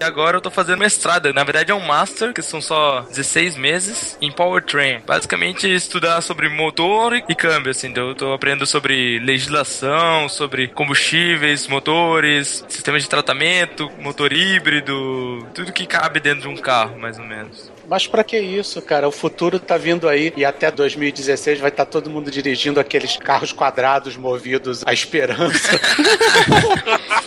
E agora eu tô fazendo mestrado. Na verdade é um master, que são só 16 meses, em powertrain. Basicamente estudar sobre motor e câmbio, assim. Então eu tô aprendendo sobre legislação, sobre combustíveis, motores, sistemas de tratamento, motor híbrido, tudo que cabe dentro de um carro, mais ou menos. Mas para que isso, cara? O futuro tá vindo aí e até 2016 vai estar tá todo mundo dirigindo aqueles carros quadrados movidos à esperança.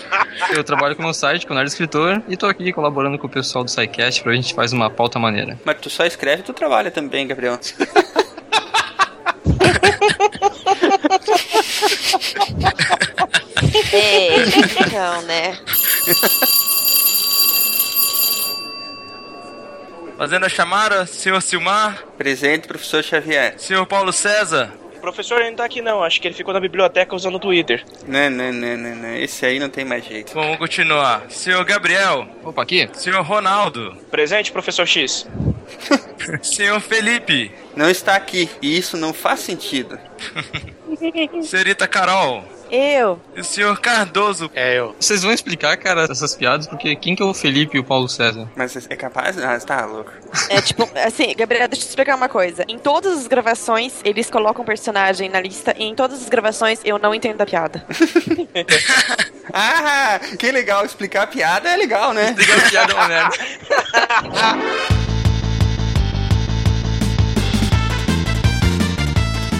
Eu trabalho com um site, com o Nerd Escritor, e tô aqui colaborando com o pessoal do SciCast pra gente fazer uma pauta maneira. Mas tu só escreve, tu trabalha também, Gabriel. é, então, né? Fazendo a chamada, senhor Silmar. Presente, professor Xavier. Senhor Paulo César. O professor ele não tá aqui não, acho que ele ficou na biblioteca usando o Twitter. Não, não, não, não, não. Esse aí não tem mais jeito. Vamos continuar. Senhor Gabriel. Opa, aqui. Senhor Ronaldo. Presente, professor X. Senhor Felipe. Não está aqui, e isso não faz sentido. Senhorita Carol. Eu. E o senhor Cardoso. É eu. Vocês vão explicar, cara, essas piadas, porque quem que é o Felipe e o Paulo César? Mas é capaz? Ah, você tá louco. É tipo, assim, Gabriela, deixa eu te explicar uma coisa. Em todas as gravações, eles colocam personagem na lista, e em todas as gravações eu não entendo a piada. ah, que legal. Explicar a piada é legal, né? Explicar a piada é uma merda.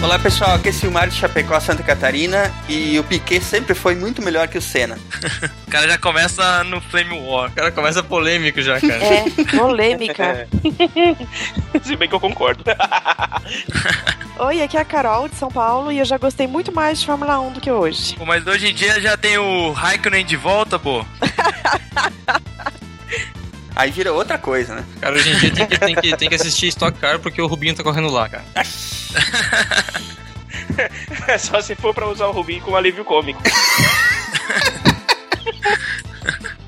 Olá pessoal, aqui é Silmar de Chapecó, Santa Catarina e o Piquet sempre foi muito melhor que o Senna. o cara já começa no Flame War. O cara começa polêmico já, cara. É, polêmica. Se bem que eu concordo. Oi, aqui é a Carol de São Paulo e eu já gostei muito mais de Fórmula 1 do que hoje. Pô, mas hoje em dia já tem o Raikkonen de volta, pô. Aí vira outra coisa, né? Cara, hoje em dia tem que, tem que, tem que assistir Stock Car porque o Rubinho tá correndo lá, cara. é só se for pra usar o Rubinho como alívio cômico.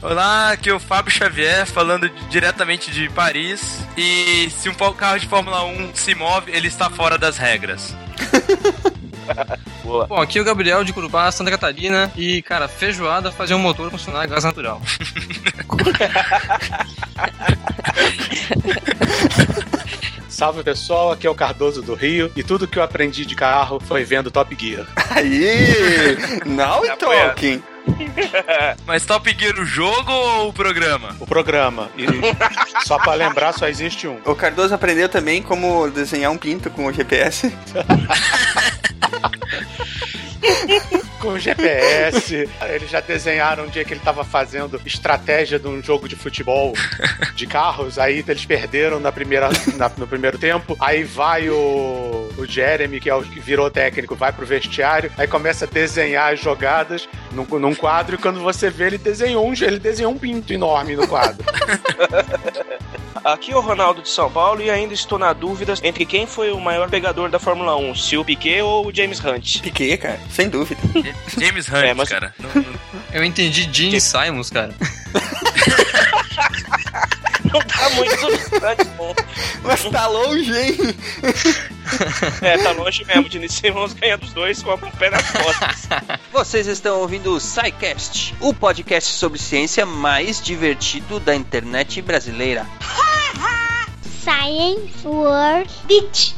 Olá, aqui é o Fábio Xavier falando diretamente de Paris. E se um carro de Fórmula 1 se move, ele está fora das regras. Boa. Bom, aqui é o Gabriel de Curupá, Santa Catarina. E, cara, feijoada fazer um motor funcionar a gás natural. Salve pessoal, aqui é o Cardoso do Rio e tudo que eu aprendi de carro foi vendo Top Gear. Aí! Now talking! Mas Top Gear o jogo ou o programa? O programa. E só para lembrar, só existe um. O Cardoso aprendeu também como desenhar um pinto com o GPS. com GPS. Eles já desenharam um dia que ele estava fazendo estratégia de um jogo de futebol de carros. Aí eles perderam na primeira, na, no primeiro tempo. Aí vai o, o Jeremy, que é o que virou técnico, vai pro vestiário. Aí começa a desenhar as jogadas num, num quadro. E quando você vê, ele desenhou um, ele desenhou um pinto enorme no quadro. Aqui é o Ronaldo de São Paulo e ainda estou na dúvida entre quem foi o maior pegador da Fórmula 1, se o Piquet ou o James Hunt. Piquet, cara, sem dúvida. James Hunt, é, mas... cara. Não, não... Eu entendi Gene Simons, cara. não tá muito distante, bom. Mas tá longe, hein? É, tá longe mesmo. De Simmons ganha dos dois com o pé nas costas. Vocês estão ouvindo o SciCast, o podcast sobre ciência mais divertido da internet brasileira. Science World Beach.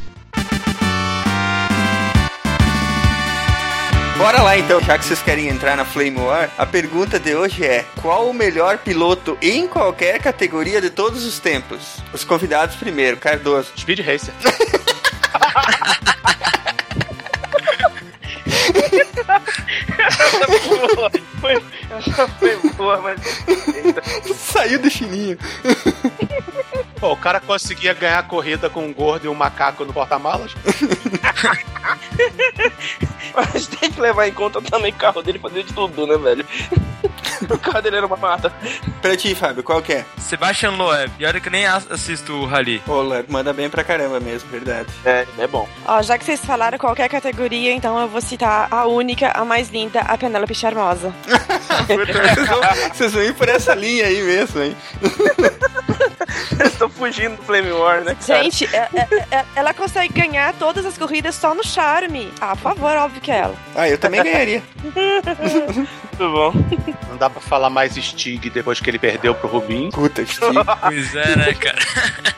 Bora lá então, já que vocês querem entrar na Flame War, a pergunta de hoje é: qual o melhor piloto em qualquer categoria de todos os tempos? Os convidados primeiro, Cardoso. Speed Racer. foi, foi boa, mas. Saiu do chininho. Pô, o cara conseguia ganhar corrida com um gordo e um macaco no porta-malas? Mas tem que levar em conta também o carro dele fazer de tudo, né, velho? O carro dele era uma mata. Pra ti, Fábio, qual que é? Sebastian Loeb. E olha que nem assisto o Rally. Ô, Loeb, manda bem pra caramba mesmo, verdade. É, é bom. Ó, já que vocês falaram qualquer categoria, então eu vou citar a única, a mais linda, a Penélope Charmosa. vocês, vão, vocês vão ir por essa linha aí mesmo, hein? Estou fugindo do Flame War, né, cara? Gente, é, é, é, ela consegue ganhar todas as corridas só no charme. Ah, por favor, óbvio que é ela. Ah, eu também ganharia. Muito bom. Não dá pra falar mais Stig depois que ele perdeu pro Rubinho. Puta, Stig. Pois é, né, cara?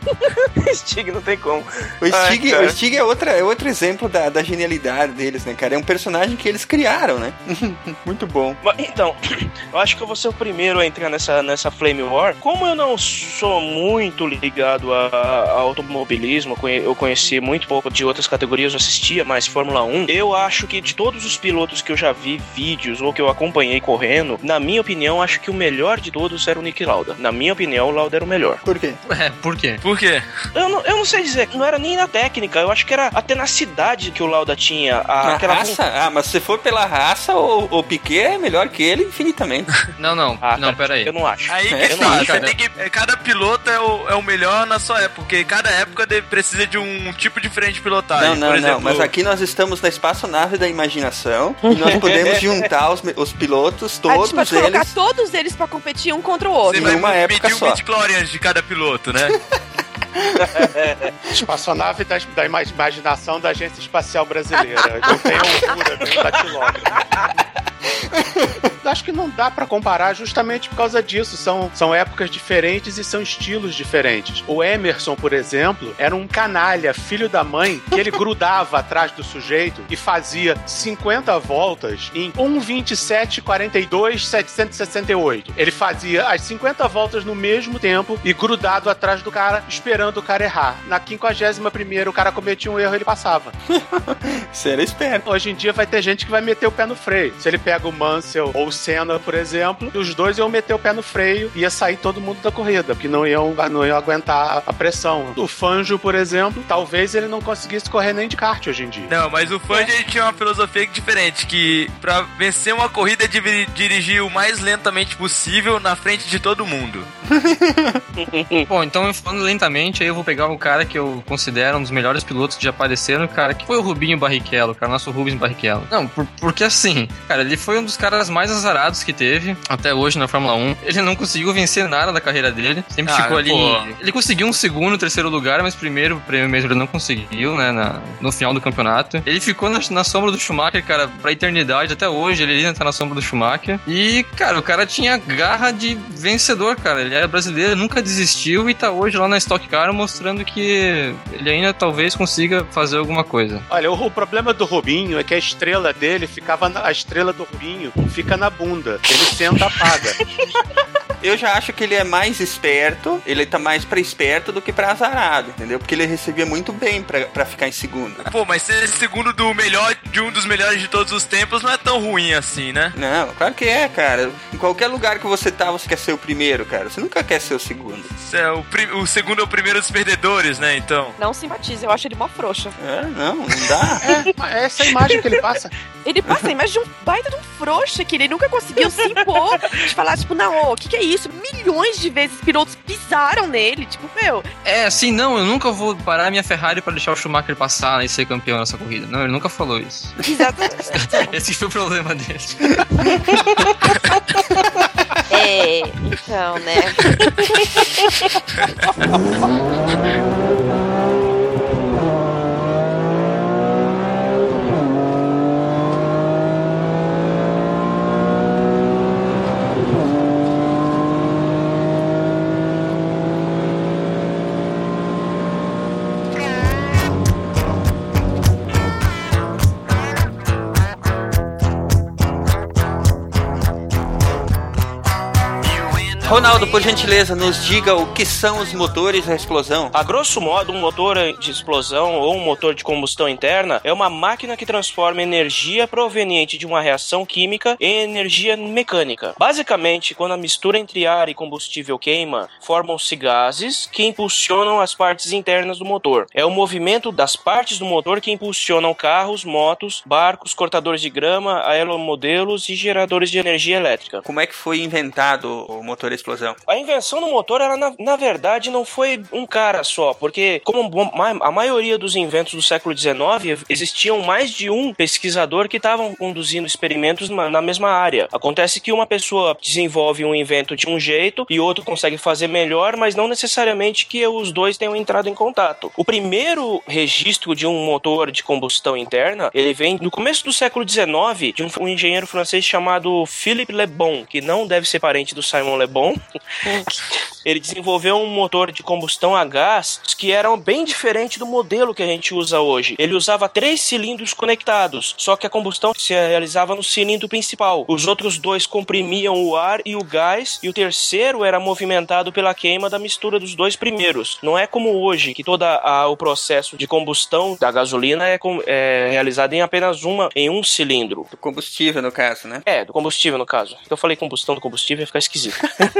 Stig não tem como. O Stig, Ai, o Stig é, outra, é outro exemplo da, da genialidade deles, né, cara? É um personagem que eles criaram, né? Muito bom. Mas, Então, eu acho que eu vou ser o primeiro a entrar nessa, nessa Flame War. Como eu não sou muito ligado a, a automobilismo, eu conheci muito pouco de outras categorias, eu assistia mais Fórmula 1. Eu acho que de todos os pilotos que eu já vi vídeos ou que eu acompanhei correndo, na minha opinião, acho que o melhor de todos era o Nick Lauda. Na minha opinião, o Lauda era o melhor. Por quê? É, por quê? Por quê? Eu não, eu não sei dizer, não era nem na técnica, eu acho que era a tenacidade que o Lauda tinha. A, A aquela raça? Ah, mas se for pela raça, o, o Piquet é melhor que ele infinitamente. Não, não, Ah, não, cara, pera aí. Eu não acho. Aí que não acho, você cara. tem que. Cada piloto é o, é o melhor na sua época, porque cada época de- precisa de um tipo diferente de pilotagem. não, não, Por exemplo, não. Mas aqui nós estamos na espaçonave da imaginação e nós podemos juntar os, os pilotos, a gente todos pode colocar eles. todos eles pra competir um contra o outro. Você em vai uma época medir só. um de cada piloto, né? Espaçonave da, da ima- imaginação da Agência Espacial Brasileira. Eu tenho altura, tenho datilógrafo. Acho que não dá pra comparar justamente por causa disso. São, são épocas diferentes e são estilos diferentes. O Emerson, por exemplo, era um canalha, filho da mãe, que ele grudava atrás do sujeito e fazia 50 voltas em 1,27, 42, 768. Ele fazia as 50 voltas no mesmo tempo e grudado atrás do cara, esperando o cara errar. Na 51 o cara cometia um erro e ele passava. Você era esperto. Hoje em dia vai ter gente que vai meter o pé no freio. Se ele pega o Mansell ou o Senna, por exemplo, os dois iam meter o pé no freio e ia sair todo mundo da corrida, porque não iam, não iam aguentar a pressão. O Fanjo, por exemplo, talvez ele não conseguisse correr nem de kart hoje em dia. Não, mas o Fangio ele tinha uma filosofia diferente, que pra vencer uma corrida é diri- dirigir o mais lentamente possível na frente de todo mundo. Bom, então falando lentamente, aí eu vou pegar um cara que eu considero um dos melhores pilotos que já apareceram, cara, que foi o Rubinho Barrichello, cara, nosso Rubens Barrichello. Não, por- porque assim, cara, ele foi um dos caras mais azarados que teve até hoje na Fórmula 1. Ele não conseguiu vencer nada da carreira dele, sempre Ah, ficou ali. pô. Ele conseguiu um segundo, terceiro lugar, mas primeiro prêmio mesmo ele não conseguiu, né, na- no final do campeonato. Ele ficou na, na sombra do Schumacher, cara, pra eternidade, até hoje ele ainda tá na sombra do Schumacher. E, cara, o cara tinha garra de vencedor, cara. Ele era brasileiro, nunca desistiu e tá hoje lá na Stock Car mostrando que ele ainda talvez consiga fazer alguma coisa. Olha, o, o problema do Rubinho é que a estrela dele ficava na, a estrela do Rubinho fica na bunda. Ele senta apaga. Eu já acho que ele é mais esperto, ele tá mais pra esperto do que pra azarado, entendeu? Porque ele recebia muito bem pra, pra ficar em segundo. Pô, mas ser segundo do melhor, de um dos melhores de todos os tempos, não é tão ruim assim, né? Não, claro que é, cara. Em qualquer lugar que você tá, você quer ser o primeiro, cara. Você nunca quer ser o segundo. É o, prim- o segundo é o primeiro dos perdedores, né? Então. Não simpatiza, eu acho ele mó frouxa. É, não, não dá. É, mas essa é a imagem que ele passa. Ele passa a imagem de um baita de um frouxa que ele nunca conseguiu se impor. De falar, tipo, não, o que, que é isso? Milhões de vezes pilotos pisaram nele. Tipo, meu, É, assim, não, eu nunca vou parar minha Ferrari pra deixar o Schumacher passar e ser campeão nessa corrida. Não, ele nunca falou isso. exatamente. Esse foi o problema dele. É, então, né? Ronaldo, por gentileza, nos diga o que são os motores da explosão. A grosso modo, um motor de explosão ou um motor de combustão interna é uma máquina que transforma energia proveniente de uma reação química em energia mecânica. Basicamente, quando a mistura entre ar e combustível queima, formam-se gases que impulsionam as partes internas do motor. É o movimento das partes do motor que impulsionam carros, motos, barcos, cortadores de grama, aeromodelos e geradores de energia elétrica. Como é que foi inventado o motor explosão. A invenção do motor, ela na, na verdade não foi um cara só, porque como a maioria dos inventos do século XIX, existiam mais de um pesquisador que estavam conduzindo experimentos na, na mesma área. Acontece que uma pessoa desenvolve um invento de um jeito e outro consegue fazer melhor, mas não necessariamente que os dois tenham entrado em contato. O primeiro registro de um motor de combustão interna, ele vem no começo do século XIX, de um, um engenheiro francês chamado Philippe Le Bon, que não deve ser parente do Simon Le Bon. Ele desenvolveu um motor de combustão a gás que era bem diferente do modelo que a gente usa hoje. Ele usava três cilindros conectados, só que a combustão se realizava no cilindro principal. Os outros dois comprimiam o ar e o gás, e o terceiro era movimentado pela queima da mistura dos dois primeiros. Não é como hoje, que todo o processo de combustão da gasolina é, é realizado em apenas uma, em um cilindro. Do combustível, no caso, né? É, do combustível, no caso. Eu falei combustão do combustível, ia ficar esquisito.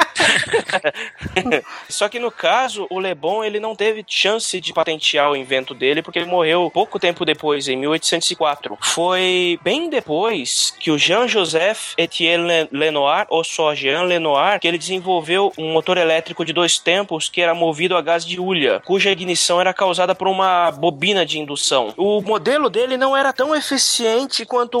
Só que no caso, o Le Bon ele não teve chance de patentear o invento dele porque ele morreu pouco tempo depois, em 1804. Foi bem depois que o Jean-Joseph Etienne Le- Lenoir, ou só Jean Lenoir, que ele desenvolveu um motor elétrico de dois tempos que era movido a gás de hulha, cuja ignição era causada por uma bobina de indução. O modelo dele não era tão eficiente quanto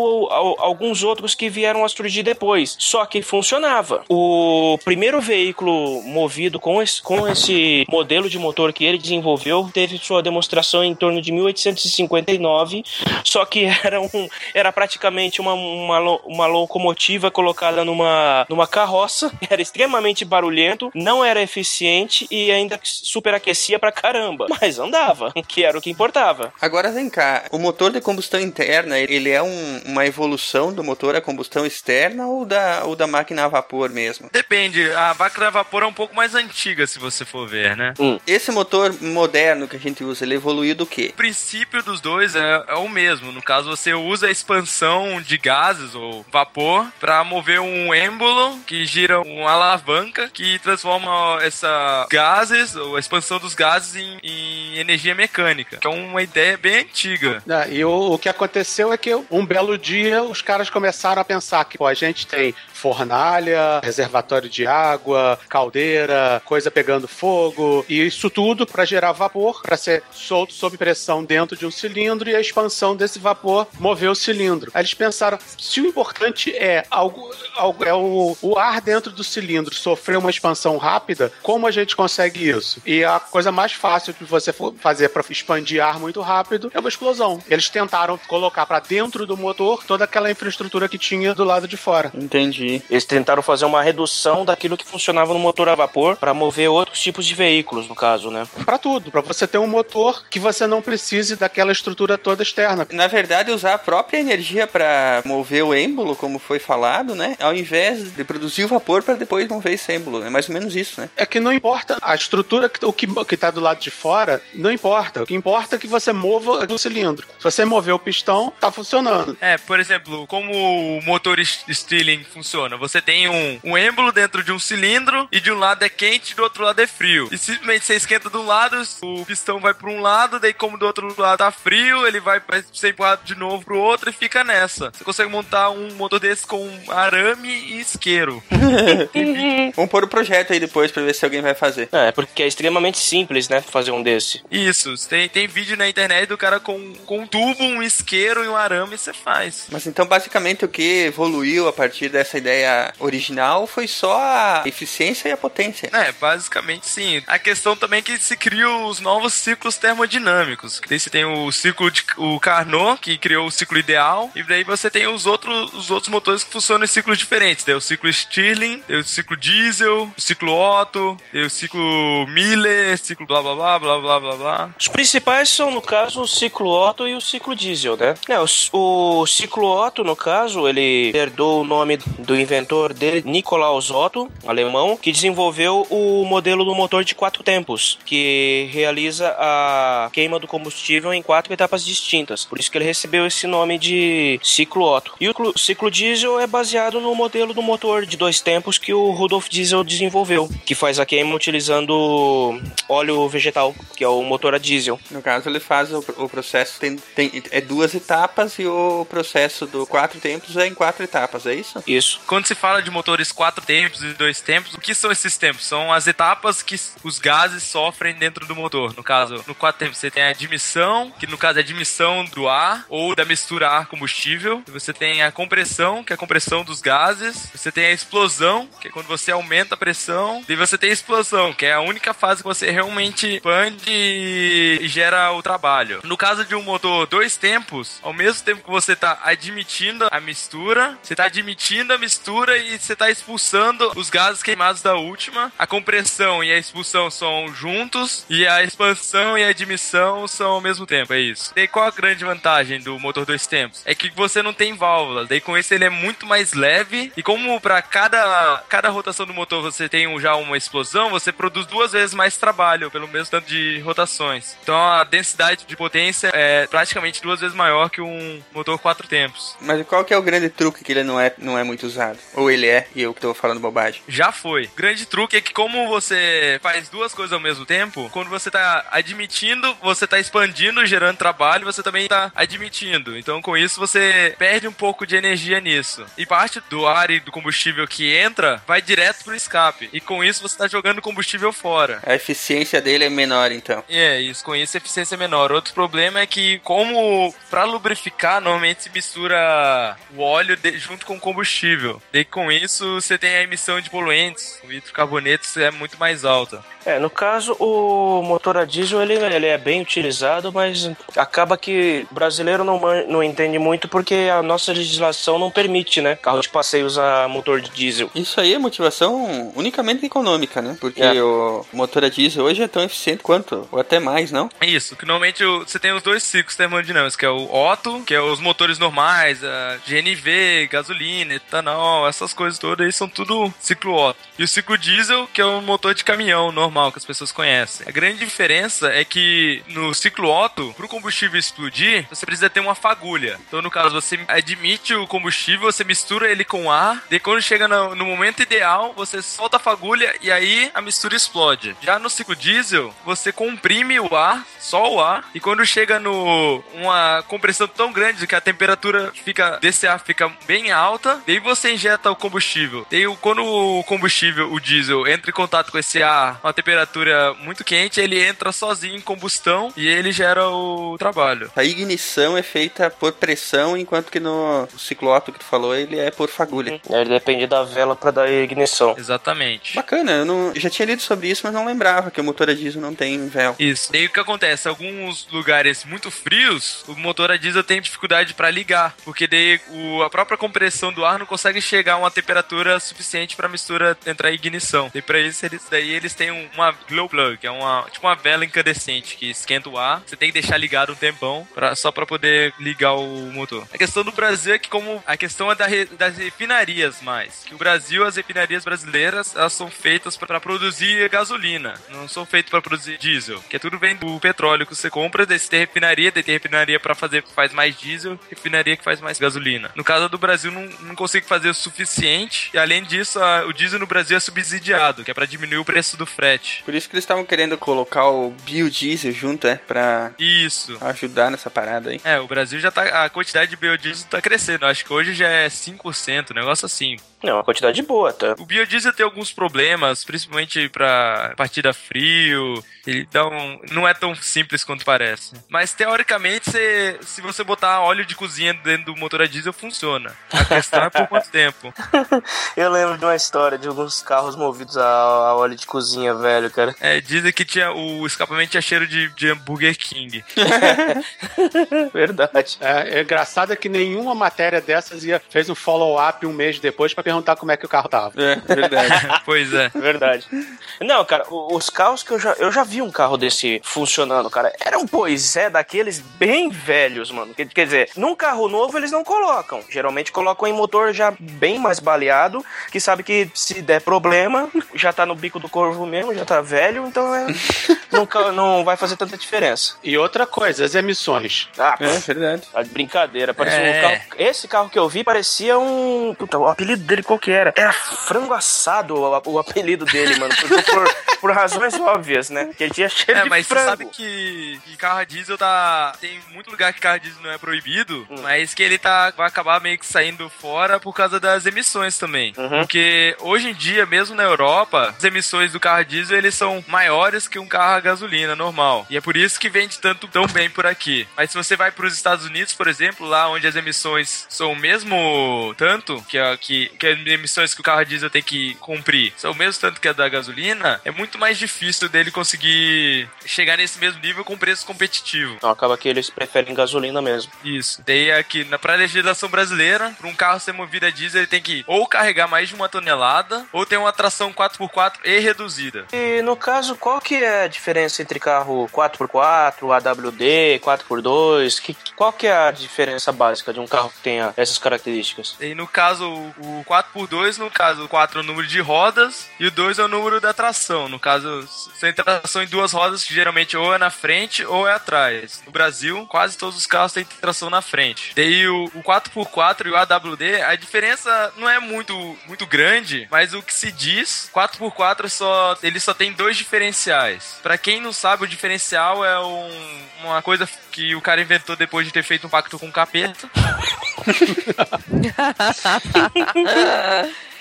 alguns outros que vieram a surgir depois, só que funcionava. O primeiro veículo movido com esse, com esse modelo de motor que ele desenvolveu teve sua demonstração em torno de 1859, só que era, um, era praticamente uma, uma, uma locomotiva colocada numa, numa carroça, era extremamente barulhento, não era eficiente e ainda superaquecia pra caramba, mas andava, que era o que importava. Agora vem cá, o motor de combustão interna, ele é um- uma evolução do motor a combustão externa ou da, ou da máquina a vapor mesmo? Depende, a máquina vapor é um pouco mais antiga, se você for ver, né? Esse motor moderno que a gente usa, ele evoluiu do quê? O princípio dos dois é, é o mesmo. No caso, você usa a expansão de gases ou vapor para mover um êmbolo que gira uma alavanca que transforma essa gases ou a expansão dos gases em, em energia mecânica, que é uma ideia bem antiga. Ah, E o, o que aconteceu é que um belo dia os caras começaram a pensar que pô, a gente tem fornalha, reservatório de água, caldeira, coisa pegando fogo, e isso tudo para gerar vapor, para ser solto sob pressão dentro de um cilindro e a expansão desse vapor mover o cilindro. Aí eles pensaram, se o importante é algo, algo é o, o ar dentro do cilindro sofrer uma expansão rápida, como a gente consegue isso? E a coisa mais fácil de você fazer para expandir ar muito rápido é uma explosão. Eles tentaram colocar para dentro do motor toda aquela infraestrutura que tinha do lado de fora. Entendi. Eles tentaram fazer uma redução daquilo que funcionava no motor a vapor para mover outros tipos de veículos, no caso, né? Para tudo, para você ter um motor que você não precise daquela estrutura toda externa. Na verdade, usar a própria energia para mover o êmbolo, como foi falado, né? Ao invés de produzir o vapor para depois mover esse êmbolo. É mais ou menos isso, né? É que não importa a estrutura, que- o que, que tá do lado de fora, não importa. O que importa é que você mova o cilindro. Se você mover o pistão, tá funcionando. É, por exemplo, como o motor Stirling funciona? Você tem um, um êmbolo dentro de um cilindro e de um lado é quente e do outro lado é frio. E simplesmente você esquenta de um lado, o pistão vai para um lado, daí como do outro lado tá frio, ele vai ser empurrado de novo pro outro e fica nessa. Você consegue montar um motor desse com arame e isqueiro. Vamos pôr o projeto aí depois para ver se alguém vai fazer. É, porque é extremamente simples, né, fazer um desse. Isso, tem, tem vídeo na internet do cara com, com um tubo, um isqueiro e um arame, você faz. Mas então, basicamente, o que evoluiu a partir dessa ideia original foi só a eficiência e a potência. É, basicamente sim. A questão também é que se criam os novos ciclos termodinâmicos. Daí você tem o ciclo de o Carnot, que criou o ciclo ideal, e daí você tem os outros, os outros motores que funcionam em ciclos diferentes. Tem o ciclo Stirling, tem o ciclo diesel, o ciclo Otto, tem o ciclo Miller, ciclo blá blá blá blá blá blá blá. Os principais são, no caso, o ciclo Otto e o ciclo diesel, né? É, o, o ciclo Otto, no caso, ele herdou o nome do inventor dele, Nikolaus Otto, alemão, que desenvolveu o modelo do motor de quatro tempos, que realiza a queima do combustível em quatro etapas distintas. Por isso que ele recebeu esse nome de ciclo Otto. E o ciclo diesel é baseado no modelo do motor de dois tempos que o Rudolf Diesel desenvolveu, que faz a queima utilizando óleo vegetal, que é o motor a diesel. No caso, ele faz o, o processo, tem, tem, é duas etapas e o processo do quatro tempos é em quatro etapas, é isso? Isso. Quando se fala de motores quatro tempos e dois tempos, o que são esses tempos? São as etapas que os gases sofrem dentro do motor. No caso, no quatro tempos você tem a admissão, que no caso é a admissão do ar ou da mistura ar-combustível. Você tem a compressão, que é a compressão dos gases. Você tem a explosão, que é quando você aumenta a pressão. E você tem a explosão, que é a única fase que você realmente expande e gera o trabalho. No caso de um motor dois tempos, ao mesmo tempo que você está admitindo a mistura, você está admitindo a mistura e você está expulsando os gases queimados da última. A compressão e a expulsão são juntos e a expansão e a admissão são ao mesmo tempo, é isso. E qual a grande vantagem do motor dois tempos? É que você não tem válvulas, daí com isso ele é muito mais leve e como para cada, cada rotação do motor você tem já uma explosão, você produz duas vezes mais trabalho pelo mesmo tanto de rotações. Então a densidade de potência é praticamente duas vezes maior que um motor quatro tempos. Mas qual que é o grande truque que ele não é, não é muito usado? Ou ele é e eu que tô falando bobagem? Já foi. O grande truque é que como você faz duas coisas ao mesmo tempo, quando você tá admitindo, você tá expandindo, gerando trabalho, você também tá admitindo. Então com isso você perde um pouco de energia nisso. E parte do ar e do combustível que entra vai direto pro escape. E com isso você tá jogando combustível fora. A eficiência dele é menor, então. É, isso, com isso a eficiência é menor. Outro problema é que, como para lubrificar, normalmente se mistura o óleo de, junto com o combustível. E com isso você tem a emissão de poluentes, o hidrocarbonetos é muito mais alta. É, no caso, o motor a diesel ele, ele é bem utilizado, mas acaba que o brasileiro não, não entende muito porque a nossa legislação não permite, né? Carro de passeio usar motor de diesel. Isso aí é motivação unicamente econômica, né? Porque É. o motor a diesel hoje é tão eficiente quanto, ou até mais, não? É Isso, que normalmente você tem os dois ciclos termodinâmicos, que é o Otto, que é os motores normais, a GNV, gasolina, etanol, essas coisas todas aí são tudo ciclo Otto. E o ciclo diesel, que é o motor de caminhão normal que as pessoas conhecem. A grande diferença é que no ciclo Otto, o combustível explodir, você precisa ter uma fagulha. Então, no caso, você admite o combustível, você mistura ele com ar, e quando chega no, no momento ideal, você solta a fagulha e aí a mistura explode. Já no ciclo diesel, você comprime o ar, só o ar, e quando chega no uma compressão tão grande que a temperatura fica desse ar fica bem alta, daí você injeta o combustível. Daí o- quando o combustível, o diesel, entra em contato com esse ar, uma temperatura muito quente, ele entra sozinho em combustão e ele gera o trabalho. A ignição é feita por pressão, enquanto que no ciclo Otto que tu falou, ele é por fagulha. Ele depende da vela para dar ignição. Exatamente. Bacana, eu não, já tinha lido sobre isso, mas não lembrava que o motor a diesel não tem véu. Isso. Daí o que acontece? Alguns lugares muito frios, o motor a diesel tem dificuldade para ligar, porque daí o, a própria compressão do ar não consegue chegar a uma temperatura suficiente para a mistura entrar em ignição. E para isso eles daí eles têm um- uma glow plug, que é uma tipo uma vela incandescente que esquenta o ar. Você tem que deixar ligado um tempão pra, só para poder ligar o motor. A questão do Brasil é que como a questão é da re- das refinarias mais, que o Brasil as refinarias brasileiras elas são feitas para produzir gasolina, não são feitas para produzir diesel, que é tudo vem do petróleo que você compra, daí você tem refinaria, daí tem refinaria para fazer faz mais diesel, refinaria que faz mais gasolina. No caso do Brasil não, não consigo fazer suficiente e além disso a- o diesel no Brasil é subsidiado, que é para diminuir o preço do frete. Por isso que eles estavam querendo colocar o biodiesel junto, é? Pra Isso. ajudar nessa parada aí. É, o Brasil já tá. A quantidade de biodiesel tá crescendo. Acho que hoje já é 5%, um negócio assim. Não, uma quantidade boa, tá? O biodiesel tem alguns problemas, principalmente pra partida frio. Ele dá um, não é tão simples quanto parece. Mas teoricamente, se, se você botar óleo de cozinha dentro do motor a diesel, funciona. A questão é por quanto tempo. Eu lembro de uma história de alguns carros movidos a, a óleo de cozinha, velho, cara. É, dizem que tinha o escapamento tinha cheiro de, de hambúrguer king. Verdade. É, é engraçado é que nenhuma matéria dessas ia, fez um follow-up um mês depois pra perguntar como é que o carro tava. É, verdade. pois é. Verdade. Não, cara, os carros que eu já. Eu já vi um carro desse funcionando, cara. Era um Poisé daqueles bem velhos, mano. Quer, quer dizer, num carro novo eles não colocam. Geralmente colocam em motor já bem mais baleado, que sabe que se der problema, já tá no bico do corvo mesmo, já tá velho, então é, não, ca- não vai fazer tanta diferença. E outra coisa, as emissões. Ah, É, verdade. Tá de brincadeira. Parecia É. um carro. Esse carro que eu vi parecia um. Puta, o apelido dele dele qual que era? Era frango assado o, o apelido dele, mano. Por, por, razões óbvias, né? Que ele tinha cheiro É, de mas frango. você sabe que, que carro a diesel tá. Tem muito lugar que carro a diesel não é proibido, Hum. mas que ele tá. Vai acabar meio que saindo fora por causa das emissões também. Uhum. Porque hoje em dia, mesmo na Europa, as emissões do carro a diesel eles são maiores que um carro a gasolina normal. E é por isso que vende tanto tão bem por aqui. Mas se você vai para os Estados Unidos, por exemplo, lá onde as emissões são o mesmo tanto que, a, que, que as emissões que o carro a diesel tem que cumprir, são o mesmo tanto que a da gasolina, é muito mais difícil dele conseguir chegar nesse mesmo nível com preço competitivo. Então acaba que eles preferem gasolina mesmo. Isso. Daí aqui, na pra legislação brasileira, para um carro ser movido a diesel, ele tem que ou carregar mais de uma tonelada, ou ter uma tração 4x4 e reduzida. E no caso, qual que é a diferença entre carro 4x4, AWD, 4x2? Que, qual que é a diferença básica de um carro que tenha essas características? E no caso, o 4x2, no caso, o 4 é o número de rodas e o 2 é o número da tração. No caso, sem tração em duas rodas, que geralmente ou é na frente ou é atrás. No Brasil, quase todos os carros têm tração na frente. Daí o, o 4x4 e o AWD, a diferença não é muito, muito grande, mas o que se diz, 4x4 só, ele só tem dois diferenciais. Pra quem não sabe, o diferencial é um- uma coisa que o cara inventou depois de ter feito um pacto com o capeta.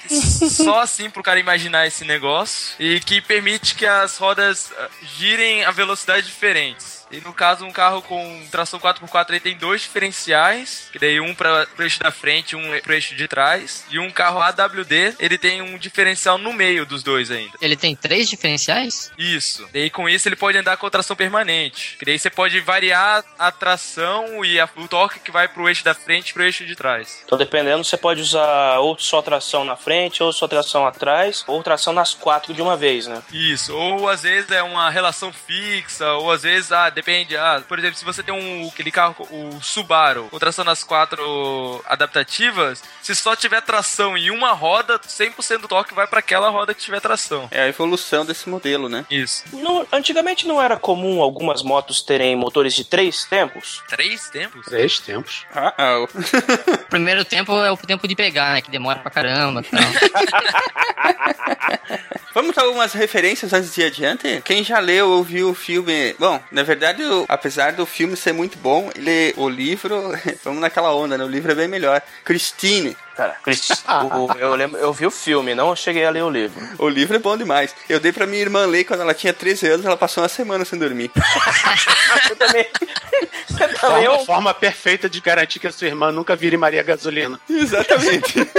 Só assim pro cara imaginar esse negócio e que permite que as rodas ah, girem a velocidades diferentes. E no caso, um carro com tração 4x4 ele tem dois diferenciais, que daí um para o eixo da frente e um pro eixo de trás. E um carro AWD, ele tem um diferencial no meio dos dois ainda. Ele tem três diferenciais? Isso. Daí com isso ele pode andar com tração permanente. Que daí você pode variar a tração e a- o torque que vai pro eixo da frente e pro eixo de trás. Então, dependendo, você pode usar ou só tração na frente, ou só tração atrás, ou tração nas quatro de uma vez, né? Isso, ou às vezes é uma relação fixa, ou às vezes, ah, depende, ah, por exemplo, se você tem um, aquele carro, o Subaru, com tração nas quatro adaptativas, se só tiver tração em uma roda, 100% do torque vai para aquela roda que tiver tração. É a evolução desse modelo, né? Isso. Não- antigamente não era comum algumas motos terem motores de três tempos? Três tempos? Três tempos. Ah, ah. O primeiro tempo é o tempo de pegar, né? Que demora pra caramba. Tal. Vamos dar algumas referências antes de adiante? Quem já leu ou viu o filme. Bom, na verdade, o- apesar do filme ser muito bom, ele, o livro. Vamos naquela onda, né? O livro é bem melhor. Christine. Cara, Cristi- o- eu, lembro, eu vi o filme, não cheguei a ler o livro. O livro é bom demais. Eu dei pra minha irmã ler quando ela tinha 13 anos, ela passou uma semana sem dormir. Você também. Você também é Forma, um forma perfeita de garantir que a sua irmã nunca vire Maria Gasolina. Exatamente.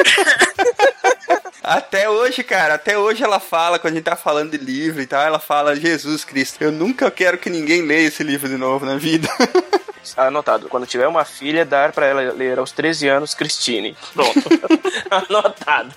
Até hoje, cara, até hoje ela fala, quando a gente tá falando de livro e tal, ela fala, Jesus Cristo, eu nunca quero que ninguém leia esse livro de novo na vida. Anotado. Quando tiver uma filha, dar pra ela ler aos 13 anos Christine. Pronto. Anotado.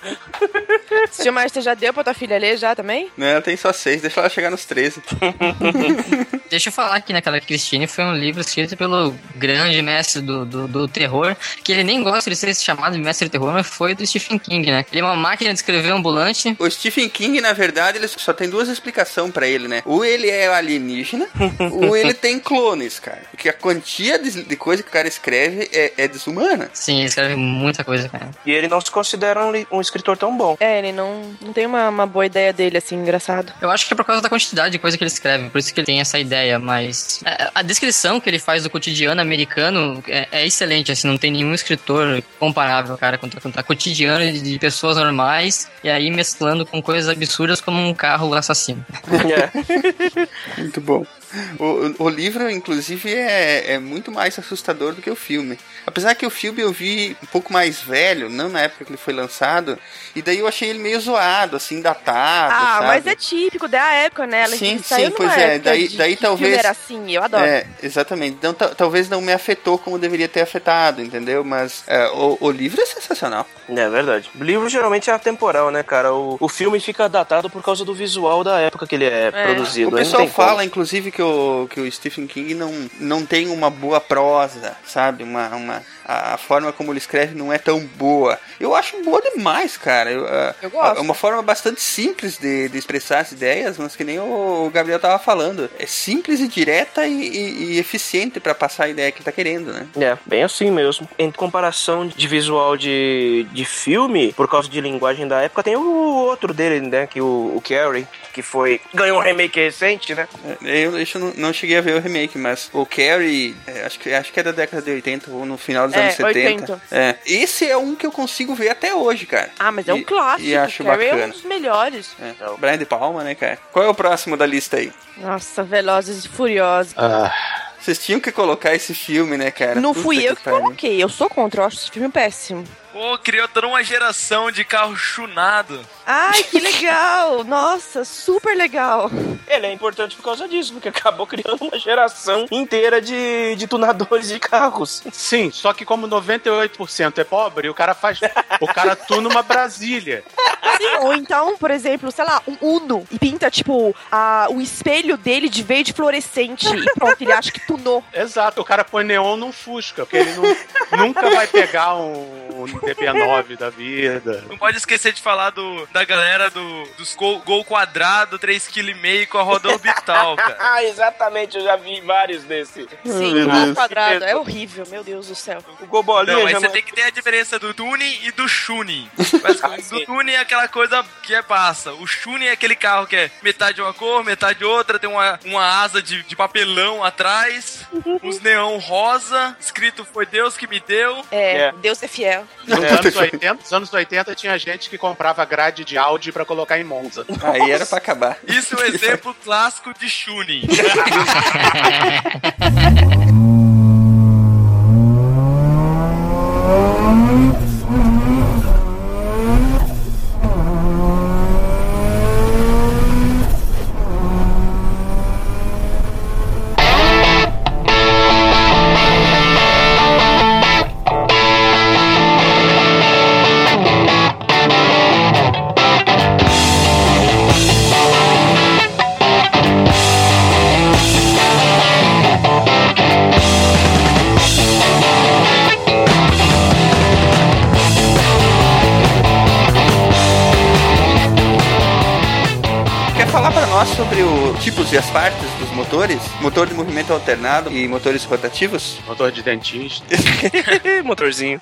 Tio Márcio, já deu pra tua filha ler já também? né, ela tem só seis, deixa ela chegar nos 13. Deixa eu falar que naquela Christine foi um livro escrito pelo grande mestre do, do, do terror, que ele nem gosta de ser chamado de mestre do terror, mas foi do Stephen King, né? Ele é uma máquina de escrever ambulante. O Stephen King, na verdade, ele só tem duas explicações pra ele, né? Ou ele é alienígena, ou ele tem clones, cara. Porque a quantia de, de coisa que o cara escreve é, é desumana. Sim, ele escreve muita coisa, cara. E ele não se considera um, um escritor tão bom. É, ele não, não tem uma, uma boa ideia dele, assim, engraçado. Eu acho que é por causa da quantidade de coisa que ele escreve, por isso que ele tem essa ideia, mas é, a descrição que ele faz do cotidiano americano é, é excelente, assim, não tem nenhum escritor comparável, cara, com, com o cotidiano de, de pessoas normais e aí mesclando com coisas absurdas como um carro assassino. É. Muito bom. O, o livro, inclusive, é, é muito mais assustador do que o filme. Apesar que o filme eu vi um pouco mais velho, não na época que ele foi lançado, e daí eu achei ele meio zoado, assim, datado. ah, sabe? mas é típico da época, né? Ela Sim, sim, pois é, daí- de daí que talvez- filme era assim, eu adoro. É, exatamente. Então ta- talvez não me afetou como deveria ter afetado, entendeu? Mas é, o, o livro é sensacional. É verdade. O livro geralmente é atemporal, né, cara? O, o filme fica datado por causa do visual da época que ele é, produzido. O pessoal tem como. fala, inclusive, que o, que o Stephen King não, não tem uma boa prosa, sabe? Uma, uma, a forma como ele escreve não é tão boa. Eu acho boa demais, cara. Eu, Eu gosto. É uma forma bastante simples de, de expressar as ideias, mas que nem o Gabriel tava falando. É simples e direta e, e- e eficiente pra passar a ideia que ele tá querendo, né? É, bem assim mesmo. Em comparação de visual de, de filme, por causa de linguagem da época, tem o outro dele, né? Que o, o Carrie, que foi. ganhou um remake recente, né? É, Eu, eu não, não cheguei a ver o remake, mas o Carrie, é, acho, que, acho que é da década de 80 ou no final dos É, anos 70. 80. É. Esse é um que eu consigo ver até hoje, cara. Ah, mas é um E- clássico. E acho Carrie é um bacana. dos melhores. É. Brian de Palma, né, cara? Qual é o próximo da lista aí? Nossa, Velozes e Furiosos. Ah, Vocês tinham que colocar esse filme, né, cara? Não Puta fui eu que pariu. coloquei. Eu sou contra. Eu acho esse filme péssimo. Pô, criou toda uma geração de carro chunado. Ai, que legal! Nossa, super legal. Ele é importante por causa disso, porque acabou criando uma geração inteira de, de tunadores de carros. sim, só que como 98% é pobre, o cara faz. o cara tuna uma Brasília. Sim, ou então, por exemplo, sei lá, um Uno e pinta, tipo, a, o espelho dele de verde fluorescente e pronto, ele acha que tunou. Exato, o cara põe neon num Fusca, porque ele não- nunca vai pegar um, um DP9 da vida. Não pode esquecer de falar do, da galera do, dos gol, gol quadrado, 3,5 kg com a roda orbital, cara. Ah, exatamente, eu já vi vários desses. Sim, gol quadrado. É horrível, meu Deus do céu. O Gobolinha Não, mas você tem que ter a diferença do tuning e do tuning. Mas Ah, do sim. tuning é aquela coisa que é passa. O tuning é aquele carro que é metade uma cor, metade outra, tem uma, uma asa de, de papelão atrás, os neon rosa, escrito foi Deus que me deu. É, É. Deus é fiel. Nos anos 80, nos anos 80 tinha gente que comprava grade de Audi pra colocar em Monza. Aí era pra acabar. Isso é um exemplo clássico de tuning. as partes motores? Motor de movimento alternado e motores rotativos? Motor de dentista. Motorzinho.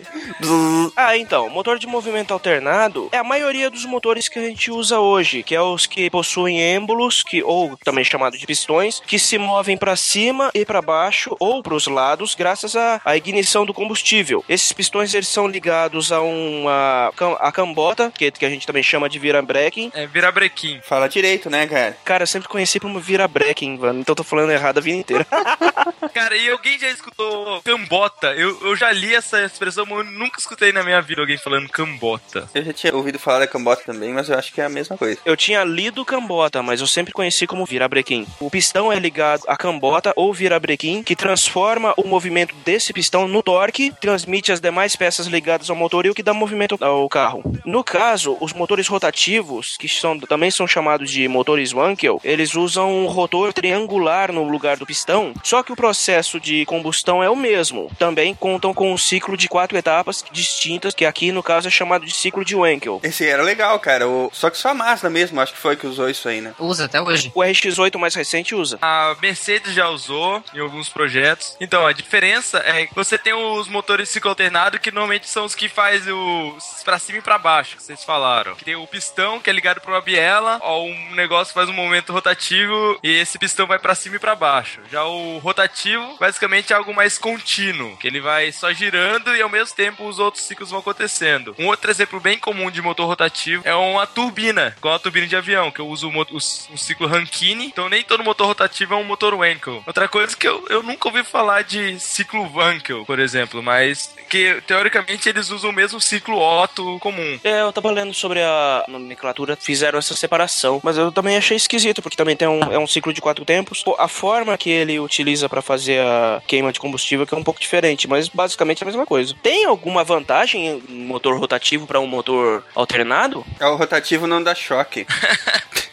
Ah, então, motor de movimento alternado é a maioria dos motores que a gente usa hoje, que é os que possuem êmbolos, que ou também chamado de pistões, que se movem para cima e para baixo ou para os lados, graças à, à ignição do combustível. Esses pistões eles são ligados a uma a cambota, que, que a gente também chama de virabrequim. É virabrequim. Fala direito, né, cara? Cara, eu sempre conheci como virabrequim, mano, então eu tô falando errado a vida inteira. Cara, e alguém já escutou cambota? Eu, eu já li essa expressão, mas eu nunca escutei na minha vida alguém falando cambota. Eu já tinha ouvido falar da cambota também, mas eu acho que é a mesma coisa. Eu tinha lido cambota, mas eu sempre conheci como virabrequim. O pistão é ligado à cambota ou virabrequim, que transforma o movimento desse pistão no torque, transmite as demais peças ligadas ao motor e o que dá movimento ao carro. No caso, os motores rotativos, que são, também são chamados de motores Wankel, eles usam um rotor triangular no lugar do pistão, só que o processo de combustão é o mesmo. Também contam com um ciclo de quatro etapas distintas, que aqui no caso é chamado de ciclo de Wankel. Esse era legal, cara. O... Só que só a Mazda mesmo, acho que foi que usou isso aí, né? Usa até hoje. O RX-8 mais recente usa. A Mercedes já usou em alguns projetos. Então, a diferença é que você tem os motores ciclo alternado, que normalmente são os que faz o pra cima e pra baixo, que vocês falaram. Que tem o pistão, que é ligado pra uma biela, ó, um negócio faz um movimento rotativo e esse pistão vai pra cima e pra baixo. Já o rotativo, basicamente é algo mais contínuo, que ele vai só girando e ao mesmo tempo os outros ciclos vão acontecendo. Um outro exemplo bem comum de motor rotativo é uma turbina, igual a turbina de avião, que eu uso o, ciclo Rankine, então nem todo motor rotativo é um motor Wankel. Outra coisa que eu, eu nunca ouvi falar de ciclo Wankel, por exemplo, mas que teoricamente eles usam o mesmo ciclo Otto comum. É, eu tava lendo sobre a nomenclatura, fizeram essa separação, mas eu também achei esquisito, porque também tem um, é um ciclo de quatro tempos. A forma que ele utiliza pra fazer a queima de combustível que é um pouco diferente, mas basicamente é a mesma coisa. Tem alguma vantagem em motor rotativo pra um motor alternado? É o rotativo não dá choque.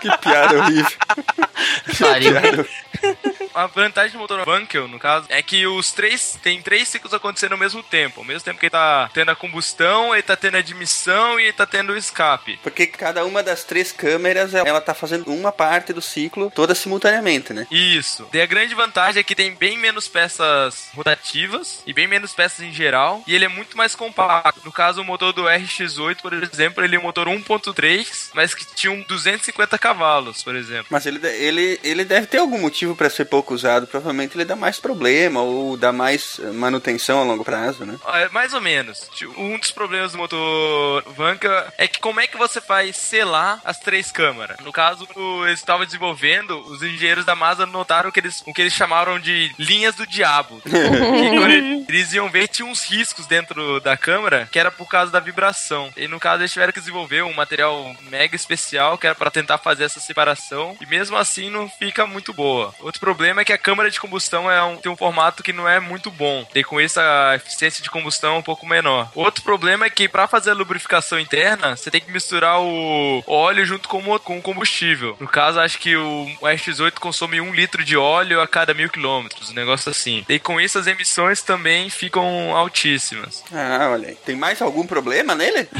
Que piada horrível. Pariu. Piada A vantagem do motor Wankel, no caso, é que os três tem três ciclos acontecendo ao mesmo tempo. Ao mesmo tempo que ele tá tendo a combustão, ele tá tendo a admissão e ele tá tendo o escape. Porque cada uma das três câmeras, ela tá fazendo uma parte do ciclo toda simultaneamente, né? Isso. E a grande vantagem é que tem bem menos peças rotativas e bem menos peças em geral. E ele é muito mais compacto. No caso, o motor do RX-8, por exemplo, ele é um motor 1.3, mas que tinha um 250 cavalos, por exemplo. Mas ele, ele, ele deve ter algum motivo pra ser pouco usado. Provavelmente ele dá mais problema ou dá mais eh, manutenção a longo prazo, né? É, mais ou menos. Um dos problemas do motor Vanka é que como é que você faz selar as três câmaras? No caso, eles estavam desenvolvendo, os engenheiros da Mazda notaram que eles, o que eles chamaram de linhas do diabo. que eles iam ver, tinha uns riscos dentro da câmera que era por causa da vibração. E no caso, eles tiveram que desenvolver um material mega especial que era para tentar fazer essa separação. E mesmo assim, não fica muito boa. Outro problema é que a câmara de combustão é um, tem um formato que não é muito bom. E com isso, a eficiência de combustão é um pouco menor. Outro problema é que para fazer a lubrificação interna, você tem que misturar o óleo junto com o combustível. No caso, acho que o, o RX-8 consome um litro de óleo a cada mil quilômetros, um negócio assim. E com isso, as emissões também ficam altíssimas. Ah, olha aí. Tem mais algum problema nele?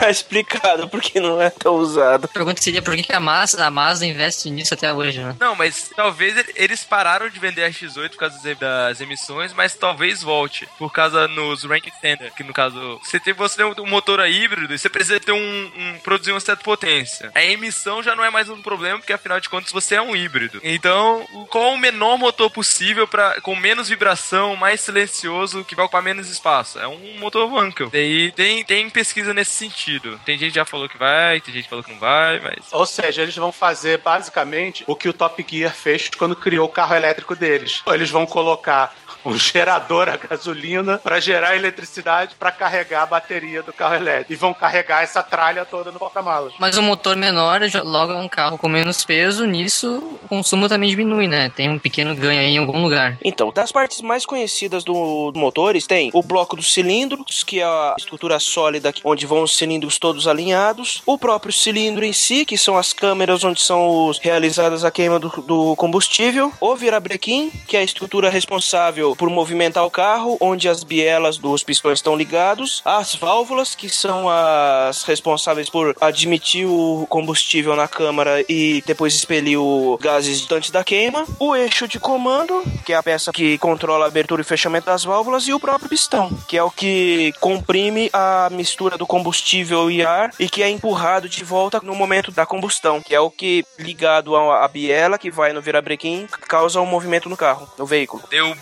Tá explicado porque não é tão usado. A pergunta seria por que a Mazda, a Mazda investe nisso até hoje, né? Não, mas talvez ele- eles pararam de vender a X8 por causa das- emissões, mas talvez volte. Por causa nos rank extender, que no caso, você tem, você tem um motor a híbrido e você precisa ter um, um produzir uma certa potência. A emissão já não é mais um problema, porque afinal de contas você é um híbrido. Então, qual o menor motor possível para com menos vibração, mais silencioso, que vai ocupar menos espaço? É um motor Wankel. Daí tem, tem pesquisa nesse sentido. Tem gente que já falou que vai, tem gente que falou que não vai, mas Ou seja, eles vão fazer basicamente o que o Top Gear fez quando criou o carro elétrico deles. Eles vão colocar um gerador a gasolina para gerar eletricidade para carregar a bateria do carro elétrico. E vão carregar essa tralha toda no porta-malas. Mas um motor menor já- logo é um carro com menos peso, nisso o consumo também diminui, né? Tem um pequeno ganho aí em algum lugar. Então, das partes mais conhecidas do, do motores, tem o bloco dos cilindros, que é a estrutura sólida onde vão os cilindros todos alinhados, o próprio cilindro em si, que são as câmeras onde são os- realizadas a queima do, do combustível, o virabrequim, que é a estrutura responsável por movimentar o carro, onde as bielas dos pistões estão ligados, as válvulas, que são as responsáveis por admitir o combustível na câmara e depois expelir o gases antes da queima, o eixo de comando, que é a peça que controla a abertura e fechamento das válvulas, e o próprio pistão, que é o que comprime a mistura do combustível e ar e que é empurrado de volta no momento da combustão, que é o que, ligado à biela que vai no virabrequim, causa um movimento no carro, no veículo. E O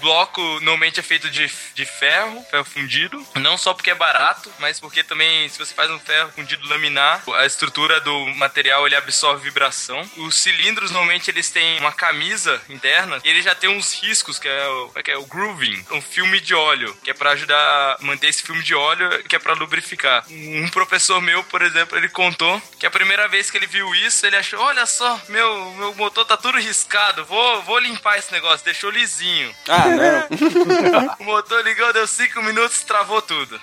normalmente é feito de, de ferro, ferro fundido. Não só porque é barato, mas porque também, se você faz um ferro fundido laminar, a estrutura do material ele absorve vibração. Os cilindros normalmente eles têm uma camisa interna e ele já tem uns riscos, que é o, é que é? o grooving, um filme de óleo, que é pra ajudar a manter esse filme de óleo, que é pra lubrificar. Um professor meu, por exemplo, ele contou que a primeira vez que ele viu isso, ele achou: olha só, meu, meu motor tá tudo riscado, vou, vou limpar esse negócio, deixou lisinho. Ah, não. O motor ligou, deu 5 minutos, travou tudo.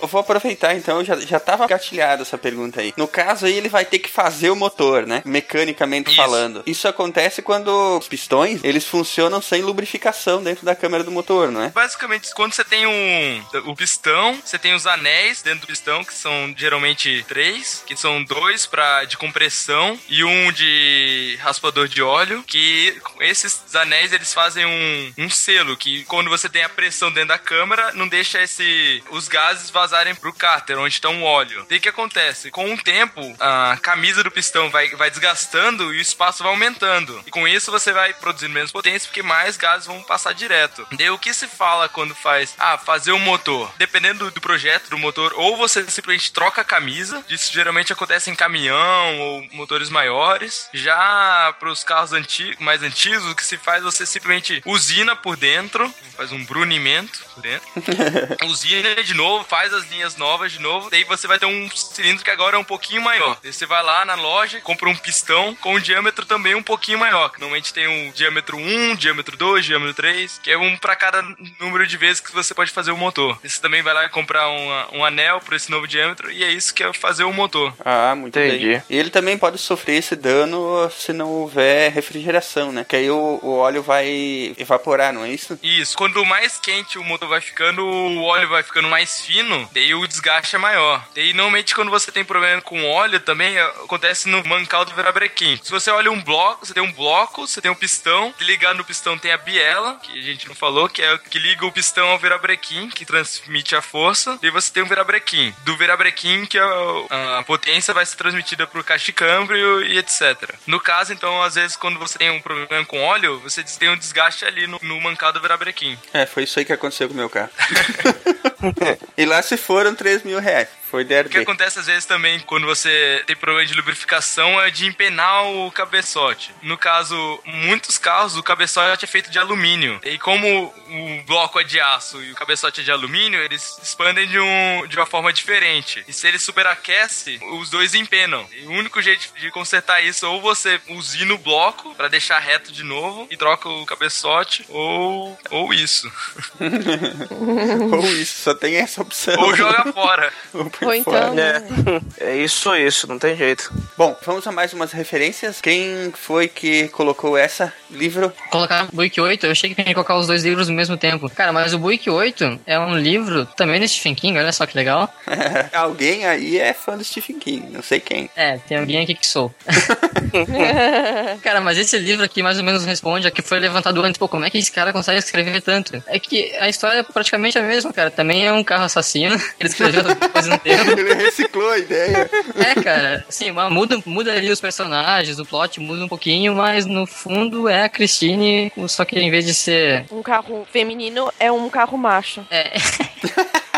Eu vou aproveitar então, já, já tava gatilhada essa pergunta aí. No caso aí, ele vai ter que fazer o motor, né? Mecanicamente Isso. falando. Isso acontece quando os pistões, eles funcionam sem lubrificação dentro da câmera do motor, não é? Basicamente, quando você tem um, o pistão, você tem os anéis dentro do pistão, que são geralmente três, que são dois pra, de compressão e um de raspador de óleo, que esses anéis eles fazem um, um selo, que quando você tem a pressão dentro da câmara, não deixa esse os gases vazarem pro cárter, onde está o óleo. Daí o que acontece? Com o tempo, a camisa do pistão vai, vai desgastando e o espaço vai aumentando. E com isso você vai produzindo menos potência, porque mais gases vão passar direto. Daí o que se fala quando faz, ah, fazer o motor? Dependendo do, projeto do motor, ou você simplesmente troca a camisa, isso geralmente acontece em caminhão ou motores maiores. Já para os carros mais antigos, o que se faz você simplesmente usina usina por dentro, faz um brunimento por dentro. usina de novo, faz as linhas novas de novo. Daí você vai ter um cilindro que agora é um pouquinho maior. Daí você vai lá na loja, compra um pistão com um diâmetro também um pouquinho maior. Normalmente tem um diâmetro 1, diâmetro 2, diâmetro 3, que é um para cada número de vezes que você pode fazer o motor. Você também vai lá comprar um, um anel para esse novo diâmetro e é isso que é fazer o motor. Ah, muito Entendi. bem. E ele também pode sofrer esse dano se não houver refrigeração, né? Que aí o, o óleo vai evaporar, não é isso? Isso. Quando mais quente o motor vai ficando, o óleo vai ficando mais fino, daí o desgaste é maior. Daí normalmente quando você tem problema com óleo também é, acontece no mancal do virabrequim. Se você olha um bloco, você tem um bloco, você tem um pistão, ligado no pistão tem a biela, que a gente não falou, que é o que liga o pistão ao virabrequim, que transmite a força, e você tem um virabrequim. Do virabrequim que o- a potência vai ser transmitida pro caixa de câmbio e etc. No caso, então, às vezes quando você tem um problema com óleo, você tem um desgaste ali no, no mancado do virabrequim. É, foi isso aí que aconteceu com o meu carro. e lá se foram 3 mil reais. Foi O que acontece às vezes também quando você tem problema de lubrificação é de empenar o cabeçote. No caso, muitos carros o cabeçote é feito de alumínio. E como o bloco é de aço e o cabeçote é de alumínio, eles expandem de, um, de uma forma diferente. E se ele superaquece, os dois empenam. E o único jeito de consertar isso ou você usina o bloco para deixar reto de novo e troca o cabeçote ou ou isso. Ou isso, só tem essa opção. ou joga fora. Ou por Ou fora. então. É, é isso, isso, não tem jeito. Bom, vamos a mais umas referências. Quem foi que colocou essa livro? Colocar Buick 8, eu achei que ia colocar os dois livros ao mesmo tempo. Cara, mas o Buick 8 é um livro também do Stephen King, olha só que legal. Alguém aí é fã do Stephen King, não sei quem. É, tem alguém aqui que sou. cara, mas esse livro aqui mais ou menos responde a que foi levantado antes. Pô, como é que esse cara consegue escrever tanto? É que a história é praticamente a mesma, cara. Também é um carro assassino. Ele escreveu um tempo. Ele reciclou a ideia. É, cara, assim, mas muda, muda ali os personagens, o plot muda um pouquinho, mas no fundo é a Christine, só que em vez de ser. Um carro feminino é um carro macho. É,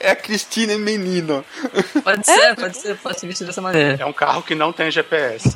É a Cristina Menino. pode ser, pode ser, pode ser visto dessa maneira. É um carro que não tem GPS.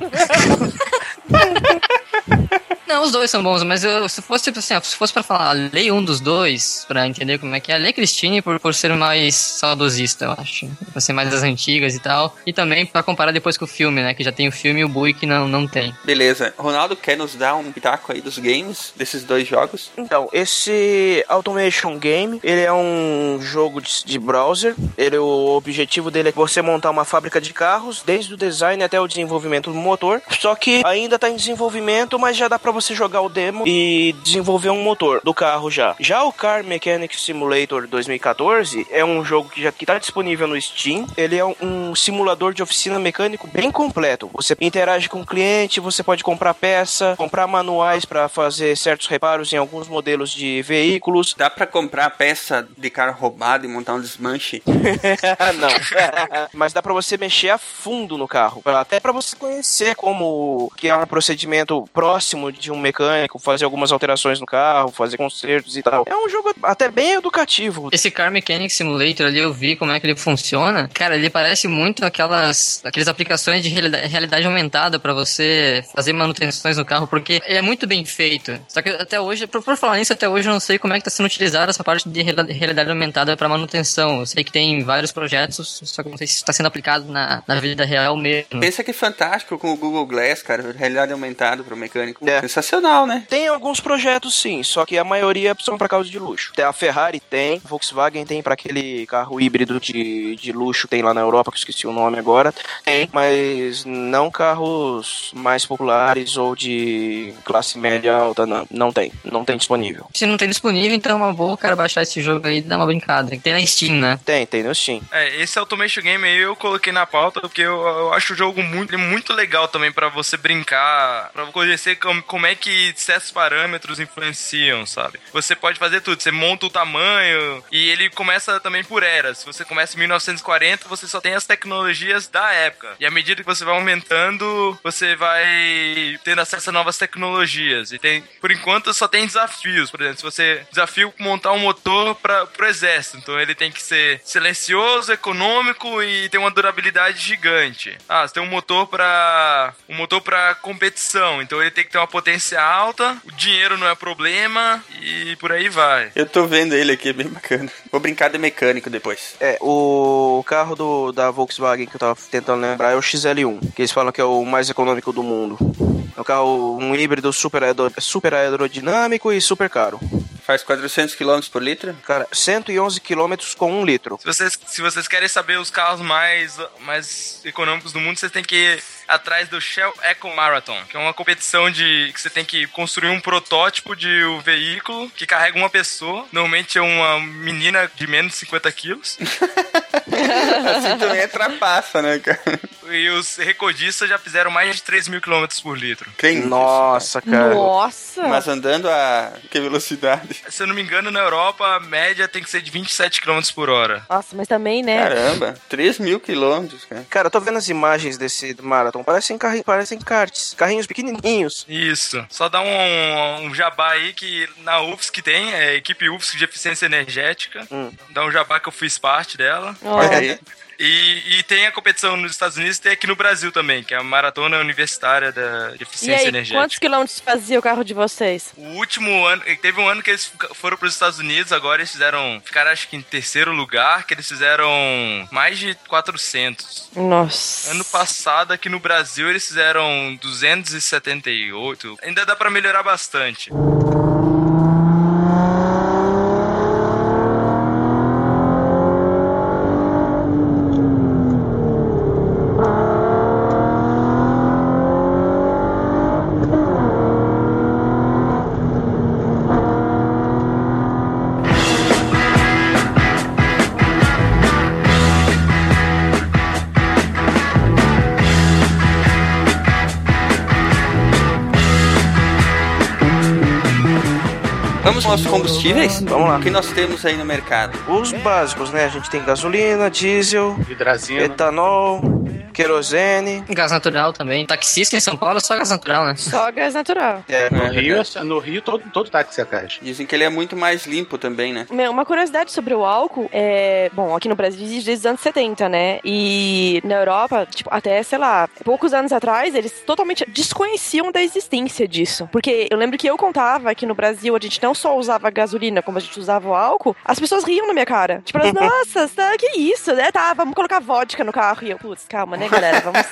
Não, os dois são bons, mas eu, se fosse tipo assim, se fosse pra falar, lei um dos dois, pra entender como é que é, lei Christine por, por ser mais saudosista, eu acho. Pra ser mais das antigas e tal. E também pra comparar depois com o filme, né? Que já tem o filme e o Buick não, não tem. Beleza. Ronaldo, quer nos dar um pitaco aí dos games, desses dois jogos? Então, esse Automation Game, ele é um jogo de, de browser. Ele, o objetivo dele é você montar uma fábrica de carros, desde o design até o desenvolvimento do motor. Só que ainda tá em desenvolvimento, mas já dá pra você jogar o demo e desenvolver um motor do carro já. Já o Car Mechanic Simulator 2014 é um jogo que já que tá disponível no Steam. Ele é um, simulador de oficina mecânico bem completo. Você interage com o cliente, você pode comprar peça, comprar manuais para fazer certos reparos em alguns modelos de veículos. Dá pra comprar peça de carro roubado e montar um desmanche? não. Mas dá pra você mexer a fundo no carro, até pra você conhecer como que é um procedimento próximo de um mecânico, fazer algumas alterações no carro, fazer consertos e tal. É um jogo até bem educativo. Esse Car Mechanic Simulator ali, eu vi como é que ele funciona. Cara, ele parece muito aquelas, aquelas aplicações de realidade, aumentada pra você fazer manutenções no carro, porque ele é muito bem feito. Só que até hoje, por, por falar nisso, até hoje eu não sei como é que tá sendo utilizada essa parte de realidade aumentada pra manutenção. Eu sei que tem vários projetos, só que eu não sei se está sendo aplicado na, na vida real mesmo. Pensa que é fantástico com o Google Glass, cara. Realidade aumentada pro mecânico. É. Sensacional, né? Tem alguns projetos sim, só que a maioria são pra causa de luxo. A Ferrari tem, Volkswagen tem pra aquele carro híbrido de, de luxo tem lá na Europa, que eu esqueci o nome agora. Tem, mas não carros mais populares ou de classe média alta, não. Não tem, não tem disponível. Se não tem disponível, então é uma boa o cara baixar esse jogo aí e dar uma brincada. Tem na Steam, né? Tem, tem no Steam. É, esse Automation Game aí eu coloquei na pauta porque eu, eu acho o jogo muito, muito legal também pra você brincar, pra conhecer como, como é que certos parâmetros influenciam, sabe? Você pode fazer tudo, você monta o tamanho e ele começa também por eras. Se você começa em 1940, você só tem as tecnologias da época. E à medida que você vai aumentando, você vai tendo acesso a novas tecnologias. E tem, por enquanto, só tem desafios. Por exemplo, se você desafio montar um motor para pro exército, então ele tem que ser silencioso, econômico e ter uma durabilidade gigante. Ah, você tem um motor para um motor para competição, então ele tem que ter uma potência potência alta, o dinheiro não é problema e por aí vai. Eu tô vendo ele aqui, é bem bacana. Vou brincar de mecânico depois. É, o carro do, da Volkswagen que eu tava tentando lembrar é o XL1, que eles falam que é o mais econômico do mundo. É um carro, um híbrido super, aero- super aerodinâmico e super caro. Faz 400 km por litro? Cara, 111 km com um litro. Se vocês, se vocês querem saber os carros mais, mais econômicos do mundo, vocês têm que ir atrás do Shell Eco Marathon, que é uma competição de que você tem que construir um protótipo de um veículo que carrega uma pessoa. Normalmente é uma menina de menos de 50 quilos. Assim também é trapaça, né, cara? E os recordistas já fizeram mais de 3 mil quilômetros por litro. Quem Nossa, cara. Nossa! Mas andando a que velocidade? Se eu não me engano, na Europa, a média tem que ser de 27 km por hora. Nossa, mas também, né? Caramba, 3 mil quilômetros, cara. Cara, eu tô vendo as imagens desse marathon. Parecem, carri parecem karts. Carrinhos pequenininhos. Isso. Só dá um, um jabá aí que na UFSC tem, é a equipe UFSC de eficiência energética. Hum. Dá um jabá que eu fiz parte dela. Olha aí. E, e tem a competição nos Estados Unidos e tem aqui no Brasil também, que é a Maratona Universitária da, de E Eficiência aí, Energética. quantos quilômetros fazia o carro de vocês? O último ano, teve um ano que eles foram para os Estados Unidos, agora eles fizeram, ficaram acho que em terceiro lugar, que eles fizeram mais de 400. Nossa. Ano passado aqui no Brasil eles fizeram 278. Ainda dá para melhorar bastante. Vamos aos combustíveis? Vamos lá. O que nós temos aí no mercado? Os básicos, né? A gente tem gasolina, diesel, Hidrazina. etanol, querosene. Gás natural também. Taxista em São Paulo é só gás natural, né? Só gás natural. É, No Rio, no Rio todo, todo táxi é gás. Dizem que ele é muito mais limpo também, né? Meu, Uma curiosidade sobre o álcool é. Bom, aqui no Brasil existe desde os anos 70, né? E na Europa, tipo, até, sei lá, poucos anos atrás, eles totalmente desconheciam da existência disso. Porque eu lembro que eu contava que no Brasil a gente não só usava gasolina, como a gente usava o álcool, as pessoas riam na minha cara. Tipo, elas, nossa, tá, que isso, né? Tá, vamos colocar vodka no carro. E eu, putz, calma, né, galera? Vamos,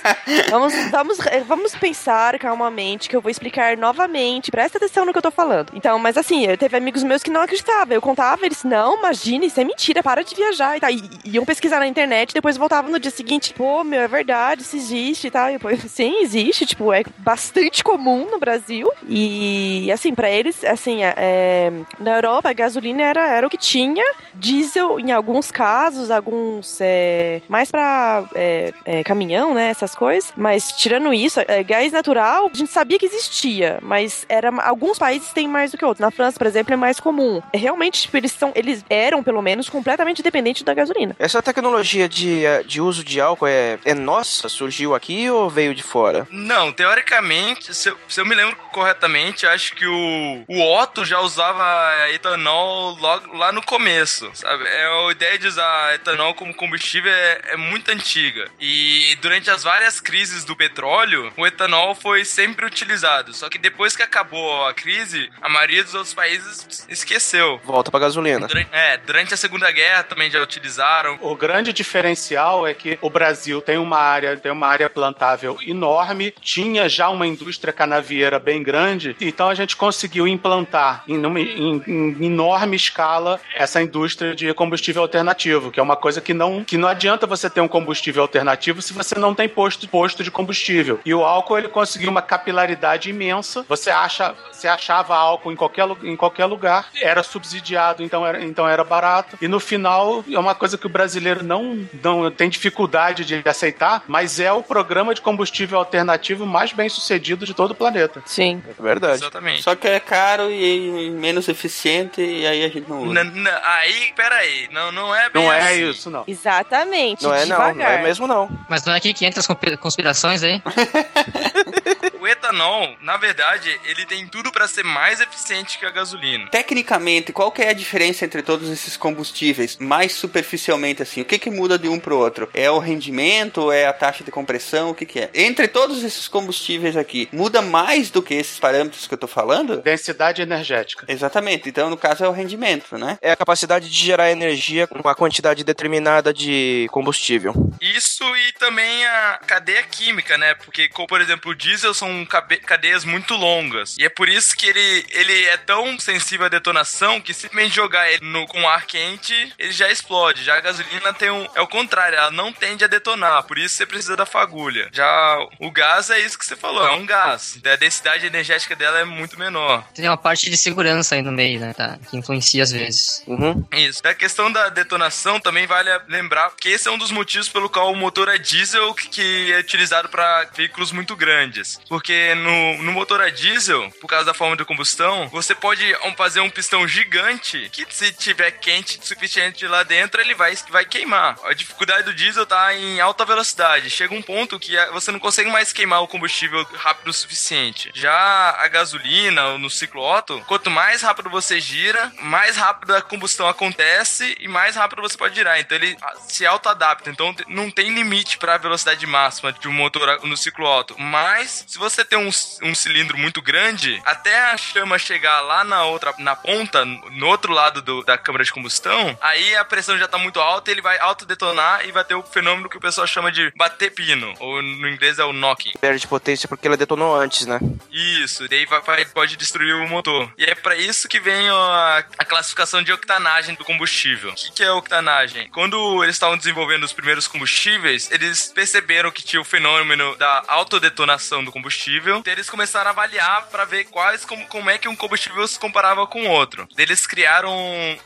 vamos, vamos, vamos pensar calmamente que eu vou explicar novamente. Presta atenção no que eu tô falando. Então, mas assim, teve amigos meus que não acreditavam. Eu contava, eles, não, imagina, isso é mentira, para de viajar e tal. E, iam pesquisar na internet, depois voltavam no dia seguinte, pô, meu, é verdade, isso existe e tal. E depois, sim, existe, tipo, é bastante comum no Brasil. E, assim, pra eles, assim, é, é, na Europa, a gasolina era, era o que tinha. Diesel, em alguns casos, alguns é, mais pra é, é, caminhão, né? Essas coisas. Mas tirando isso, é, gás natural, a gente sabia que existia, mas era alguns países têm mais do que outros. Na França, por exemplo, é mais comum. É, realmente, tipo, eles são, eles eram, pelo menos, completamente dependentes da gasolina. Essa tecnologia de, eh, de uso de álcool é, é nossa? Surgiu aqui ou veio de fora? Não, teoricamente, se eu, se eu me lembro corretamente, acho que o, o Otto já usava etanol logo lá no começo, sabe? É, a ideia de usar etanol como combustível é, é muito antiga. E durante as várias crises do petróleo, o etanol foi sempre utilizado. Só que depois que acabou a crise, a maioria dos outros países esqueceu. Volta pra gasolina. Durante, é, durante a Segunda Guerra também já utilizaram. O grande diferencial é que o Brasil tem uma área, tem uma área plantável enorme, tinha já uma indústria canavieira bem grande, então a gente conseguiu implantar em, em- em enorme escala essa indústria de combustível alternativo, que é uma coisa que não, que não adianta você ter um combustível alternativo se você não tem posto, posto de combustível. E o álcool ele conseguiu uma capilaridade imensa. Você acha, você achava álcool em qualquer, em qualquer lugar, era subsidiado, então era, então era barato. E no final é uma coisa que o brasileiro não, não tem dificuldade de aceitar, mas é o programa de combustível alternativo mais bem sucedido de todo o planeta. Sim. É verdade. Exatamente. Só que é caro e menos eficiente e aí a gente não usa. N- n- aí, peraí, não, não é bem Não é assim. isso, não. Exatamente. Não é não, não devagar. é mesmo não. Mas não é aqui que entra as conspi- conspirações aí. O etanol etanol, na verdade, ele tem tudo para ser mais eficiente que a gasolina. Tecnicamente, qual que é a diferença entre todos esses combustíveis? Mais superficialmente assim, o que que muda de um pro outro? É o rendimento, é a taxa de compressão, o que que é? Entre todos esses combustíveis aqui, muda mais do que esses parâmetros que eu tô falando? Densidade energética. Exatamente. Então, no caso é o rendimento, né? É a capacidade de gerar energia com uma quantidade determinada de combustível. Isso e também a cadeia química, né? Porque, como, por exemplo, o diesel são cadeias muito longas. E é por isso que ele, ele é tão sensível à detonação que simplesmente jogar ele no, com ar quente, ele já explode. Já a gasolina tem um. É o contrário, ela não tende a detonar. Por isso você precisa da fagulha. Já o gás é isso que você falou, é um gás. A densidade energética dela é muito menor. Tem uma parte de segurança aí no meio, né? Tá? Que influencia às vezes. Uhum. Isso. Da questão da detonação, também vale lembrar que esse é um dos motivos pelo qual o motor é diesel que- que é utilizado para veículos muito grandes. Porque no, no motor a diesel, por causa da forma de combustão, você pode fazer um pistão gigante que se tiver quente o suficiente lá dentro, ele vai, vai queimar. A dificuldade do diesel tá em alta velocidade. Chega um ponto que você não consegue mais queimar o combustível rápido o suficiente. Já a gasolina, no ciclo Otto, quanto mais rápido você gira, mais rápido a combustão acontece e mais rápido você pode girar. Então ele se auto-adapta. Então não tem limite para a velocidade máxima de um motor no ciclo Otto. Mas se você tem um, um cilindro muito grande, até a chama chegar lá na outra, na ponta, no outro lado do- da câmara de combustão, aí a pressão já tá muito alta, ele vai autodetonar e vai ter o fenômeno que o pessoal chama de bater pino, ou no inglês é o knocking. Perde potência porque ela detonou antes, né? Isso, daí vai, vai- pode destruir o motor. E é pra isso que vem a, a classificação de octanagem do combustível. O que, que é octanagem? Quando eles estavam desenvolvendo os primeiros combustíveis, eles perceberam que tinha o fenômeno da autodetonação do combustível. Então eles começaram a avaliar pra ver quais como, como é que um combustível se comparava com o outro. Eles criaram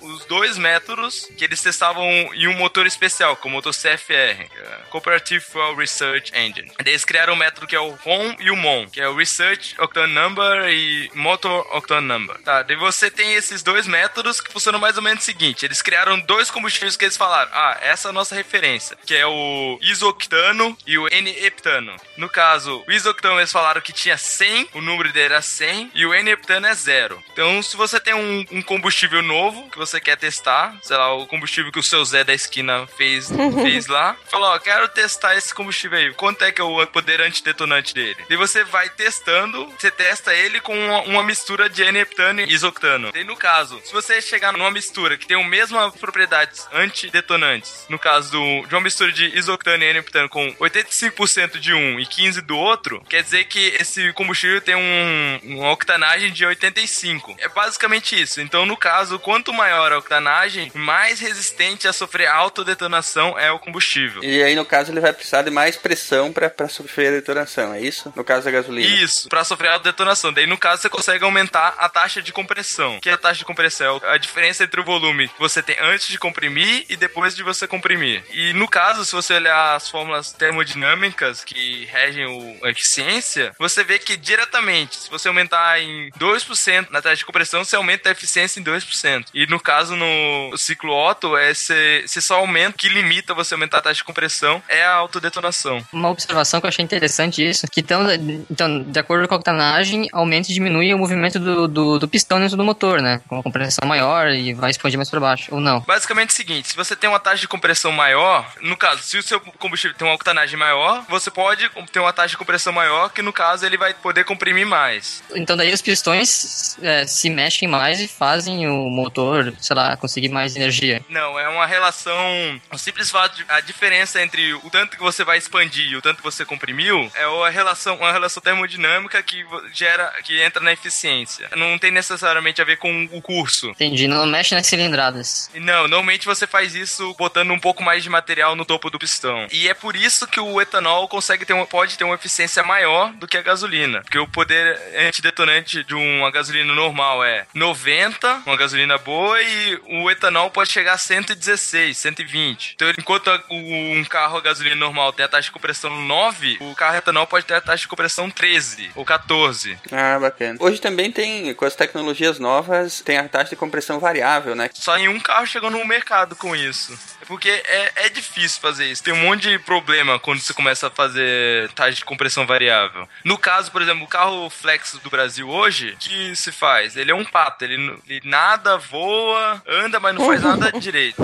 os dois métodos que eles testavam em um motor especial, que é o motor CFR, é Cooperative Fuel Research Engine. Eles criaram um método que é o ROM e o MON, que é o Research Octane Number e Motor Octane Number. Tá, daí você tem esses dois métodos que funcionam mais ou menos o seguinte: eles criaram dois combustíveis que eles falaram, ah, essa é a nossa referência, que é o isoctano e o N-heptano. No caso, o isoctano eles falaram que tinha 100, o número dele era 100, e o N-heptano é zero. Então, se você tem um, um combustível novo que você quer testar, sei lá, o combustível que o seu Zé da esquina fez, fez lá, falou, ó, quero testar esse combustível aí, quanto é que é o poder antidetonante dele? E você vai testando, você testa ele com uma, uma mistura de N-heptano e isoctano. E no caso, se você chegar numa mistura que tem as mesmas propriedades antidetonantes, no caso do, de uma mistura de isoctano e N-heptano com 85% de um e 15% do outro, quer dizer que esse combustível tem um, uma octanagem de 85. É basicamente isso. Então, no caso, quanto maior a octanagem, mais resistente a sofrer autodetonação é o combustível. E aí, no caso, ele vai precisar de mais pressão pra sofrer a detonação, é isso? No caso da gasolina. Isso, pra sofrer autodetonação. Daí, no caso, você consegue aumentar a taxa de compressão. Que é a taxa de compressão? É a diferença entre o volume que você tem antes de comprimir e depois de você comprimir. E no caso, se você olhar as fórmulas termodinâmicas que regem o- a eficiência, você vê que diretamente, se você aumentar em 2% na taxa de compressão, você aumenta a eficiência em 2%. E no caso, no ciclo Otto, é esse, esse só aumento que limita você aumentar a taxa de compressão é a autodetonação. Uma observação que eu achei interessante isso, que então, então de acordo com a octanagem, aumenta e diminui o movimento do, do, do pistão dentro do motor, né? Com uma compressão maior e vai expandir mais para baixo, ou não. Basicamente é o seguinte, se você tem uma taxa de compressão maior, no caso, se o seu combustível tem uma octanagem maior, você pode ter uma taxa de compressão maior, que no caso ele vai poder comprimir mais. Então daí os pistões é, se mexem mais e fazem o motor, sei lá, conseguir mais energia. Não, é uma relação. O simples fato de a diferença entre o tanto que você vai expandir e o tanto que você comprimiu é uma relação, uma relação termodinâmica que gera, que entra na eficiência. Não tem necessariamente a ver com o curso. Entendi, não mexe nas cilindradas. Não, normalmente você faz isso botando um pouco mais de material no topo do pistão. E é por isso que o etanol consegue ter uma, pode ter uma eficiência maior do que a gasolina. Porque o poder antidetonante de uma gasolina normal é 90, uma gasolina boa, e o etanol pode chegar a 116, 120. Então, enquanto um carro a gasolina normal tem a taxa de compressão 9, o carro etanol pode ter a taxa de compressão 13 ou 14. Ah, bacana. Hoje também tem, com as tecnologias novas, tem a taxa de compressão variável, né? Só em um carro chegou no mercado com isso. Porque é, é difícil fazer isso. Tem um monte de problema quando você começa a fazer taxa de compressão variável. No caso, por exemplo, o carro flex do Brasil hoje, o que se faz? Ele é um pato. Ele, ele nada, voa, anda, mas não faz nada direito.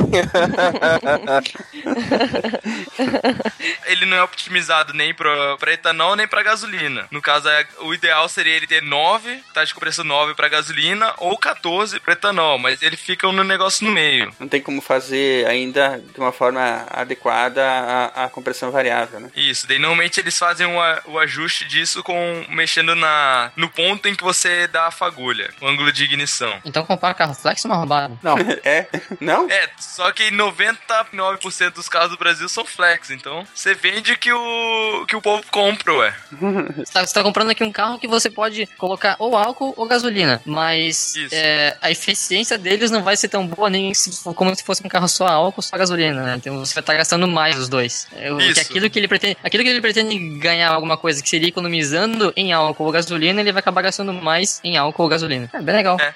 ele não é optimizado nem pra, pra etanol nem pra gasolina. No caso, é- o ideal seria ele ter 9, taxa de compressão 9 pra gasolina ou 14 pra etanol, mas ele fica no negócio no meio. Não tem como fazer ainda de uma forma adequada a, a compressão variável, né? Isso, daí normalmente eles fazem o, ajuste disso com mexendo na, no ponto em que você dá a fagulha, o ângulo de ignição. Então comprar carro flex é uma roubada. Não, É? Não? É, só que 99% dos carros do Brasil são flex, então você vende que o que o povo compra, ué. Você tá, você tá comprando aqui um carro que você pode colocar ou álcool ou gasolina, mas é, a eficiência deles não vai ser tão boa nem se como se fosse um carro só álcool, só gasolina, né? Então você vai estar gastando mais os dois. É, que Isso. aquilo que ele pretende, aquilo que ele pretende ganhar alguma coisa que seria economizando em álcool ou gasolina, ele vai acabar gastando mais em álcool ou gasolina. É bem legal. É.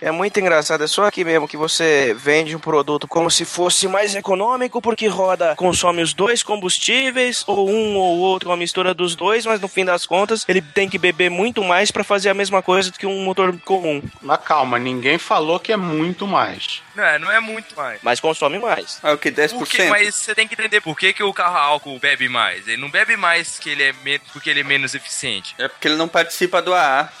É muito engraçado, é só aqui mesmo que você vende um produto como se fosse mais econômico porque roda, consome os dois combustíveis ou um ou outro, uma mistura dos dois, mas no fim das contas ele tem que beber muito mais pra fazer a mesma coisa do que um motor comum, mas calma, ninguém falou que é muito mais. Não é, não é muito mais. mas consome mais. Ah, o que? 10%? Por que, mas você tem que entender por que, que o carro a álcool bebe mais. Ele não bebe mais que ele é me- porque ele é menos eficiente. É porque ele não participa do AA.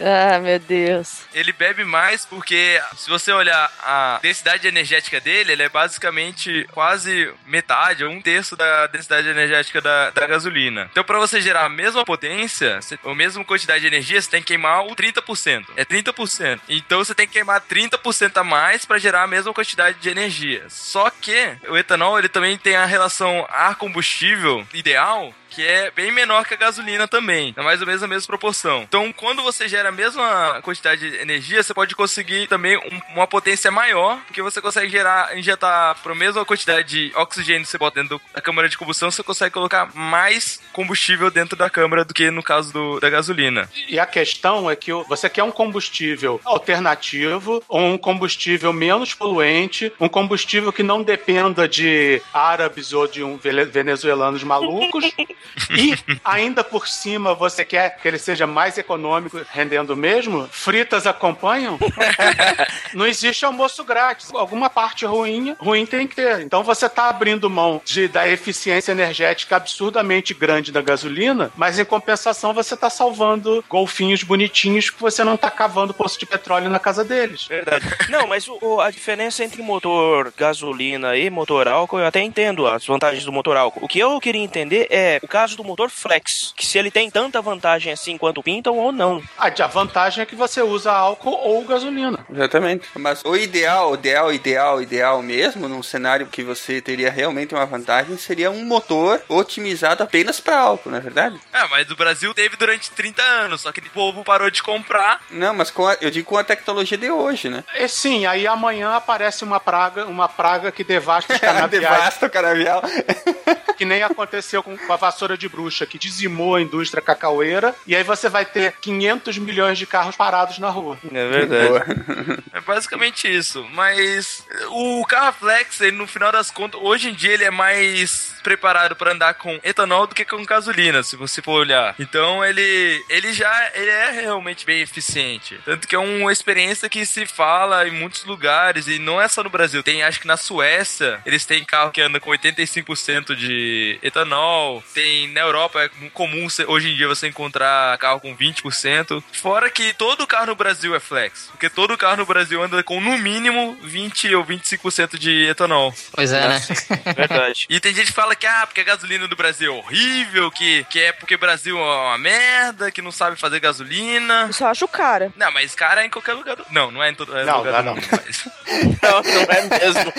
Ah, meu Deus. Ele bebe mais porque, se você olhar a densidade energética dele, ele é basicamente quase metade ou um terço da densidade energética da, da gasolina. Então, para você gerar a mesma potência, você- a mesma quantidade de energia, você tem que queimar o 30%. É 30%. Então, você tem que queimar 30% a mais para gerar a mesma quantidade de energia. Só que o etanol, ele também tem a relação ar-combustível ideal que é bem menor que a gasolina também. É mais ou menos a mesma proporção. Então, quando você gera a mesma quantidade de energia, você pode conseguir também um- uma potência maior, porque você consegue gerar, injetar para a mesma quantidade de oxigênio que você bota dentro da câmara de combustão, você consegue colocar mais combustível dentro da câmara do que no caso do- da gasolina. E a questão é que você quer um combustível alternativo ou um combustível menos poluente, um combustível que não dependa de árabes ou de um venezuelanos malucos. E ainda por cima você quer que ele seja mais econômico, rendendo mesmo? Fritas acompanham? Não existe almoço grátis. Alguma parte ruim, ruim tem que ter. Então você tá abrindo mão de, da eficiência energética absurdamente grande da gasolina, mas em compensação você tá salvando golfinhos bonitinhos que você não tá cavando poço de petróleo na casa deles. Verdade. Não, mas o- o- a diferença entre motor gasolina e motor álcool, eu até entendo as vantagens do motor álcool. O que eu queria entender é o caso do motor flex, que se ele tem tanta vantagem assim quanto pintam ou não. A a vantagem é que você usa álcool ou gasolina. Exatamente. Mas o ideal, ideal, ideal, ideal mesmo, num cenário que você teria realmente uma vantagem, seria um motor otimizado apenas para álcool, não é verdade? É, mas o Brasil teve durante 30 anos, só que o povo parou de comprar. Não, mas com a- eu digo com a tecnologia de hoje, né? E sim, aí amanhã aparece uma praga, uma praga que devasta os canaviais, Devasta o canavial. que nem aconteceu com com a vassoura de bruxa, que dizimou a indústria cacaueira, e aí você vai ter 500 milhões de carros parados na rua. É verdade. É basicamente isso. Mas o carro flex, ele, no final das contas, hoje em dia ele é mais preparado para andar com etanol do que com gasolina, se você for olhar. Então ele, ele já ele é realmente bem eficiente. Tanto que é uma experiência que se fala em muitos lugares e não é só no Brasil. Tem, acho que na Suécia, eles têm carro que anda com 85% de etanol. Tem na Europa é comum hoje em dia você encontrar carro com 20%. Fora que todo carro no Brasil é flex, porque todo carro no Brasil anda com no mínimo 20 ou 25% de etanol. Pois é, né? Verdade. E tem gente que fala que, ah, porque a gasolina do Brasil é horrível, que, que é porque o Brasil é uma merda, que não sabe fazer gasolina. Eu só acho cara. Não, mas cara é em qualquer lugar do... Não, não é em todo é Não, lugar não, do não. Não, não é mesmo.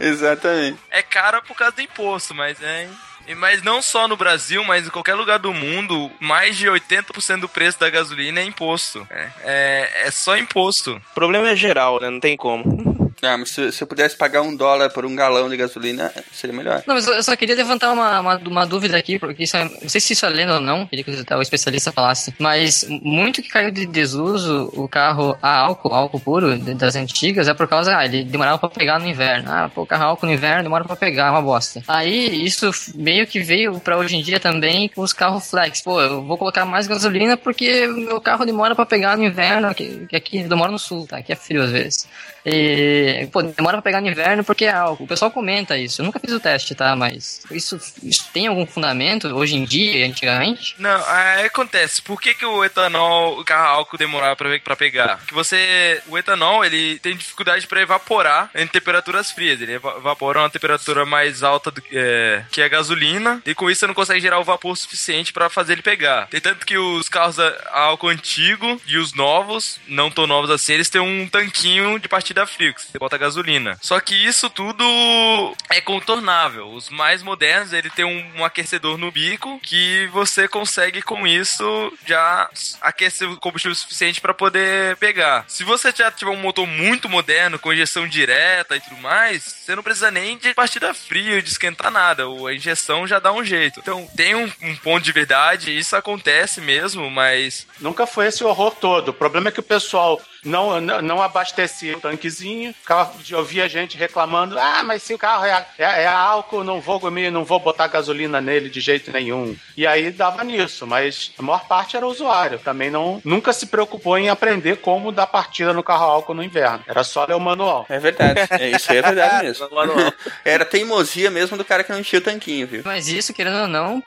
Exatamente. É cara por causa do imposto, mas é... e- Mas não só no Brasil, mas em qualquer lugar do mundo, mais de 80% do preço da gasolina é imposto. É, é, é só imposto. O problema é geral, né? Não tem como. Ah, mas se, se eu pudesse pagar um dólar por um galão de gasolina, seria melhor. Não, mas eu só queria levantar uma, uma, uma dúvida aqui, porque isso é, não sei se isso é lenda ou não, queria que o especialista falasse, mas muito que caiu de desuso o carro a álcool, álcool puro, das antigas, é por causa, ah, ele demorava pra pegar no inverno. Ah, pô, carro álcool no inverno demora pra pegar, é uma bosta. Aí isso meio que veio pra hoje em dia também com os carros flex. Pô, eu vou colocar mais gasolina porque meu carro demora pra pegar no inverno, que, aqui eu moro no sul, tá? Aqui é frio às vezes. E, pô, demora pra pegar no inverno porque é álcool. O pessoal comenta isso. Eu nunca fiz o teste, tá? Mas isso, isso tem algum fundamento hoje em dia, antigamente? Não, acontece. Por que, que o etanol, o carro álcool demorava pra, pra pegar? Que você, o etanol, ele tem dificuldade pra evaporar em temperaturas frias. Ele eva- evapora a uma temperatura mais alta do é, que a gasolina. E com isso você não consegue gerar o vapor suficiente pra fazer ele pegar. Tem tanto que os carros a álcool antigo e os novos, não tão novos assim, eles têm um tanquinho de partida frio, que você bota gasolina. Só que isso tudo é contornável. Os mais modernos, ele tem um, um aquecedor no bico que você consegue com isso já aquecer o combustível suficiente para poder pegar. Se você já tiver um motor muito moderno, com injeção direta e tudo mais, você não precisa nem de partida fria, de esquentar nada. A injeção já dá um jeito. Então tem um, um ponto de verdade, isso acontece mesmo, mas Nunca foi esse horror todo. O problema é que o pessoal não, não, não abastecia o tanquezinho. Ficava, eu via gente reclamando: ah, mas se o carro é, é, é álcool, não vou comer, não vou botar gasolina nele de jeito nenhum. E aí dava nisso, mas a maior parte era usuário. Também não, nunca se preocupou em aprender como dar partida no carro álcool no inverno. Era só ler o manual. É verdade. É, isso aí é verdade mesmo. Era teimosia mesmo do cara que não enchia o tanquinho, viu? Mas isso, querendo ou não,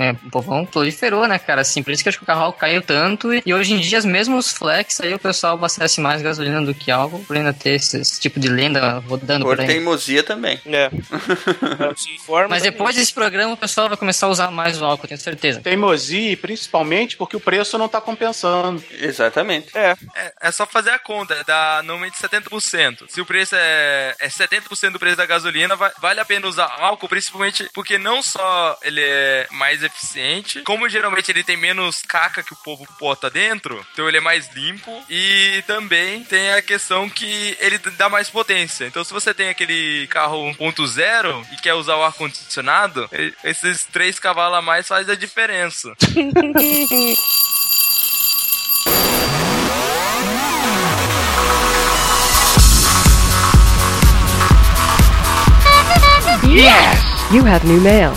é, o povão proliferou, né, cara? Assim, por isso que eu acho que o carro álcool caiu tanto. E hoje em dia, mesmo os flex, aí o pessoal abastece mais gasolina do que álcool, por ainda ter esse, esse tipo de lenda rodando Por por aí. teimosia também. É. Mas depois desse programa, o pessoal vai começar a usar mais o álcool, tenho certeza. Teimosia, e principalmente porque o preço não tá compensando. Exatamente. É, É, é só fazer a conta, dá normalmente 70%. Se o preço é, é 70% do preço da gasolina, va- vale a pena usar álcool, principalmente porque não só ele é mais eficiente, como geralmente ele tem menos caca que o povo bota dentro, então ele é mais limpo e também tem a questão que ele dá mais potência. Então se você tem aquele carro 1.0 e quer usar o ar-condicionado, esses três cavalos a mais faz a diferença. You have new mail.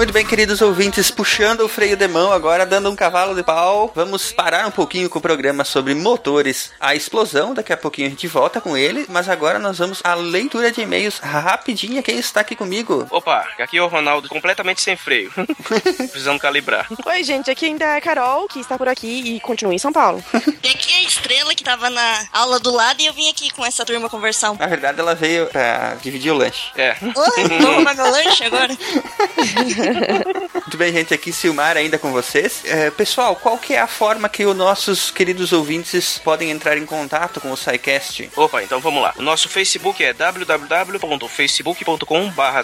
Muito bem, queridos ouvintes, puxando o freio de mão agora, dando um cavalo de pau. Vamos parar um pouquinho com o programa sobre motores a explosão. Daqui a pouquinho a gente volta com ele, mas agora nós vamos à leitura de e-mails rapidinha. Quem está aqui comigo? Opa, aqui é o Ronaldo completamente sem freio. Precisando calibrar. Oi, gente, aqui ainda é a Carol, que está por aqui e continua em São Paulo. E aqui é a estrela que tava na aula do lado e eu vim aqui com essa turma conversar. Na verdade, ela veio pra dividir o lanche. É. Oi, vamos comer meu lanche agora? Muito bem, gente, aqui Silmar ainda com vocês. É, pessoal, qual que é a forma que os nossos queridos ouvintes podem entrar em contato com o SciCast? Opa, então vamos lá. O nosso Facebook é www.facebook.com barra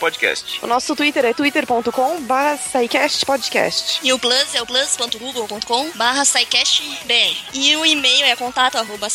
podcast. O nosso Twitter é twitter.com.br podcast. E o Plus é o plus.google.com barra. E o e-mail é contato arroba.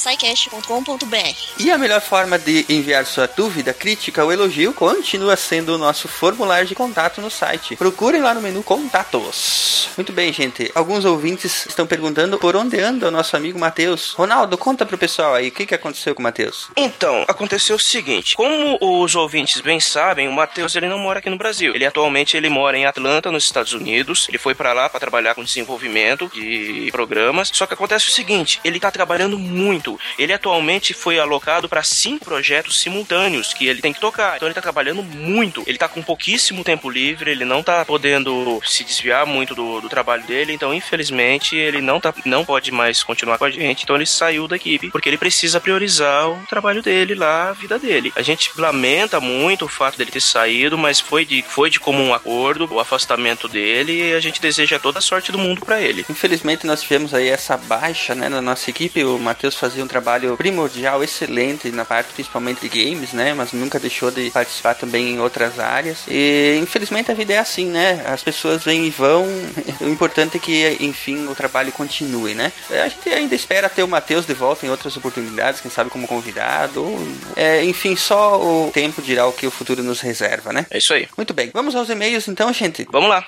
E a melhor forma de enviar sua dúvida, crítica ou elogio continua sendo o nosso formulário de contato no site. Procurem lá no menu Contatos. Muito bem, gente. Alguns ouvintes estão perguntando por onde anda o nosso amigo Matheus. Ronaldo, conta pro pessoal aí o que, que aconteceu com o Matheus. Então, aconteceu o seguinte: como os ouvintes bem sabem, o Matheus ele não mora aqui no Brasil. Ele atualmente ele mora em Atlanta, nos Estados Unidos. Ele foi pra lá pra trabalhar com desenvolvimento de programas. Só que acontece o seguinte: ele tá trabalhando muito. Ele atualmente foi alocado pra cinco projetos simultâneos que ele tem que tocar. Então ele tá trabalhando muito. Ele tá com pouquíssimo tempo livre. Ele não tá podendo se desviar muito do, do trabalho dele. Então, infelizmente, ele não tá não pode mais continuar com a gente. Então ele saiu da equipe porque ele precisa priorizar o trabalho dele lá, a vida dele. A gente lamenta muito o fato dele ter saído, mas foi de, foi de comum acordo o afastamento dele e a gente deseja toda a sorte do mundo pra ele. Infelizmente nós tivemos aí essa baixa né, na nossa equipe. O Matheus fazia um trabalho primordial, excelente na parte principalmente de games, né? Mas nunca deixou de participar também em outras áreas. E infelizmente a vida é assim, né? As pessoas vêm e vão. O importante é que, enfim, o trabalho continue, né? A gente ainda espera ter o Matheus de volta em outras oportunidades, quem sabe como convidado. Ou, é, enfim, só o tempo dirá o que o futuro nos reserva, né? É isso aí. Muito bem. Vamos aos e-mails então, gente. Vamos lá.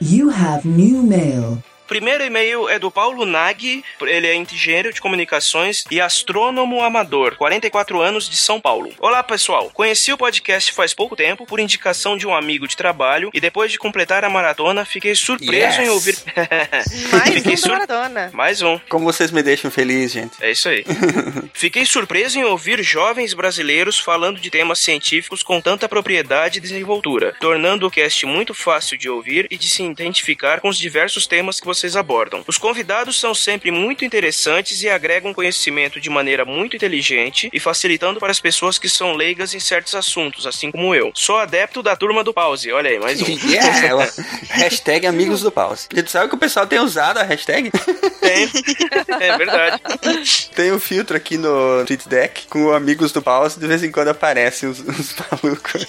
You have new mail. Primeiro e-mail é do Paulo Nag, ele é engenheiro de comunicações e astrônomo amador, 44 anos de São Paulo. Olá pessoal, conheci o podcast faz pouco tempo por indicação de um amigo de trabalho e depois de completar a maratona fiquei surpreso Yes. em ouvir. Mais Fiquei um sur- da maratona. Mais um. Como vocês me deixam feliz, gente. É isso aí. Fiquei surpreso em ouvir jovens brasileiros falando de temas científicos com tanta propriedade e desenvoltura, tornando o cast muito fácil de ouvir e de se identificar com os diversos temas que vocês abordam. Os convidados são sempre muito interessantes e agregam conhecimento de maneira muito inteligente e facilitando para as pessoas que são leigas em certos assuntos, assim como eu. Sou adepto da turma do pause. Olha aí, mais um. Yeah, o- hashtag amigos do pause. Tu sabe que o pessoal tem usado a hashtag? Tem. É verdade. Tem um filtro aqui no TweetDeck com o amigos do pause, de vez em quando aparecem uns, uns malucos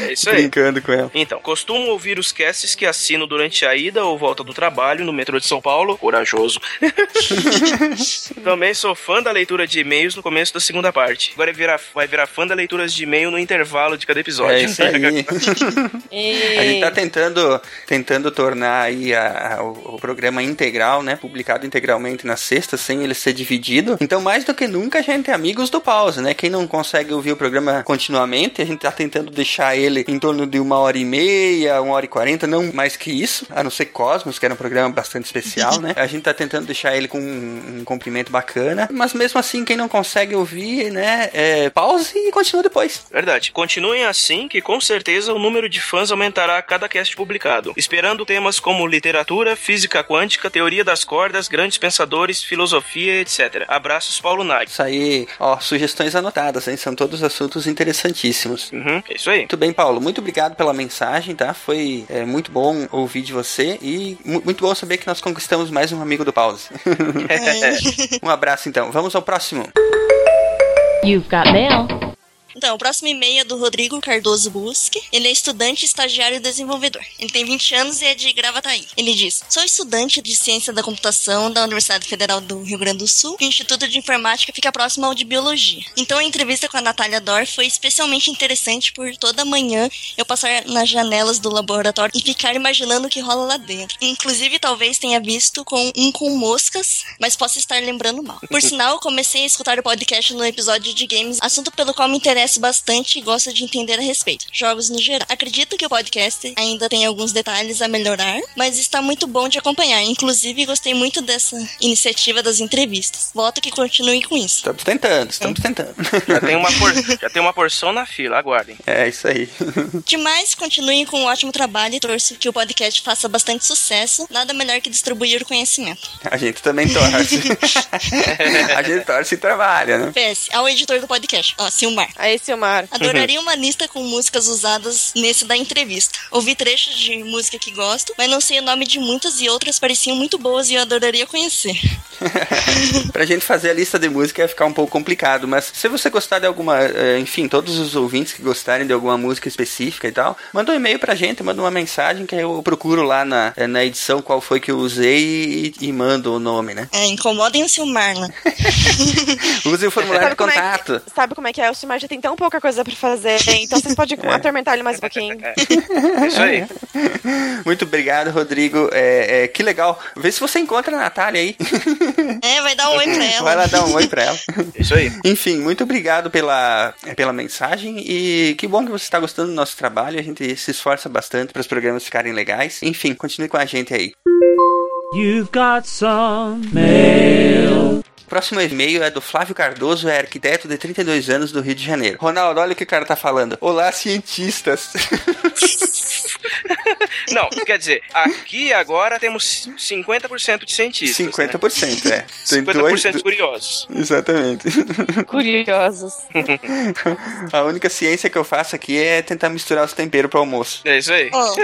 É isso aí. brincando com ela. Então, costumo ouvir os casts que assino durante a ida ou volta do trabalho no metrô de São Paulo. Corajoso. Também sou fã da leitura de e-mails no começo da segunda parte. Agora vai virar, vai virar fã da leitura de e-mail no intervalo de cada episódio. É isso aí. A gente tá tentando, tentando tornar aí a- a- o, o programa integral, né? Publicado integralmente na sexta, sem ele ser dividido. Então, mais do que nunca, a gente é amigos do pause, né? Quem não consegue ouvir o programa continuamente, a gente tá tentando deixar ele em torno de uma hora e meia, uma hora e quarenta, não mais que isso, a não ser Cosmos, que era um programa bastante especial, né? A gente tá tentando deixar ele com um, um comprimento bacana, mas mesmo assim, quem não consegue ouvir, né? É, pause e continua depois. Verdade. Continuem assim, que com certeza o número de fãs aumentará a cada cast publicado. Esperando temas como literatura, física quântica, teoria das cordas, grandes pensadores, filosofia, etc. Abraços, Paulo Nag. Isso aí, ó, sugestões anotadas, hein? São todos assuntos interessantíssimos. Uhum, é isso aí. Muito bem, Paulo. Muito obrigado pela mensagem, tá? Foi é, muito bom ouvir de você e mu- muito bom saber que nós conquistamos mais um amigo do Pause. um abraço, então. Vamos ao próximo. You've got mail. Então, o próximo e-mail é do Rodrigo Cardoso Busque. Ele é estudante, estagiário e desenvolvedor. Ele tem 20 anos e é de Gravataí. Ele diz: Sou estudante de Ciência da Computação da Universidade Federal do Rio Grande do Sul. O Instituto de Informática fica próximo ao de Biologia. Então, a entrevista com a Natália Dor foi especialmente interessante por toda manhã eu passar nas janelas do laboratório e ficar imaginando o que rola lá dentro. Inclusive, talvez tenha visto com um com moscas, mas posso estar lembrando mal. Por sinal, comecei a escutar o podcast no episódio de games, assunto pelo qual me interessa bastante e gosto de entender a respeito. Jogos no geral. Acredito que o podcast ainda tem alguns detalhes a melhorar, mas está muito bom de acompanhar. Inclusive, gostei muito dessa iniciativa das entrevistas. Voto que continue com isso. Estamos tentando, estamos tentando. Já tem uma, por- já tem uma porção na fila, aguardem. É isso aí. Demais, continuem com um ótimo trabalho e torço que o podcast faça bastante sucesso. Nada melhor que distribuir o conhecimento. A gente também torce. a gente torce e trabalha, né? PS, ao editor do podcast, ó, Silmar. Aí, Silmar. Adoraria uma lista com músicas usadas nesse da entrevista. Ouvi trechos de música que gosto, mas não sei o nome de muitas e outras pareciam muito boas e eu adoraria conhecer. pra gente fazer a lista de música ia ficar um pouco complicado, mas se você gostar de alguma, eh, enfim, todos os ouvintes que gostarem de alguma música específica e tal, manda um e-mail pra gente, manda uma mensagem que eu procuro lá na, eh, na edição qual foi que eu usei e, e mando o nome, né? É, incomodem o Silmar, né? Use o formulário de é contato. que, sabe como é que é? O Silmar já tem tão pouca coisa pra fazer, então vocês podem atormentar ele mais um pouquinho. É isso aí. Muito obrigado, Rodrigo. É, é, que legal. Vê se você encontra a Natália aí. É, vai dar um oi pra ela. Vai lá dar um oi pra ela. Isso aí. Enfim, muito obrigado pela, pela mensagem e que bom que você está gostando do nosso trabalho. A gente se esforça bastante para os programas ficarem legais. Enfim, continue com a gente aí. You've got some mail. Próximo e-mail é do Flávio Cardoso, é arquiteto de 32 anos do Rio de Janeiro. Ronaldo, olha o que o cara tá falando. Olá, cientistas. Não, quer dizer, aqui agora temos 50% de cientistas. 50%, é. Tem 50% dois- curiosos. Exatamente. Curiosos. A única ciência que eu faço aqui é tentar misturar os temperos para almoço. É isso aí. Ó,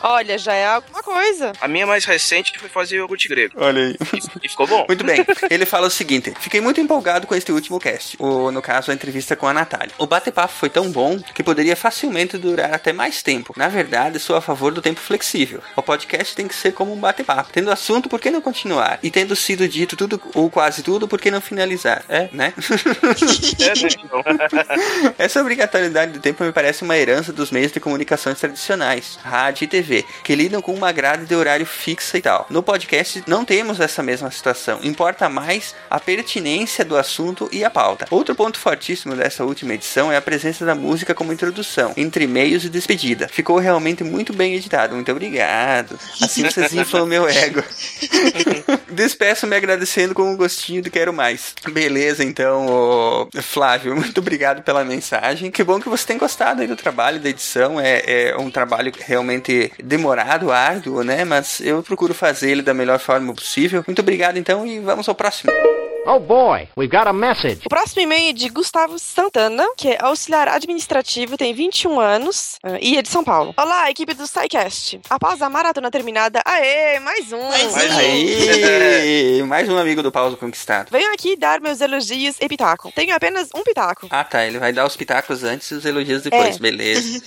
Olha, já é alguma coisa. A minha mais recente foi fazer iogurte grego. Olha aí. E ficou bom. Muito bem. Ele fala o seguinte: Fiquei muito empolgado com este último cast, ou no caso, a entrevista com a Natália. O bate-papo foi tão bom que poderia facilmente durar até mais tempo. Na verdade, sou a favor do tempo flexível. O podcast tem que ser como um bate-papo. Tendo assunto, por que não continuar? E tendo sido dito tudo, ou quase tudo, por que não finalizar? É, né? Essa obrigatoriedade do tempo me parece uma herança dos meios de comunicações tradicionais, rádio e TV, que lidam com uma grade de horário fixa e tal. No podcast não temos essa mesma situação. Importa mais a pertinência do assunto e a pauta. Outro ponto fortíssimo dessa última edição é a presença da música como introdução, entre e-mails e despedida. Ficou realmente muito bem editado. Muito obrigado. Assim vocês inflam meu ego. Despeço me agradecendo com um gostinho do quero mais. Beleza, então, Flávio, muito obrigado pela mensagem. Que bom que você tem gostado aí do trabalho, da edição. É, é um trabalho realmente demorado, árduo, né? Mas eu procuro fazer ele da melhor forma possível. Muito obrigado, então, e vamos ao próximo. Oh boy, we've got a message. O próximo e-mail é de Gustavo Santana, que é auxiliar administrativo, tem 21 anos uh, e é de São Paulo. Olá, equipe do SciCast. Após a maratona terminada, aê, mais um! Mais um. Aí, mais um amigo do Paulo Conquistado. Venho aqui dar meus elogios e pitaco. Tenho apenas um pitaco. Ah, tá. Ele vai dar os pitacos antes e os elogios depois. É. Beleza.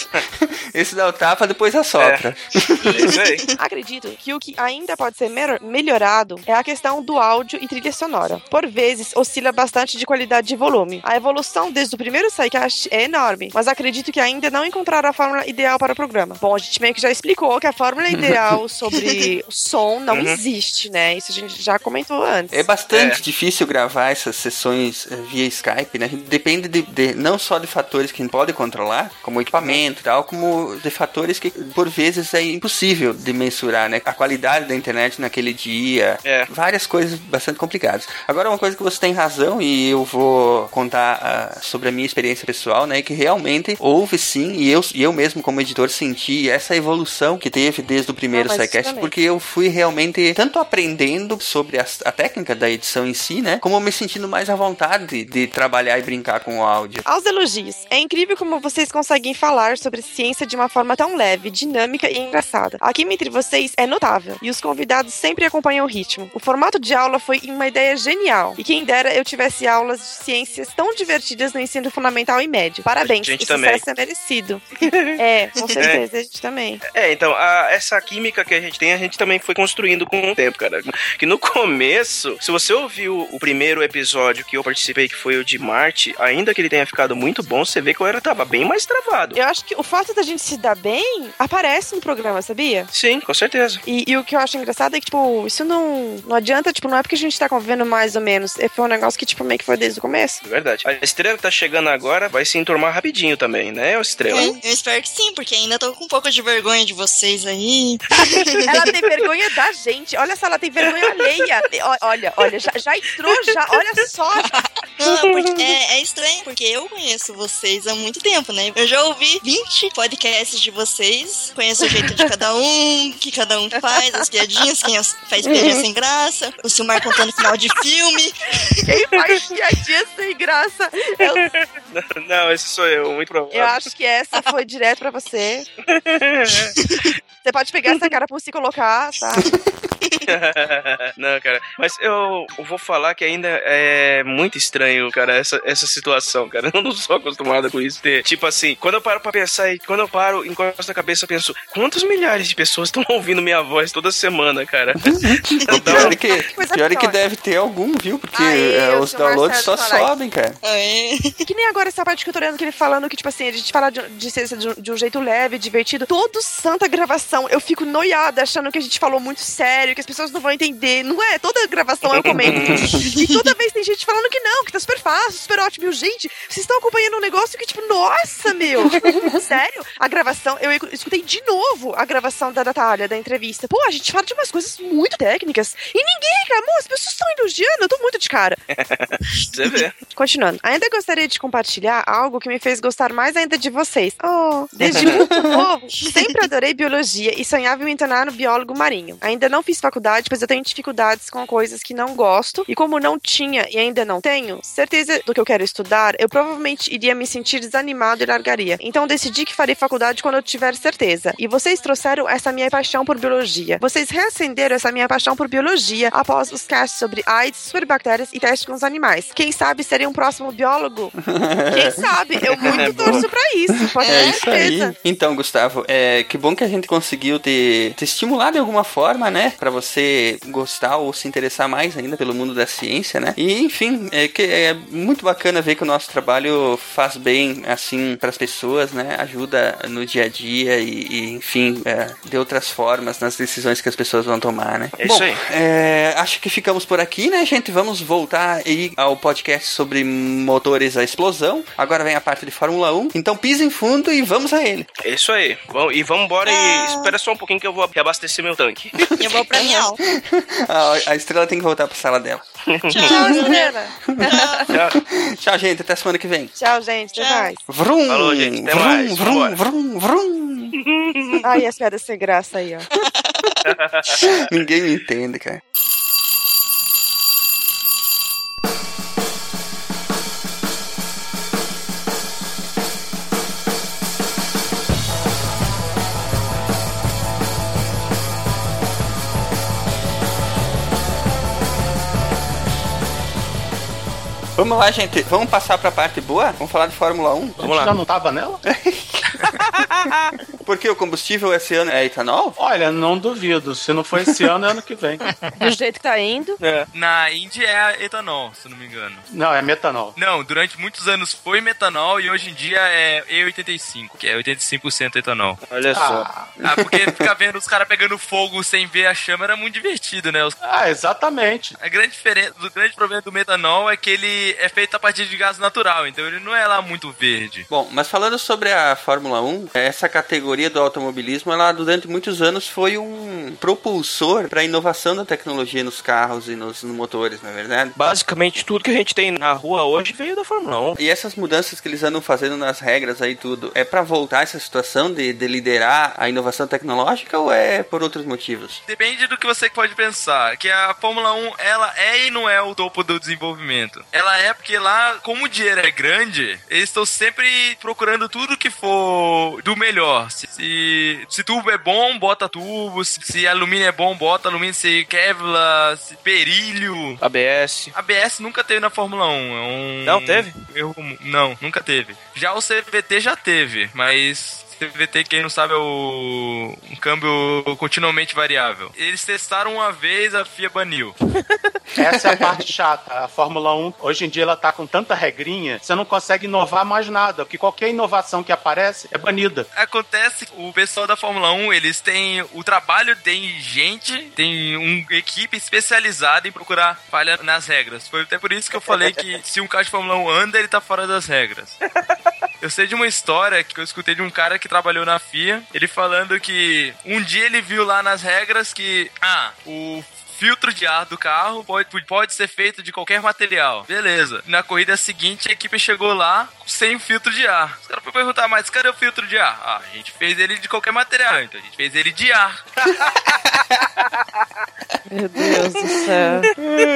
Esse dá o tapa, depois assopra. É aí. Acredito que o que ainda pode ser melhorado é a questão do áudio e trilha sonora. Por vezes, oscila bastante de qualidade de volume. A evolução desde o primeiro SciCast é enorme, mas acredito que ainda não encontraram a fórmula ideal para o programa. Bom, a gente meio que já explicou que a fórmula ideal sobre o som não Uhum. existe, né? Isso a gente já comentou antes. É bastante difícil gravar essas sessões eh, via Skype, né? Depende de, de- não só de fatores que a gente pode controlar, como equipamento e tal, como de fatores que por vezes é impossível de mensurar, né? A qualidade da internet naquele dia, É. várias coisas bastante complicadas. Agora uma coisa que você tem razão e eu vou contar ah, sobre a minha experiência pessoal, né? Que realmente houve sim e eu, e eu mesmo como editor senti essa evolução que teve desde o primeiro Ah, SciCast, porque eu fui realmente tanto aprendendo sobre as- a, técnica da edição em si, né? Como me sentindo mais à vontade de trabalhar e brincar com o áudio. Aos elogios. É incrível como vocês conseguem falar sobre ciência de uma forma tão leve, dinâmica e engraçada. A química entre vocês é notável e os convidados sempre acompanham o ritmo. O formato de aula foi uma ideia genial. E quem dera eu tivesse aulas de ciências tão divertidas no ensino fundamental e médio. Parabéns, A gente o também. sucesso é merecido. é, com certeza, a gente também. É, então, a- essa química que a gente tem, a gente também foi construindo com o tempo, cara. Que no começo, se você ouviu o primeiro episódio que eu participei, que foi o de Marte, ainda que ele tenha ficado muito bom, você vê que eu era, tava bem mais travado. Eu acho que o fato da gente se dar bem aparece no programa, sabia? Sim, com certeza. E, e o que eu acho engraçado é que, tipo, isso não, não adianta, tipo, não é porque a gente tá convivendo mais ou menos. É, Foi um negócio que, tipo, meio que foi desde o começo. É Verdade. A estrela que tá chegando agora vai se enturmar rapidinho também, né, estrela? É, eu espero que sim, porque ainda tô com um pouco de vergonha de vocês aí. Ela tem vergonha da gente. Olha só, ela tem vergonha alheia. Olha, olha, já, já entrou, já. Olha só. Não, é, é estranho, porque eu conheço vocês há muito tempo, né? Eu já ouvi 20 podcasts de vocês, conheço o jeito de cada um, o que cada um faz, as piadinhas, quem faz piadinha sem graça, o Silmar contando final de filme. Quem faz piadinha sem graça? Eu, Não, esse sou eu, muito provável. eu acho que essa foi direto pra você. Você pode pegar essa cara pra se colocar, tá? não, cara. Mas eu vou falar que ainda é muito estranho, cara, essa, essa situação, cara. Eu não sou acostumado com isso. Ter, tipo assim, quando eu paro pra pensar e quando eu paro, encosto na cabeça, eu penso, quantos milhares de pessoas estão ouvindo minha voz toda semana, cara? O pior é que, pior é que deve ter algum, viu? Porque Aí, eu os downloads só Marcelo sobem, cara. Que nem agora essa parte que eu tô lendo que ele falando que, tipo assim, a gente fala de, de ciência de, um- de um jeito leve, divertido. Todo santa gravação eu fico noiada, achando que a gente falou muito sério, que as pessoas não vão entender. Não é? Toda gravação eu comento. e toda vez tem gente falando que não, que tá super fácil, super ótimo. E gente, vocês estão acompanhando um negócio que, tipo, nossa, meu. Sério? A gravação, eu escutei de novo a gravação da Natália, da entrevista. Pô, a gente fala de umas coisas muito técnicas. E ninguém reclamou, as pessoas estão elogiando, eu tô muito de cara. Você vê. Continuando. Ainda gostaria de compartilhar algo que me fez gostar mais ainda de vocês. Oh, desde muito novo, sempre adorei biologia e sonhava em me tornar um biólogo marinho. Ainda não fiz faculdade, pois eu tenho dificuldades com coisas que não gosto. E como não tinha e ainda não tenho certeza do que eu quero estudar, eu provavelmente iria me sentir desanimado e largaria. Então decidi que farei faculdade quando eu tiver certeza. E vocês trouxeram essa minha paixão por biologia. Vocês reacenderam essa minha paixão por biologia após os casts sobre AIDS, superbactérias e testes com os animais. Quem sabe serei um próximo biólogo? Quem sabe? Eu muito É torço pra isso. Pode É isso aí. certeza. Então, Gustavo, é que bom que a gente conseguiu te, te estimular de alguma forma, né? Pra você gostar ou se interessar mais ainda pelo mundo da ciência, né? E, enfim, é que é muito bacana ver que o nosso trabalho faz bem, assim, pras pessoas, né? Ajuda no dia a dia e, e, enfim, é, de outras formas nas decisões que as pessoas vão tomar, né? É bom, isso aí. é, acho que ficamos por aqui, né, gente? Vamos voltar aí ao podcast sobre motores a explosão. Agora vem a parte de Fórmula 1. Então pisem fundo e vamos a ele. É isso aí. Vamos, e vamos embora e espera só um pouquinho que eu vou reabastecer meu tanque. Eu vou pra aula. A, a estrela tem que voltar pra sala dela. Tchau, Estrela. Tchau, gente. Até semana que vem. Tchau, gente. Até mais. Vrum, Falou, gente. Até vrum, mais. Vrum, vrum, vrum. Ai, as piadas sem graça aí, ó. Ninguém me entende, cara. Vamos lá, gente. Vamos passar pra parte boa? Vamos falar de Fórmula 1? Vamos lá. Já não tava nela? Porque o combustível esse ano é etanol? Olha, não duvido. Se não for esse ano, é ano que vem. Do jeito que tá indo. Na Indy é etanol, se eu não me engano. Não, é metanol. Não, durante muitos anos foi metanol e hoje em dia é E85, que é 85% etanol. Olha só. Ah, porque ficar vendo os caras pegando fogo sem ver a chama era muito divertido, né? Os- Ah, exatamente. A grande diferença, o grande problema do metanol é que ele é feito a partir de gás natural, então ele não é lá muito verde. Bom, mas falando sobre a Fórmula 1, essa categoria do automobilismo, ela durante muitos anos foi um propulsor para a inovação da tecnologia nos carros e nos, nos motores, não é verdade? Basicamente, tudo que a gente tem na rua hoje veio da Fórmula 1. E essas mudanças que eles andam fazendo nas regras aí tudo, é para voltar essa situação de, de liderar a inovação tecnológica ou é por outros motivos? Depende do que você pode pensar, que a Fórmula 1, ela é e não é o topo do desenvolvimento. Ela é porque lá, como o dinheiro é grande, eles estão sempre procurando tudo que for do melhor. Se, se, se tubo é bom, bota tubo. Se, se alumínio é bom, bota alumínio. Se Kevlar, se perilho. ABS. ABS nunca teve na Fórmula 1. É um Não teve? comum. Não, nunca teve. Já o CVT já teve, mas CVT, quem não sabe, é o um câmbio continuamente variável. Eles testaram uma vez, a FIA baniu. Essa é a parte chata. A Fórmula 1, hoje em dia, ela tá com tanta regrinha, você não consegue inovar mais nada, porque qualquer inovação que aparece é banida. Acontece, o pessoal da Fórmula 1, eles têm o trabalho, tem gente, tem uma equipe especializada em procurar falha nas regras. Foi até por isso que eu falei que se um carro de Fórmula 1 anda, ele tá fora das regras. Eu sei de uma história que eu escutei de um cara que trabalhou na FIA, ele falando que um dia ele viu lá nas regras que, ah, o filtro de ar do carro pode, pode ser feito de qualquer material. Beleza. Na corrida seguinte, a equipe chegou lá sem filtro de ar. Os caras foram perguntar, mas cadê o filtro de ar? Ah, a gente fez ele de qualquer material, então a gente fez ele de ar. Meu Deus do céu.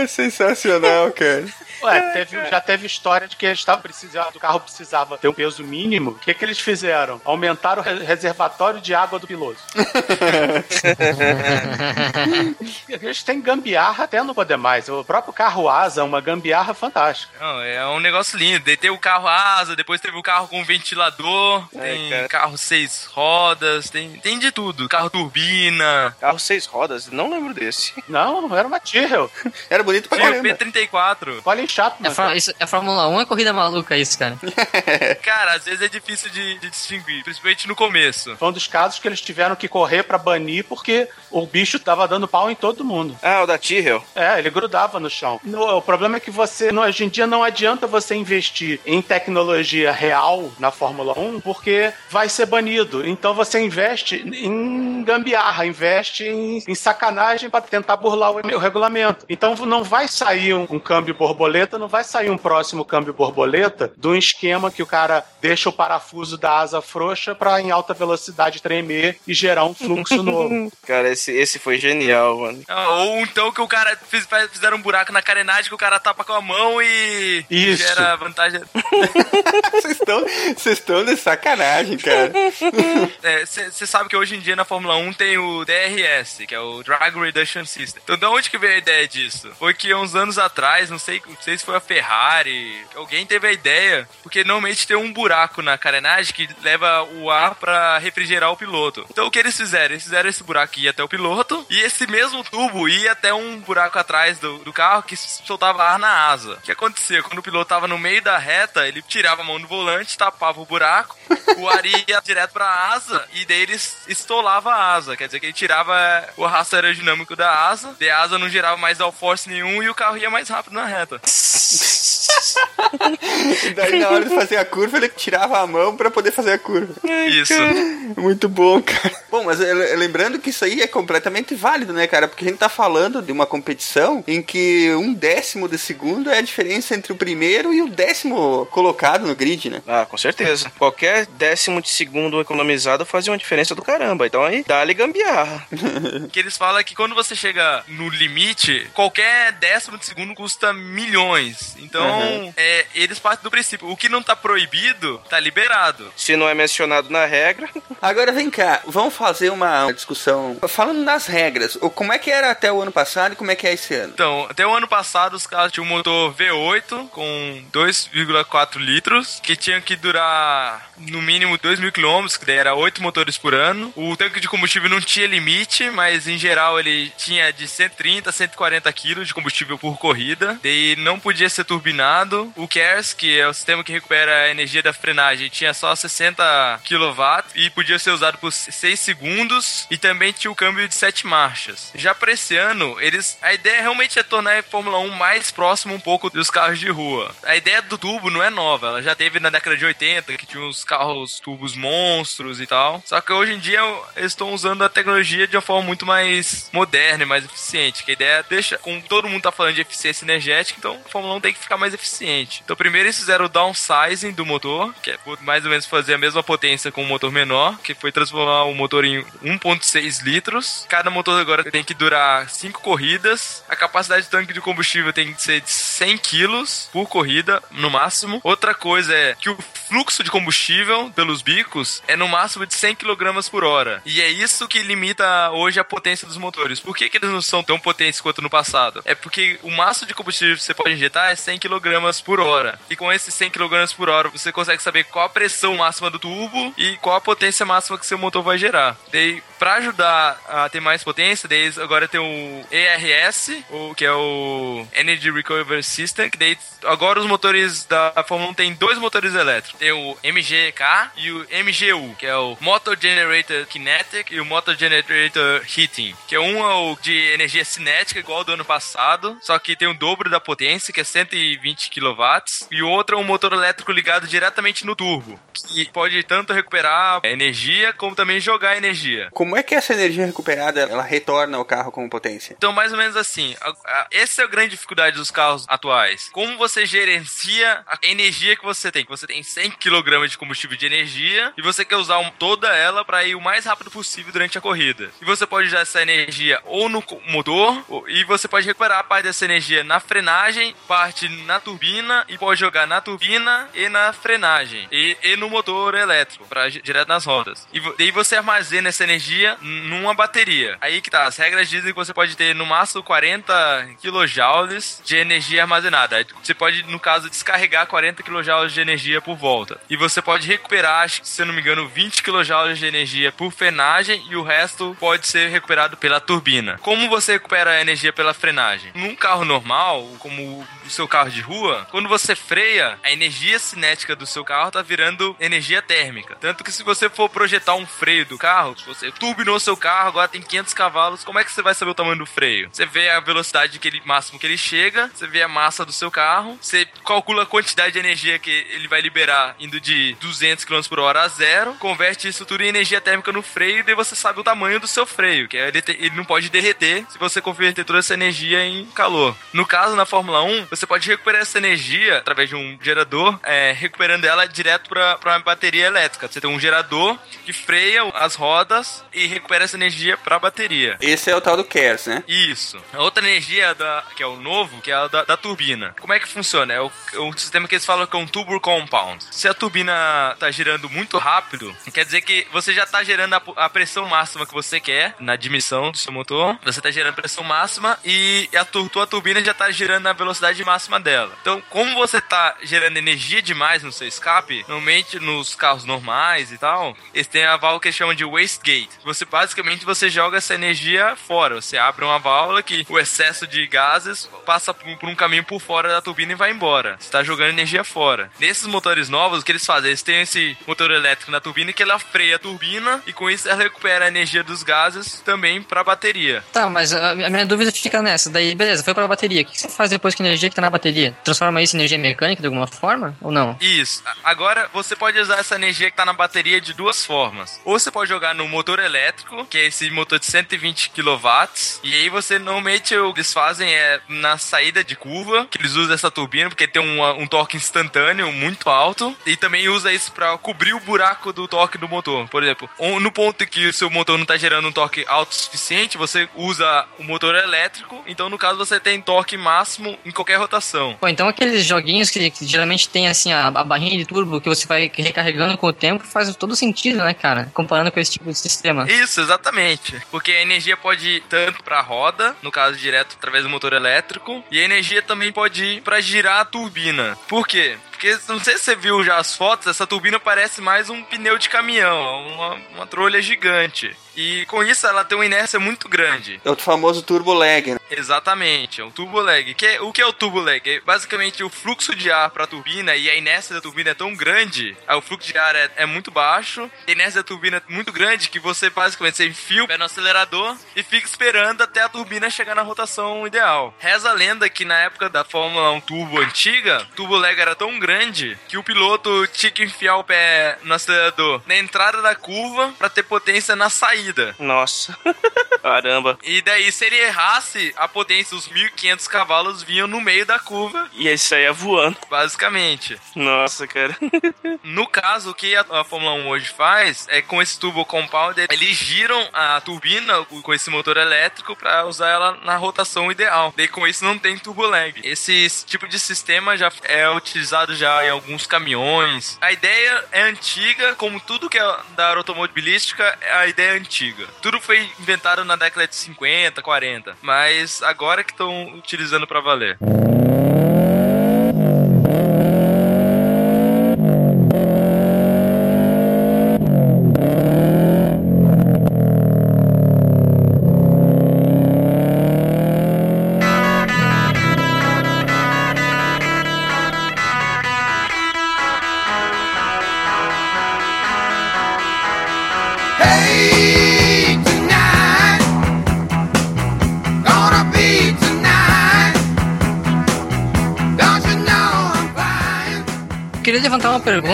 É sensacional, cara. Ué, teve- já teve história de que eles estavam precisando, o carro precisava ter um peso mínimo. O que, que eles fizeram? Aumentaram o re- reservatório de água do piloto. eles têm gambiarra até não poder mais. O próprio carro asa é uma gambiarra fantástica. Não, é um negócio lindo. Tem o carro asa, depois teve o carro com ventilador, tem cara. carro seis rodas, tem, tem de tudo. Carro turbina. Carro seis rodas, não lembro desse. Não, era uma Tyrrell. Era bonito pra caramba. P34. Colin Chapman. É, Fór- isso, é Fórmula 1 é corrida maluca isso, cara. Cara, às vezes é difícil de, de distinguir, principalmente no começo. Foi um dos casos que eles tiveram que correr pra banir porque o bicho tava dando pau em todo mundo. Ah, o da Tyrrell. É, ele grudava no chão. No- o problema é que você, no- hoje em dia, não adianta você investir em tecnologia real na Fórmula 1 porque vai ser banido. Então você investe em em gambiarra, investe em, em sacanagem para tentar burlar o, o, regulamento. Então não vai sair um, um, câmbio borboleta, não vai sair um próximo câmbio borboleta de um esquema que o cara deixa o parafuso da asa frouxa para em alta velocidade tremer e gerar um fluxo novo. Cara, esse, esse foi genial, mano. Ah, ou então que o cara fiz, fizeram um buraco na carenagem que o cara tapa com a mão e Isso. gera vantagem. Vocês estão de sacanagem, cara. Você é, sabe que hoje em dia na Fórmula 1 tem o DRS, que é o Drag Reduction System. Então, de onde que veio a ideia disso? Foi que uns anos atrás, não sei, não sei se foi a Ferrari, alguém teve a ideia, porque normalmente tem um buraco na carenagem que leva o ar para refrigerar o piloto. Então, o que eles fizeram? Eles fizeram esse buraco que ia até o piloto e esse mesmo tubo ia até um buraco atrás do, do carro que soltava ar na asa. O que acontecia? Quando o piloto tava no meio da reta, ele tirava a mão do volante, tapava o buraco, o ar ia direto pra asa e daí ele estolava a asa. Quer dizer que ele tirava o arrasto aerodinâmico da asa, de asa não gerava mais downforce nenhum e o carro ia mais rápido na reta. e daí na hora de fazer a curva ele tirava a mão para poder fazer a curva. Isso. Muito bom, cara. Bom, mas lembrando que isso aí é completamente válido, né, cara? Porque a gente tá falando de uma competição em que um décimo de segundo é a diferença entre o primeiro e o décimo colocado no grid, né? Ah, com certeza. Qualquer décimo de segundo economizado fazia uma diferença do caramba. Então aí dá-lhe gambiarra. que eles falam que quando você chega no limite, qualquer décimo de segundo custa milhões. Então, uhum. é, eles partem do princípio: o que não tá proibido, tá liberado. Se não é mencionado na regra. Agora vem cá, vamos fazer uma discussão. Falando nas regras, como é que era até o ano passado e como é que é esse ano? Então, até o ano passado os carros tinham um motor V8 com 2,4 litros, que tinha que durar no mínimo 2 mil quilômetros, que daí era 8 motores por ano. O tanque de combustível não tinha limite, mas em geral ele tinha de 130 a 140 quilos de combustível por corrida. Daí não podia ser turbinado. O CARES, que é o sistema que recupera a energia da frenagem, tinha só 60 kW e podia ser usado por 6 segundos. E também tinha o câmbio de 7 marchas. Já para esse ano, eles a ideia realmente é tornar a Fórmula 1 mais próximo um pouco dos carros de rua. A ideia do tubo não é nova, ela já teve na década de 80, que tinha uns carros tubos monstros e tal. Só que hoje em dia eles estão usando a tecnologia de uma forma muito mais moderna e mais eficiente. Que a ideia é deixa, como todo mundo tá falando de eficiência energética, então a Fórmula 1 tem que ficar mais eficiente. Então primeiro eles fizeram o downsizing do motor, que é mais ou menos fazer a mesma potência com um motor menor, que foi transformar o motor em 1.6 litros. Cada motor agora tem que durar 5 corridas. A capacidade de tanque de combustível tem que ser de 100 quilos por corrida, no máximo. Outra coisa é que o fluxo de combustível pelos bicos é no máximo de 100 kg por hora. E é isso que limita hoje a potência dos motores. Por que, que eles não são tão potentes quanto no passado? É porque o máximo de combustível que você pode injetar é 100 kg por hora. E com esses 100 kg por hora, você consegue saber qual a pressão máxima do tubo e qual a potência máxima que seu motor vai gerar. Daí, para ajudar a ter mais potência, daí agora tem o ERS, o que é o Energy Recovery System, que daí agora os motores da Fórmula 1 tem dois motores elétricos. Tem o MGK e o MGU, que é o Motor Generator Kinetic e o Motor Generator Heating, que é um é o de energia cinética igual ao do ano passado, só que tem o dobro da potência, que é 120 kW, e o outro é um motor elétrico ligado diretamente no turbo, que pode tanto recuperar energia como também jogar energia. Como é que essa energia recuperada ela retorna ao carro como potência? Então, mais ou menos assim, essa é a grande dificuldade dos carros atuais. Como você gerencia a energia que você tem? Que você tem 100 kg de combustível de energia e você quer usar toda ela para ir o mais rápido possível durante a corrida. E você pode usar essa energia ou no motor e você pode recuperar parte dessa energia na frenagem, parte na turbina e pode jogar na turbina e na frenagem e, e no motor elétrico para direto nas rodas. E daí você armazena essa energia numa bateria. Aí que tá, as regras dizem que você pode ter no máximo 40 kJ de energia armazenada. Você pode, no caso, descarregar 40 kJ de energia por volta. E você pode recuperar, acho que, se não me engano, 20 kJ de energia por frenagem e o resto pode ser recuperado pela turbina. Como você recupera a energia pela frenagem? Num carro normal, como do seu carro de rua, quando você freia, a energia cinética do seu carro tá virando energia térmica. Tanto que se você for projetar um freio do carro, se você turbinou seu carro, agora tem 500 cavalos, como é que você vai saber o tamanho do freio? Você vê a velocidade que ele, máximo que ele chega, você vê a massa do seu carro, você calcula a quantidade de energia que ele vai liberar indo de 200 km por hora a zero, converte isso tudo em energia térmica no freio e daí você sabe o tamanho do seu freio, que é ele, ele não pode derreter se você converter toda essa energia em calor. No caso, na Fórmula 1, você pode recuperar essa energia através de um gerador, é, recuperando ela direto para uma bateria elétrica. Você tem um gerador que freia as rodas e recupera essa energia para a bateria. Esse é o tal do CARES, né? Isso. A outra energia da, que é o novo, que é a da, da turbina. Como é que funciona? É o, é um sistema que eles falam que é um turbo compound. Se a turbina tá girando muito rápido, quer dizer que você já tá gerando a, a pressão máxima que você quer na admissão do seu motor. Você tá gerando pressão máxima e a tua turbina já tá girando na velocidade máxima dela. Então, como você tá gerando energia demais no seu escape, normalmente nos carros normais e tal, eles têm a válvula que eles chamam de wastegate. Você basicamente você joga essa energia fora. Você abre uma válvula que o excesso de gases passa por, um caminho por fora da turbina e vai embora. Você está jogando energia fora. Nesses motores novos, o que eles fazem? Eles têm esse motor elétrico na turbina que ela freia a turbina e com isso ela recupera a energia dos gases também para a bateria. Tá, mas a a minha dúvida fica nessa. Daí, beleza, foi pra bateria. O que você faz depois com a energia que tá na bateria? Transforma isso em energia mecânica de alguma forma? Ou não? Isso. Agora você pode usar essa energia que tá na bateria de duas formas. Ou você pode jogar no motor elétrico, que é esse motor de 120 kW, e aí você normalmente o que eles fazem é na saída de curva, que eles usam essa turbina porque tem um, um torque instantâneo muito alto, e também usa isso para cobrir o buraco do torque do motor. Por exemplo, no ponto que o seu motor não tá gerando um torque alto o suficiente, você usa o motor elétrico, então no caso você tem torque máximo em qualquer rotação. Pô, então aqueles joguinhos que, que geralmente tem assim a, a barrinha de turbo que você vai recarregando com o tempo faz todo sentido, né, cara? Comparando com esse tipo de sistema. Isso, exatamente. Porque a energia pode ir tanto pra roda, no caso direto através do motor elétrico, e a energia também pode ir pra girar a turbina. Por quê? Porque não sei se você viu já as fotos, essa turbina parece mais um pneu de caminhão, uma, uma trolha gigante. E com isso ela tem uma inércia muito grande. É o famoso turbo lag, né? Exatamente, é um turbo lag. Que é- o que é o turbo lag? É basicamente o fluxo de ar para a turbina e a inércia da turbina é tão grande, aí o fluxo de ar é, é muito baixo, a inércia da turbina é muito grande que você basicamente você enfia o pé no acelerador e fica esperando até a turbina chegar na rotação ideal. Reza a lenda que na época da Fórmula 1 turbo antiga, o turbo lag era tão grande que o piloto tinha que enfiar o pé no acelerador na entrada da curva para ter potência na saída. Nossa. Caramba. E daí, se ele errasse, a potência, os 1.500 cavalos vinham no meio da curva. E aí saía voando. Basicamente. Nossa, cara. No caso, o que a, a Fórmula 1 hoje faz é com esse turbo compound, eles giram a turbina com esse motor elétrico para usar ela na rotação ideal. Daí com isso não tem turbo lag. Esse tipo de sistema já é utilizado já em alguns caminhões. A ideia é antiga, como tudo que é da automobilística, a ideia é antiga. Tudo foi inventado na década de 50, 40, mas agora que estão utilizando para valer.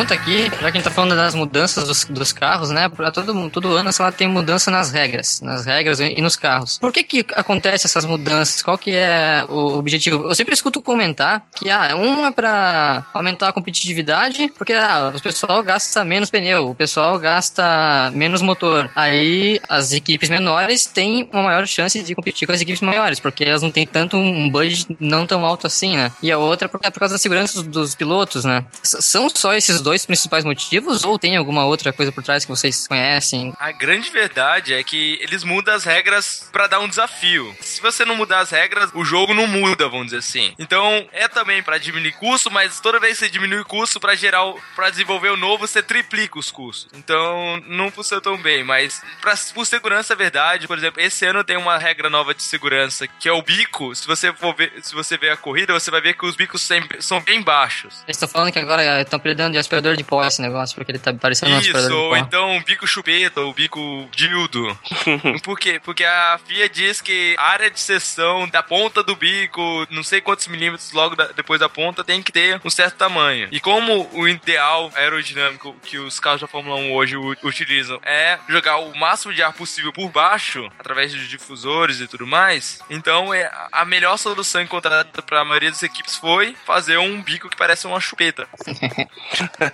Pergunta aqui, já que a gente tá falando das mudanças dos, dos carros, né? Pra todo, todo ano ela tem mudança nas regras, nas regras e nos carros. Por que que acontece essas mudanças? Qual que é o objetivo? Eu sempre escuto comentar que, ah, um é pra aumentar a competitividade, porque, ah, o pessoal gasta menos pneu, o pessoal gasta menos motor. Aí, as equipes menores têm uma maior chance de competir com as equipes maiores, porque elas não têm tanto um budget não tão alto assim, né? E a outra é por é por causa da segurança dos, dos pilotos, né? S- são só esses dois principais motivos ou tem alguma outra coisa por trás que vocês conhecem? A grande verdade é que eles mudam as regras pra dar um desafio. Se você não mudar as regras, o jogo não muda, vamos dizer assim. Então, é também pra diminuir custo, mas toda vez que você diminui custo pra gerar, o- pra desenvolver o novo, você triplica os custos. Então, não funciona tão bem, mas pra, por segurança é verdade. Por exemplo, esse ano tem uma regra nova de segurança, que é o bico. Se você for ver, se você ver a corrida, você vai ver que os bicos sempre são bem baixos. Eles estão falando que agora estão apelidando de aspirador de pó esse negócio, porque ele tá parecendo um Isso, aspirador de ou pó. então o bico chupeta, ou bico dildo. Por quê? Porque a FIA diz que a área de seção da ponta do bico, não sei quantos milímetros logo da- depois da ponta, tem que ter um certo tamanho. E como o ideal aerodinâmico que os carros da Fórmula 1 hoje utilizam é jogar o máximo de ar possível por baixo, através de difusores e tudo mais, então é a melhor solução encontrada para a maioria das equipes foi fazer um bico que parece uma chupeta.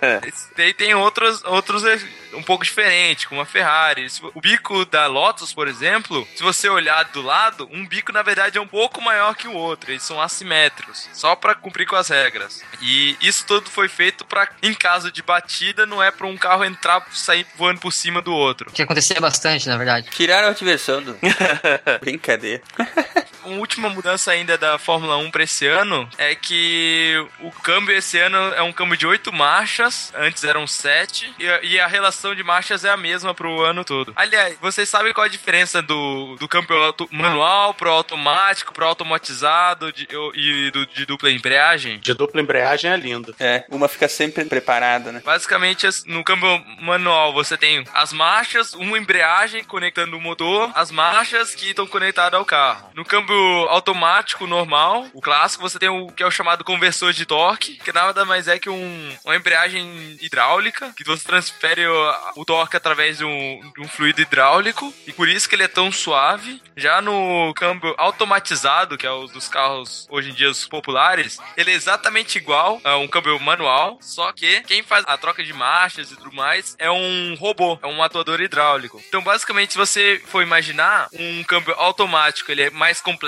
Daí tem outros, outros um pouco diferente, como a Ferrari. O bico da Lotus, por exemplo, se você olhar do lado, um bico na verdade é um pouco maior que o outro. Eles são assimétricos, só para cumprir com as regras. E isso tudo foi feito para, em caso de batida, não é para um carro entrar, sair voando por cima do outro. Que acontecia bastante, na verdade. Tiraram a diversão do. Brincadeira. Uma última mudança ainda da Fórmula 1 para esse ano é que o câmbio esse ano é um câmbio de oito marchas, antes eram sete, e a, relação de marchas é a mesma pro ano todo. Aliás, vocês sabem qual a diferença do, do câmbio auto- manual pro automático, pro automatizado de- e do, de dupla embreagem? De dupla embreagem é lindo. É, uma fica sempre preparada, né? Basicamente, as- no câmbio manual você tem as marchas, uma embreagem conectando o motor, as marchas que estão conectadas ao carro. No câmbio automático normal, o clássico, você tem o que é o chamado conversor de torque, que nada mais é que um- uma embreagem hidráulica, que você transfere o, o torque através de um, de um fluido hidráulico, e por isso que ele é tão suave. Já no câmbio automatizado, que é o dos carros hoje em dia os populares, ele é exatamente igual a um câmbio manual, só que quem faz a troca de marchas e tudo mais é um robô, é um atuador hidráulico. Então, basicamente, se você for imaginar um câmbio automático, ele é mais complexo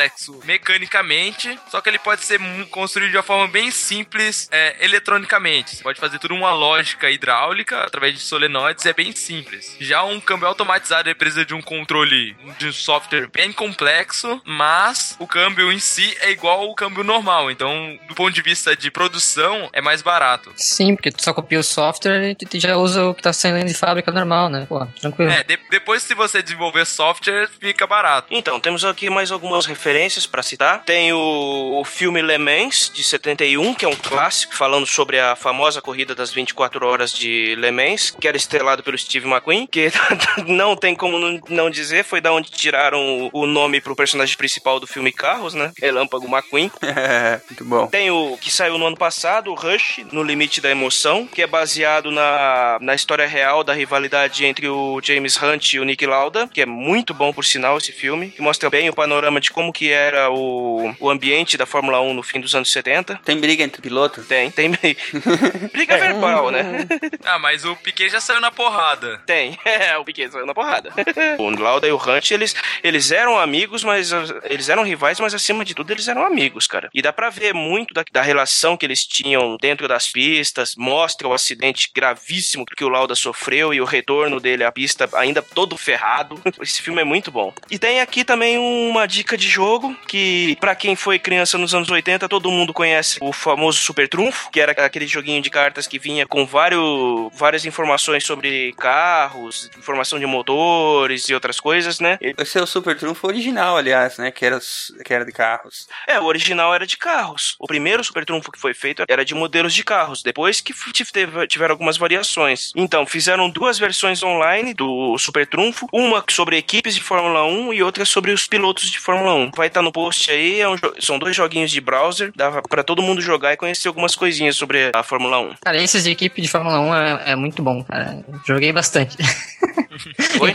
mecanicamente, só que ele pode ser construído de uma forma bem simples é, eletronicamente. Você pode fazer tudo uma lógica hidráulica através de solenoides, é bem simples. Já um câmbio automatizado ele precisa de um controle de um software bem complexo, mas o câmbio em si é igual ao câmbio normal. Então, do ponto de vista de produção, é mais barato. Sim, porque tu só copia o software e tu já usa o que tá saindo de fábrica normal, né? Pô, tranquilo. É, de- depois se você desenvolver software, fica barato. Então, temos aqui mais algumas referências pra citar. Tem o, o filme Le Mans, de 71, que é um clássico, falando sobre a famosa corrida das 24 horas de Le Mans, que era estrelado pelo Steve McQueen, que não tem como não- não dizer, foi da onde tiraram o, o nome pro personagem principal do filme Carros, né? Relâmpago McQueen. Muito bom. Tem o que saiu no ano passado, o Rush, No Limite da Emoção, que é baseado na, na história real da rivalidade entre o James Hunt e o Nick Lauda, que é muito bom por sinal esse filme, que mostra bem o panorama de como que era o, o ambiente da Fórmula 1 no fim dos anos 70. Tem briga entre pilotos? Tem, tem briga verbal, né? Ah, mas o Piquet já saiu na porrada. Tem, é, o Piquet saiu na porrada. o Lauda e o Hunt, eles, eles eram amigos, mas eles eram rivais, mas acima de tudo eles eram amigos, cara. E dá pra ver muito da, da relação que eles tinham dentro das pistas, mostra o acidente gravíssimo que o Lauda sofreu e o retorno dele à pista ainda todo ferrado. Esse filme é muito bom. E tem aqui também uma dica de jogo que, pra quem foi criança nos anos 80, todo mundo conhece o famoso Super Trunfo, que era aquele joguinho de cartas que vinha com vários, várias informações sobre carros, informação de motores e outras coisas, né? Esse é o Super Trunfo original, aliás, né? Que era, que era de carros. É, o original era de carros. O primeiro Super Trunfo que foi feito era de modelos de carros. Depois que tiveram algumas variações. Então, fizeram duas versões online do Super Trunfo. Uma sobre equipes de Fórmula 1 e outra sobre os pilotos de Fórmula 1. Vai estar no post aí. é um são dois joguinhos de browser. Dá pra todo mundo jogar e conhecer algumas coisinhas sobre a Fórmula 1. Cara, esses de equipe de Fórmula 1 é, é muito bom, cara. Joguei bastante.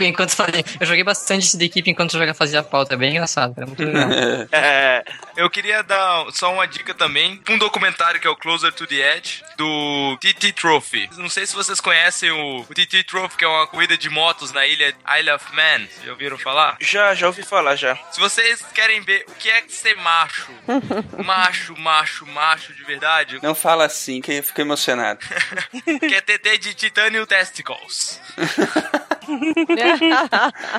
enquanto fazia, eu joguei bastante esse da equipe enquanto eu fazia a pauta. É bem engraçado, era muito legal. É, eu queria dar só uma dica também, um documentário que é o Closer to the Edge, do TT Trophy. Não sei se vocês conhecem o, o TT Trophy, que é uma corrida de motos na ilha Isle of Man. Já ouviram falar? Já, já ouvi falar, já. Se vocês querem ver o que é ser macho, macho, macho, macho de verdade, Não fala assim, que eu fico emocionado. que é TT de Titanium Testicles.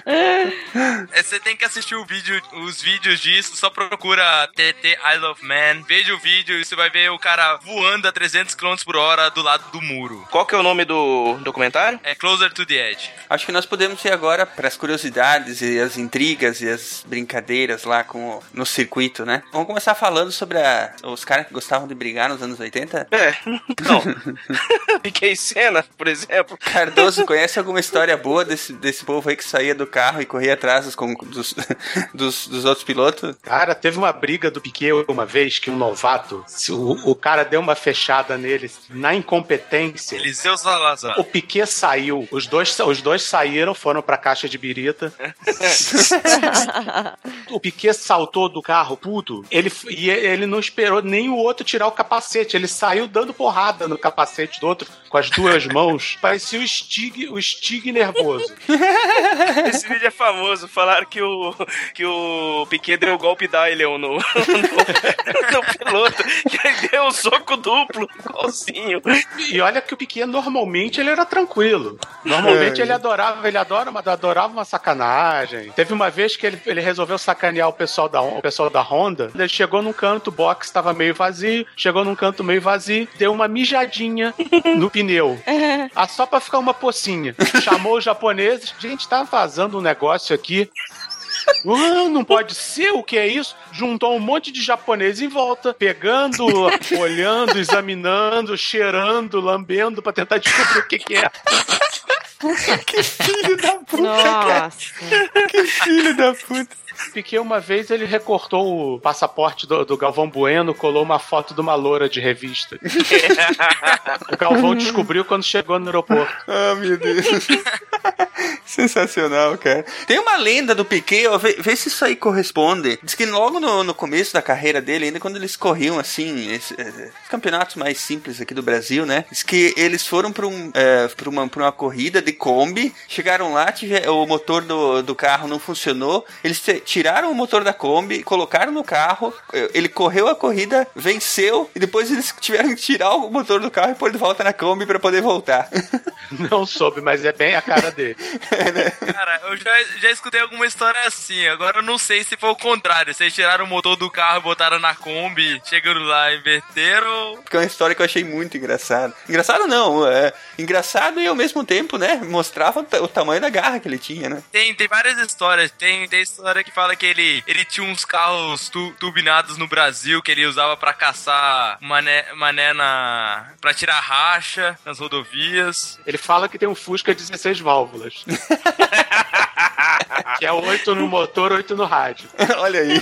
É, Você tem que assistir o vídeo, os vídeos disso, só procura TT Isle of Man, veja o vídeo e você vai ver o cara voando a 300 km por hora do lado do muro. Qual que é o nome do documentário? É Closer to the Edge. Acho que nós podemos ir agora para as curiosidades e as intrigas e as brincadeiras lá com o- no circuito, né? Vamos começar falando sobre a- os caras que gostavam de brigar nos anos 80. É, não. Fiquei cena, por exemplo. Cardoso, conhece alguma história boa desse, desse povo aí que saía do carro e corria atrás dos, dos, dos, dos outros pilotos? Cara, teve uma briga do Piquet uma vez que um novato, o, o cara deu uma fechada nele na incompetência. Eliseu Salazar. O Piquet saiu, os dois, os dois saíram, foram pra caixa de birita. o Piquet saltou do carro, puto. Ele, e ele não esperou nem o outro tirar o capacete. Ele saiu dando porrada no capacete do outro com as duas mãos. Parecia o Stig, o Stig nervoso. Esse vídeo é famoso. Falaram que o, que o Piquet deu o golpe Dylion no, no, no piloto. Que ele deu um soco duplo, igualzinho. E olha que o Piquet normalmente ele era tranquilo. Normalmente É. ele adorava, ele adora, uma- adorava uma sacanagem. Teve uma vez que ele, ele resolveu sacanear o pessoal da o pessoal da Honda. Ele chegou num canto, o box estava meio vazio, chegou num canto meio vazio, deu uma mijadinha no pneu. Ah, só pra ficar uma pocinha. Chamou os japoneses, gente, tá vazando um negócio aqui. Ah, não pode ser, o que é isso? Juntou um monte de japonês em volta, pegando, olhando, examinando, cheirando, lambendo pra tentar descobrir o que, que é. que filho da puta, Nossa. Que filho da puta. Piquet uma vez ele recortou o passaporte do, do Galvão Bueno, colou uma foto de uma loura de revista. o Galvão descobriu quando chegou no aeroporto. Ah, meu Deus. Sensacional, cara. Tem uma lenda do Piquet, ó, vê, vê se isso aí corresponde. Diz que logo no, no começo da carreira dele, ainda quando eles corriam assim, esse- eh, os campeonatos mais simples aqui do Brasil, né? Diz que eles foram pra, um, eh, pra, uma, pra uma corrida de Kombi, chegaram lá, tive- o motor do, do carro não funcionou, eles tiraram o motor da Kombi, colocaram no carro, eh, ele correu a corrida, venceu, e depois eles tiveram que tirar o motor do carro e pôr de volta na Kombi pra poder voltar. Não soube, mas é bem a cara dele. Cara, eu já, já escutei alguma história assim. Agora eu não sei se foi o contrário. Vocês tiraram o motor do carro e botaram na Kombi, chegando lá, inverteram. Porque é uma história que eu achei muito engraçada. Engraçado não, é engraçado e ao mesmo tempo, né? Mostrava o tamanho da garra que ele tinha, né? Tem, tem várias histórias. Tem, tem história que fala que ele, ele tinha uns carros tu, turbinados no Brasil que ele usava pra caçar mané, mané na. pra tirar racha nas rodovias. Ele fala que tem um Fusca 16 válvulas. que é 8 no motor, 8 no rádio. Olha aí.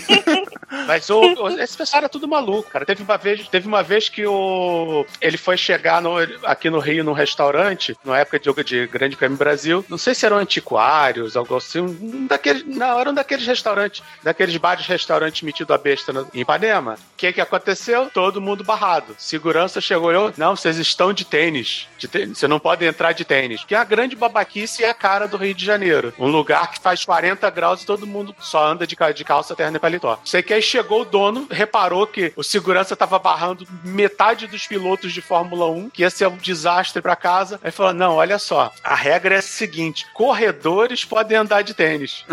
Mas o, o- esse pessoal era tudo maluco, cara. Teve uma vez, teve uma vez que o ele foi chegar no- aqui no Rio num restaurante, na época de, de Grande Prêmio Brasil. Não sei se eram antiquários, algo assim. Um daqueles, não, era um daqueles restaurantes, daqueles bares restaurantes metido a besta no, em Ipanema. O que que aconteceu? Todo mundo barrado. Segurança chegou eu, não, vocês estão de tênis. De tênis. Você não pode entrar de tênis. Que é a grande babaquice é a cara do Rio de Janeiro. Um lugar que faz 40 graus e todo mundo só anda de, de calça, terno e paletó. Sei que aí chegou o dono, reparou que o segurança tava barrando metade dos pilotos de Fórmula 1, que ia ser um desastre pra casa. Aí falou: não, olha só, a regra é a seguinte: corredores podem andar de tênis.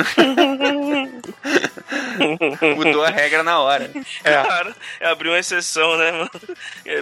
Mudou a regra na hora. É. Cara, abriu uma exceção, né, mano?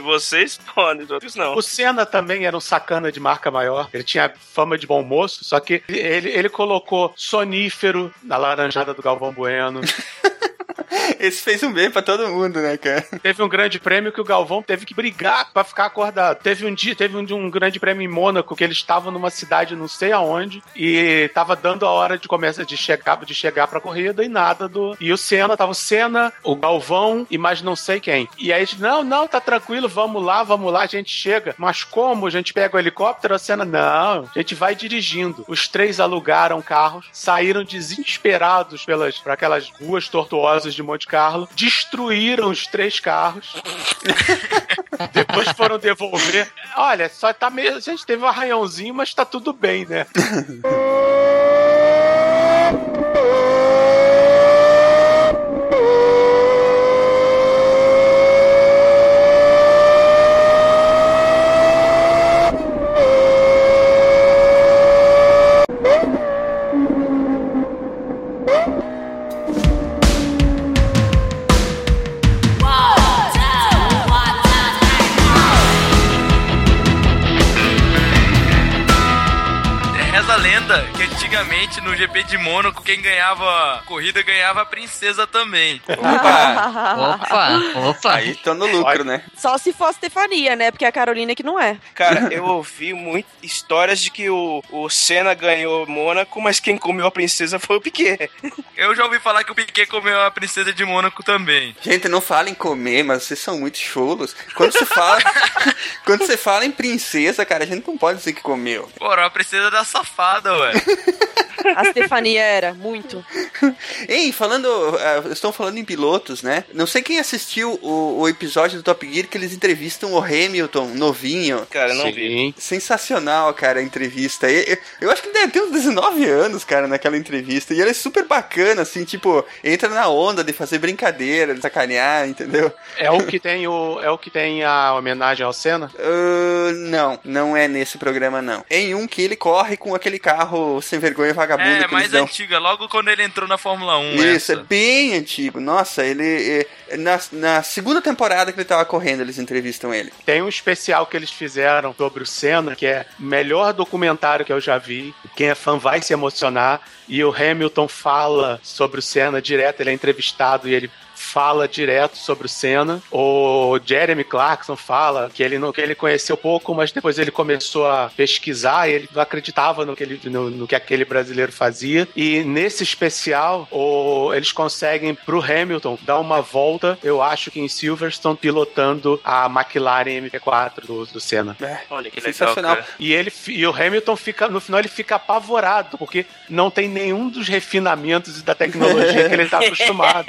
Vocês podem, os outros não. O Senna também era um sacana de marca maior. Ele tinha fama de bom moço, só que ele, ele colocou sonífero na laranjada do Galvão Bueno. Esse fez um bem pra todo mundo, né, cara? Teve um grande prêmio que o Galvão teve que brigar pra ficar acordado. Teve um dia, teve um, um grande prêmio em Mônaco que eles estavam numa cidade não sei aonde e tava dando a hora de começar de chegar de chegar pra corrida e nada do e o Senna tava o Senna, o Galvão e mais não sei quem. E aí não, não, tá tranquilo, vamos lá, vamos lá, a gente chega. Mas como? A gente pega o helicóptero? A Senna, não, a gente vai dirigindo. Os três alugaram carros, saíram desesperados pelas por aquelas ruas tortuosas de Monte Carlo, destruíram os três carros. Depois foram devolver. Olha, só tá meio. A gente teve um arranhãozinho, mas tá tudo bem, né? GP de Mônaco, quem ganhava a corrida ganhava a princesa também. Opa, opa. Aí tô no lucro, né? Só se for a Stefania, né? Porque a Carolina que não é. Cara, eu ouvi muito histórias de que o, o Senna ganhou Mônaco, mas quem comeu a princesa foi o Piquet. Eu já ouvi falar que o Piquet comeu a princesa de Mônaco também. Gente, não fala em comer, mas vocês são muito cholos. Quando você fala, quando você fala em princesa, cara, a gente não pode dizer que comeu. Porra, a princesa da safada, ué. A Stefania era, muito. Ei, falando, uh, estão falando em pilotos, né? Não sei quem assistiu o, o episódio do Top Gear que eles entrevistam o Hamilton, novinho. Cara, eu não vi. Sensacional, cara, a entrevista. E- Eu, eu acho que ele deve ter uns 19 anos, cara, naquela entrevista. E ele é super bacana, assim, tipo, entra na onda de fazer brincadeira, de sacanear, entendeu? É o que tem o é o que tem a homenagem ao Senna? Uh, não, não é nesse programa, não. É em um que ele corre com aquele carro sem vergonha vagabundo É, mais dão. antiga, logo quando ele entrou na Fórmula 1. Isso, essa. é bem antigo. Nossa, ele. é, na, na segunda temporada que ele tava correndo, eles entrevistam ele. Tem um especial que eles fizeram sobre o Senna, que é o melhor documentário que eu já vi. Quem é fã vai se emocionar. E o Hamilton fala sobre o Senna direto, ele é entrevistado e ele fala direto sobre o Senna. O Jeremy Clarkson fala que ele, não, que ele conheceu pouco, mas depois ele começou a pesquisar e ele não acreditava no que, ele, no, no que aquele brasileiro fazia. E nesse especial, o- eles conseguem pro Hamilton dar uma volta, eu acho que em Silverstone, pilotando a McLaren MP4 do, do Senna. Olha que Sensacional. legal. E, ele, e o Hamilton fica, no final ele fica apavorado, porque não tem nenhum dos refinamentos da tecnologia que ele está acostumado.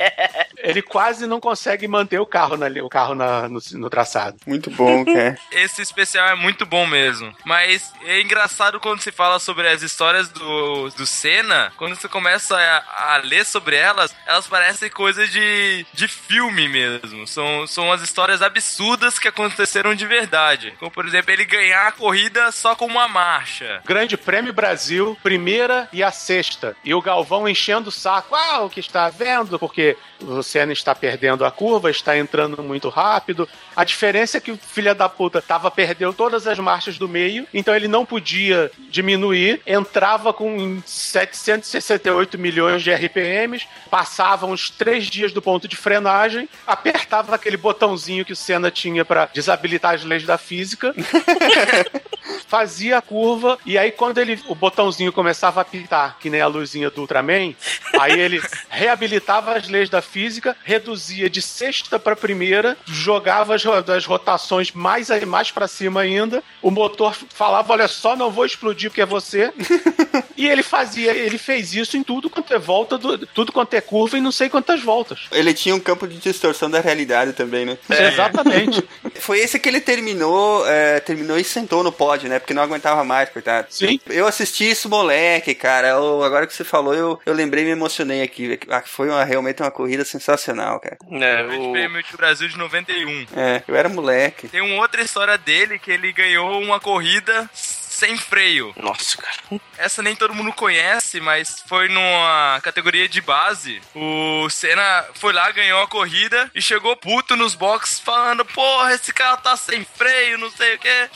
Ele quase não consegue manter o carro, na, o carro na- no, no traçado. Muito bom, cara. Esse especial é muito bom mesmo. Mas é engraçado quando se fala sobre as histórias do, do Senna, quando você começa a, a ler sobre elas, elas parecem coisas de, de filme mesmo. São, são as histórias absurdas que aconteceram de verdade. Como, por exemplo, ele ganhar a corrida só com uma marcha. Grande Prêmio Brasil, primeira e a sexta. E o Galvão enchendo o saco. Ah, o que está vendo? Porque o Senna está perdendo a curva, está entrando muito rápido. A diferença é que o filho da puta tava perdendo todas as marchas do meio, então ele não podia diminuir, entrava com 768 milhões de RPMs, passava uns três dias do ponto de frenagem, apertava aquele botãozinho que o Senna tinha para desabilitar as leis da física, fazia a curva e aí quando ele o botãozinho começava a apitar, que nem a luzinha do Ultraman, aí ele reabilitava as leis da física, reduzia de sexta para primeira, jogava as, as rotações mais mais para cima ainda. O motor falava: "Olha só, não vou explodir porque é você". e ele fazia, ele fez isso em tudo quanto é volta, do- tudo quanto é curva e não sei quantas voltas. Ele tinha um campo de distorção da realidade também, né? Exatamente. Foi esse que ele terminou, é, terminou e sentou no pódio, né? Porque não aguentava mais, coitado. Sim. Eu assisti isso, moleque, cara. Eu- agora que você falou, eu, eu lembrei e me emocionei aqui. Ah, Foi uma- realmente uma corrida sensacional, cara. É, Grande o... Prêmio de Brasil de 91. É, eu era moleque. Tem uma outra história dele que ele ganhou uma corrida sem freio. Nossa, cara. Essa nem todo mundo conhece. mas foi numa categoria de base. O Senna foi lá, ganhou a corrida e chegou puto nos boxes falando: Porra, esse cara tá sem freio, não sei o que.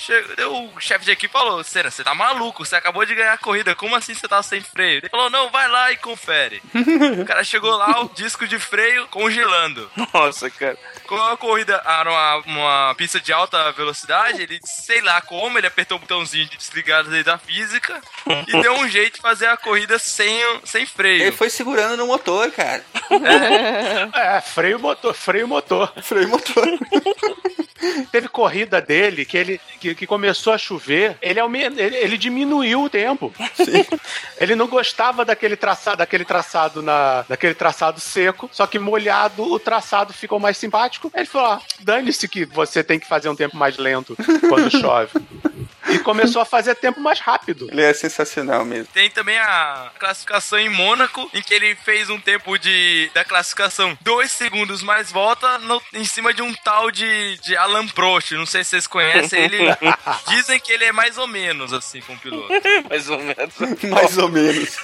O chefe de equipe falou: Senna, você tá maluco, você acabou de ganhar a corrida, como assim você tá sem freio? Ele falou: Não, vai lá e confere. o cara chegou lá, o disco de freio congelando. Nossa, cara. Com a corrida era uma, uma pista de alta velocidade, ele, sei lá como, ele apertou o botãozinho de desligar a lei da física e deu um jeito de fazer a corrida sem, sem freio. Ele foi segurando no motor, cara. É, freio motor, freio motor. Freio motor. Teve corrida dele que ele que, que começou a chover, ele, ele, ele diminuiu o tempo. Ele não gostava daquele traçado, daquele traçado na, daquele traçado seco, só que molhado o traçado ficou mais simpático. Ele falou: ah, dane-se que você tem que fazer um tempo mais lento quando chove. E começou a fazer tempo mais rápido. Ele é sensacional mesmo. Tem também a classificação em Mônaco, em que ele fez um tempo de da classificação dois segundos mais volta no- em cima de um tal de, de Alan Prost. Não sei se vocês conhecem ele. Dizem que ele é mais ou menos assim com o piloto. Mais ou menos. Mais ou menos.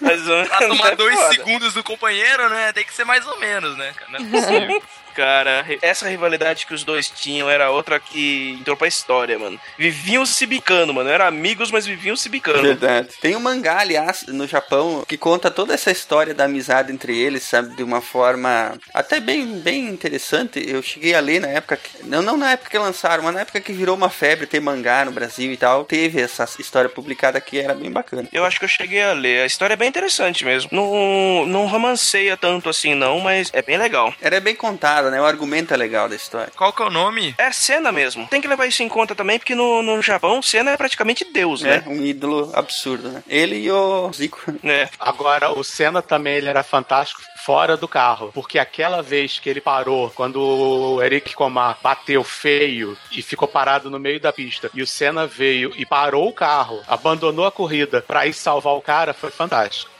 Mais ou menos. Pra tomar É dois foda. segundos do companheiro, né? Tem que ser mais ou menos, né? Não é possível. Cara, essa rivalidade que os dois tinham era outra que entrou pra história, mano. Viviam se bicando, mano. Eram amigos, mas viviam se bicando. Verdade. Tem um mangá, aliás, no Japão, que conta toda essa história da amizade entre eles, sabe? De uma forma até bem, bem interessante. Eu cheguei a ler na época. Que, não, não na época que lançaram, mas na época que virou uma febre ter mangá no Brasil e tal. Teve essa história publicada aqui, era bem bacana. Eu acho que eu cheguei a ler. A história é bem interessante mesmo. Não, não romanceia tanto assim, não, mas é bem legal. Era bem contada, né? O argumento é legal da história. Qual que é o nome? É cena mesmo. Tem que levar isso em conta também, porque no, no Japão, cena é praticamente Deus, É, né? um ídolo absurdo, né? Ele e o Zico. É. Agora, o Senna também ele era fantástico fora do carro, porque aquela vez que ele parou, quando o Eric Comar bateu feio e ficou parado no meio da pista, e o Senna veio e parou o carro, abandonou a corrida pra ir salvar o cara, foi fantástico.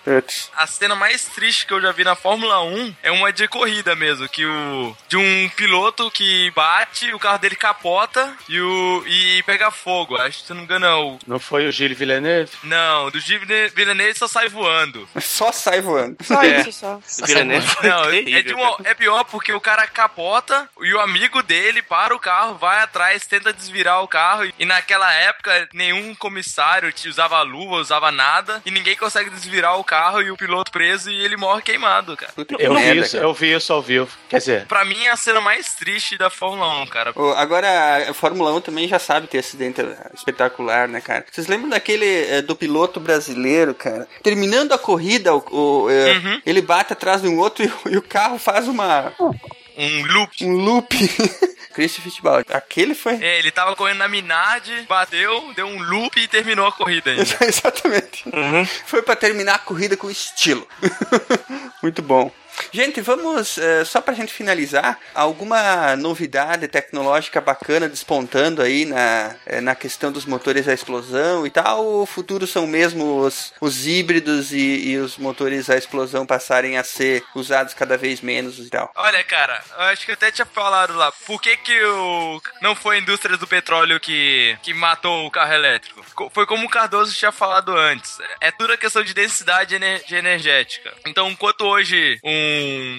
A cena mais triste que eu já vi na Fórmula 1 é uma de corrida mesmo, que o de um piloto que bate, o carro dele capota e o e pega fogo. Acho que se não me engano é o Não foi o Gilles Villeneuve? não, do Gilles Villeneuve só sai voando. Só sai voando. Só É. isso, só. Villeneuve foi Não, é, terrível, de uma- é pior porque o cara capota e o amigo dele para o carro, vai atrás, tenta desvirar o carro. E naquela época, nenhum comissário te usava luva, usava nada. E ninguém consegue desvirar o carro e o piloto preso e ele morre queimado, cara. Eu vi, merda, isso, cara. eu vi isso ao vivo. Quer dizer, Pra mim é a cena mais triste da Fórmula 1, cara. Agora, a Fórmula 1 também já sabe ter acidente espetacular, né, cara? Vocês lembram daquele eh, do piloto brasileiro, cara? Terminando a corrida, o, o, eh, Uhum. ele bate atrás de um outro e, o- e o carro faz uma Um loop. um loop. Christian Fittipaldi. Aquele foi. É, ele tava correndo na Minardi, bateu, deu um loop e terminou a corrida ainda. Exatamente. Foi pra terminar a corrida com estilo. Muito bom. Gente, vamos, eh, só pra gente finalizar, alguma novidade tecnológica bacana despontando aí na, eh, na questão dos motores a explosão e tal? O futuro são mesmo os, os híbridos e, e os motores a explosão passarem a ser usados cada vez menos e tal? Olha, cara, acho que até tinha falado lá. Por que que o... não foi a indústria do petróleo que, que matou o carro elétrico? Co- Foi como o Cardoso tinha falado antes. É tudo a questão de densidade ener- de energética. Então, enquanto hoje um-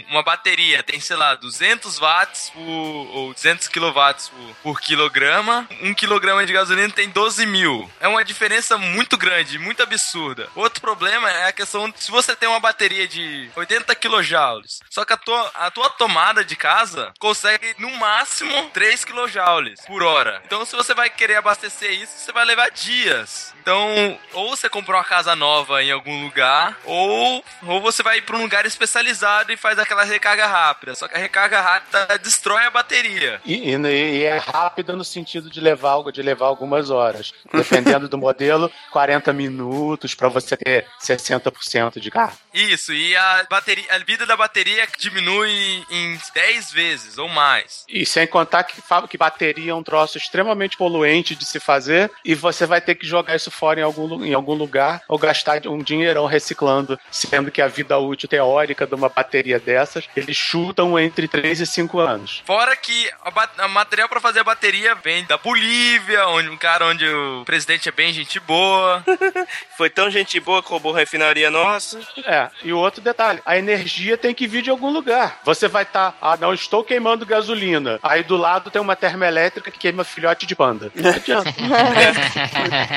uma bateria tem, sei lá, 200 watts por, ou 200 quilowatts por, por quilograma, um quilograma de gasolina tem 12 mil. É uma diferença muito grande, muito absurda. Outro problema é a questão, se você tem uma bateria de 80 kilojoules, só que a tua, a tua tomada de casa consegue no máximo 3 kilojoules por hora. Então se você vai querer abastecer isso, você vai levar dias. Então, ou você compra uma casa nova em algum lugar, ou, ou você vai para um lugar especializado e faz aquela recarga rápida. Só que a recarga rápida destrói a bateria. E, e- e é rápida no sentido de levar algo, de levar algumas horas. Dependendo do modelo, 40 minutos para você ter 60% de carga. Isso, e a bateria, a vida da bateria diminui em 10 vezes ou mais. E sem contar que, que bateria é um troço extremamente poluente de se fazer e você vai ter que jogar isso fora em algum, em algum lugar ou gastar um dinheirão reciclando, sendo que a vida útil teórica de uma bateria dessas, eles chutam entre 3 e 5 anos. Fora que a material pra fazer a bateria vem da Bolívia, onde um cara onde o presidente é bem gente boa. Foi tão gente boa que roubou a refinaria nossa. É, e o outro detalhe, a energia tem que vir de algum lugar. Você vai estar, ah, não estou queimando gasolina. Aí do lado tem uma termoelétrica que queima filhote de panda. Não adianta.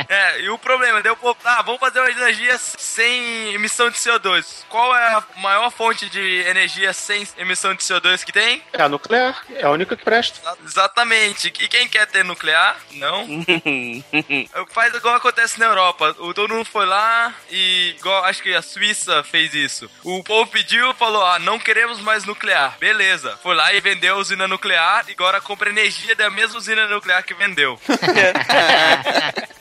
É, e o problema, deu povo, ah, vamos fazer uma energia sem emissão de CO2. Qual é a maior fonte de energia sem emissão de CO2 que tem? É a nuclear, é a única que presta. Exatamente. E quem quer ter nuclear? Não. Faz igual acontece na Europa. O todo mundo foi lá e igual acho que a Suíça fez isso. O povo pediu, falou: "Ah, não queremos mais nuclear". Beleza. Foi lá e vendeu a usina nuclear e agora compra energia da mesma usina nuclear que vendeu.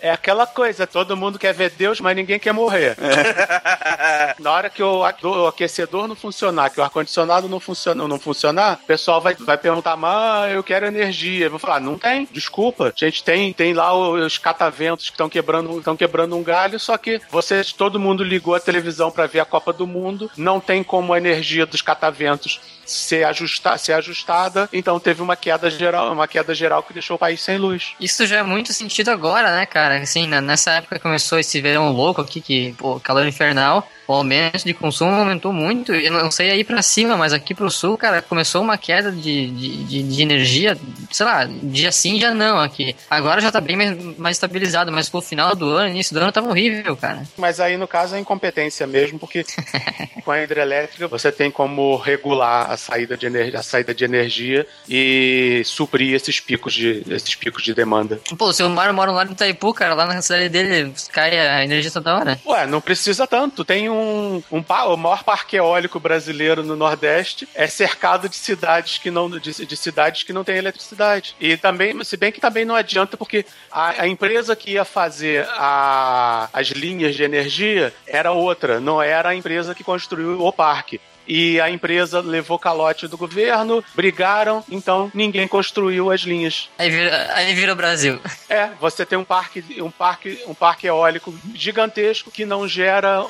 É aquela coisa, todo mundo quer ver Deus, mas ninguém quer morrer. Na hora que o, aquecedor não funcionar, que o ar-condicionado não, funciona, não funcionar, o pessoal vai, vai perguntar, mas eu quero energia. Eu vou falar, não tem, desculpa. A gente tem, tem lá os cataventos que estão quebrando, estão quebrando um galho, só que vocês, todo mundo ligou a televisão para ver a Copa do Mundo, não tem como a energia dos cataventos ser, ajusta, ser ajustada, então teve uma queda geral, uma queda geral que deixou o país sem luz. Isso já é muito sentido agora, né, cara? Assim, na- nessa época começou esse verão louco aqui, que, pô, calor infernal, o aumento de consumo aumentou muito. Eu não sei aí pra cima, mas aqui pro sul, cara, começou uma queda de, de, de, energia, sei lá, dia sim, dia não aqui. Agora já tá bem mais, mais estabilizado, mas pro final do ano, início do ano, tava horrível, cara. Mas aí, no caso, é incompetência mesmo, porque com a hidrelétrica você tem como regular a saída de energia, a saída de energia e suprir esses picos de, esses picos de demanda. Pô, o seu Mário mora lá no Itaipu, cara, lá na cidade dele cai a energia toda hora. Ué, não precisa tanto. Tem um, um o maior parque eólico brasileiro no Nordeste é cercado de cidades que não de, de cidades que não têm eletricidade. E também, se bem que também não adianta porque a, a empresa que ia fazer a- as linhas de energia era outra, não era a empresa que construiu o parque. E a empresa levou calote do governo, brigaram, então ninguém construiu as linhas. Aí vira, aí vira o Brasil. É, você tem um parque, um parque, um parque eólico gigantesco que não gera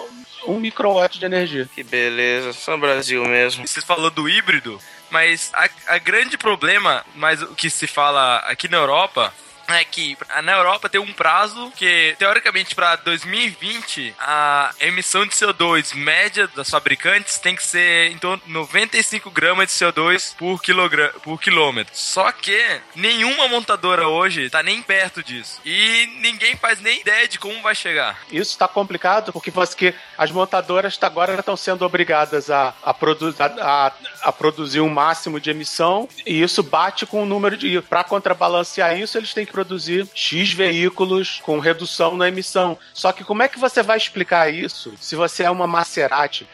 um microwatt de energia. Que beleza, só Brasil mesmo. Vocês falou do híbrido, mas a, a grande problema, mas o que se fala aqui na Europa é que na Europa tem um prazo que, teoricamente, para 2020, a emissão de CO2 média das fabricantes tem que ser em torno de 95 gramas de CO2 por, por quilômetro. Só que nenhuma montadora hoje tá nem perto disso. E ninguém faz nem ideia de como vai chegar. Isso está complicado porque que as montadoras tá- agora estão sendo obrigadas a, a, produ a- a produzir um máximo de emissão e isso bate com o número de. Para contrabalancear isso, eles têm que produzir X veículos com redução na emissão. Só que como é que você vai explicar isso se você é uma Maserati?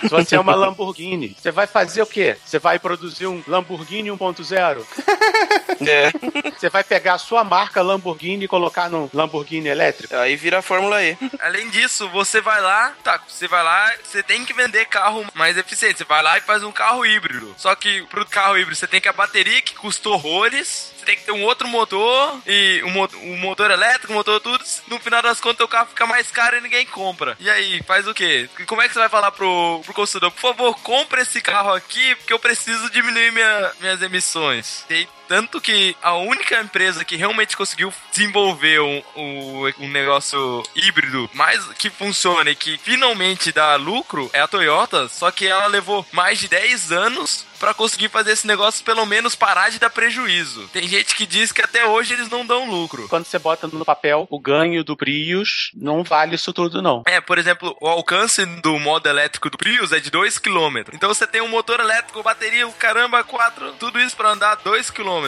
Se você é uma Lamborghini, você vai fazer o quê? Você vai produzir um Lamborghini 1.0? É. Você vai pegar a sua marca Lamborghini e colocar num Lamborghini elétrico? Aí vira a Fórmula E. Além disso, você vai lá, tá, você vai lá, você tem que vender carro mais eficiente. Você vai lá e faz um carro híbrido. Só que pro carro híbrido você tem que a bateria que custa horrores, você tem que ter um outro motor e um, mo- um motor elétrico, um motor tudo. No final das contas o carro fica mais caro e ninguém compra. E aí, faz o quê? Como é que você vai falar pro, pro consumidor? Por favor, compre esse carro aqui porque eu preciso diminuir minha- minhas emissões. E tanto que a única empresa que realmente conseguiu desenvolver um, um, um negócio híbrido mais que funciona e que finalmente dá lucro é a Toyota, só que ela levou mais de 10 anos pra conseguir fazer esse negócio pelo menos parar de dar prejuízo. Tem gente que diz que até hoje eles não dão lucro. Quando você bota no papel o ganho do Prius, não vale isso tudo, não. É, por exemplo, o alcance do modo elétrico do Prius é de 2 km. Então você tem um motor elétrico, bateria, o caramba, 4, tudo isso pra andar 2 km.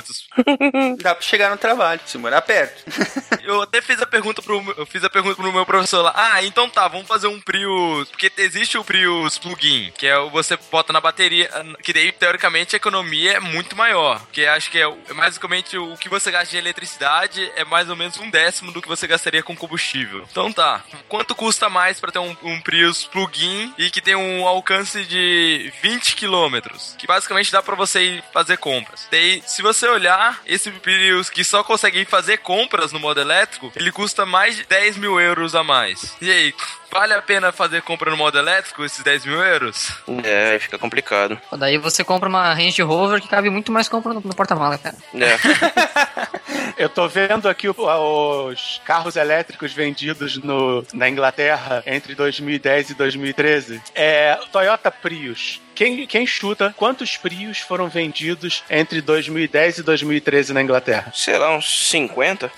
Dá pra chegar no trabalho, se morar perto. Eu até fiz a pergunta pro eu fiz a pergunta pro meu professor lá. Ah, então tá, vamos fazer um Prius, porque existe o Prius plug-in, que é o você bota na bateria, que daí teoricamente, a economia é muito maior. Porque acho que é, é basicamente o que você gasta de eletricidade é mais ou menos um décimo do que você gastaria com combustível. Então tá. Quanto custa mais pra ter um, um Prius plug-in e que tem um alcance de 20 quilômetros? Que basicamente dá pra você ir fazer compras. Daí, se você olhar, esse Prius que só consegue fazer compras no modo elétrico, ele custa mais de 10 mil euros a mais. E aí, vale a pena fazer compra no modo elétrico, esses 10 mil euros? É, fica complicado. Daí você compra uma Range Rover que cabe muito mais compra no, no porta-mala, cara. É. Eu tô vendo aqui o- os carros elétricos vendidos no, na Inglaterra entre 2010 e 2013. É Toyota Prius. Quem, quem chuta quantos Prius foram vendidos entre 2010 e 2013 na Inglaterra? Sei lá, uns 50?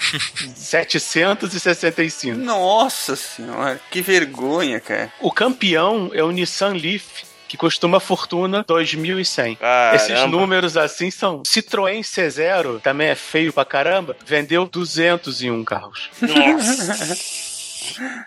765. Nossa senhora, que vergonha, cara. O campeão é o Nissan Leaf. Que custa uma fortuna 2.100. Esses números assim são. Citroën C0 também é feio pra caramba. Vendeu 201 carros.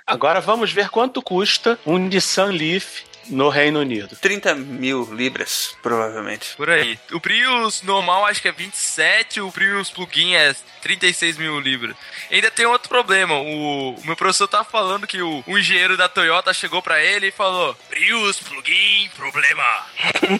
Agora vamos ver quanto custa um Nissan Leaf no Reino Unido. 30 mil libras, provavelmente. Por aí. O Prius normal acho que é 27, o Prius plugin é 36 mil libras. Ainda tem outro problema. O, o meu professor tá falando que o, o engenheiro da Toyota chegou pra ele e falou: Prius plugin, problema.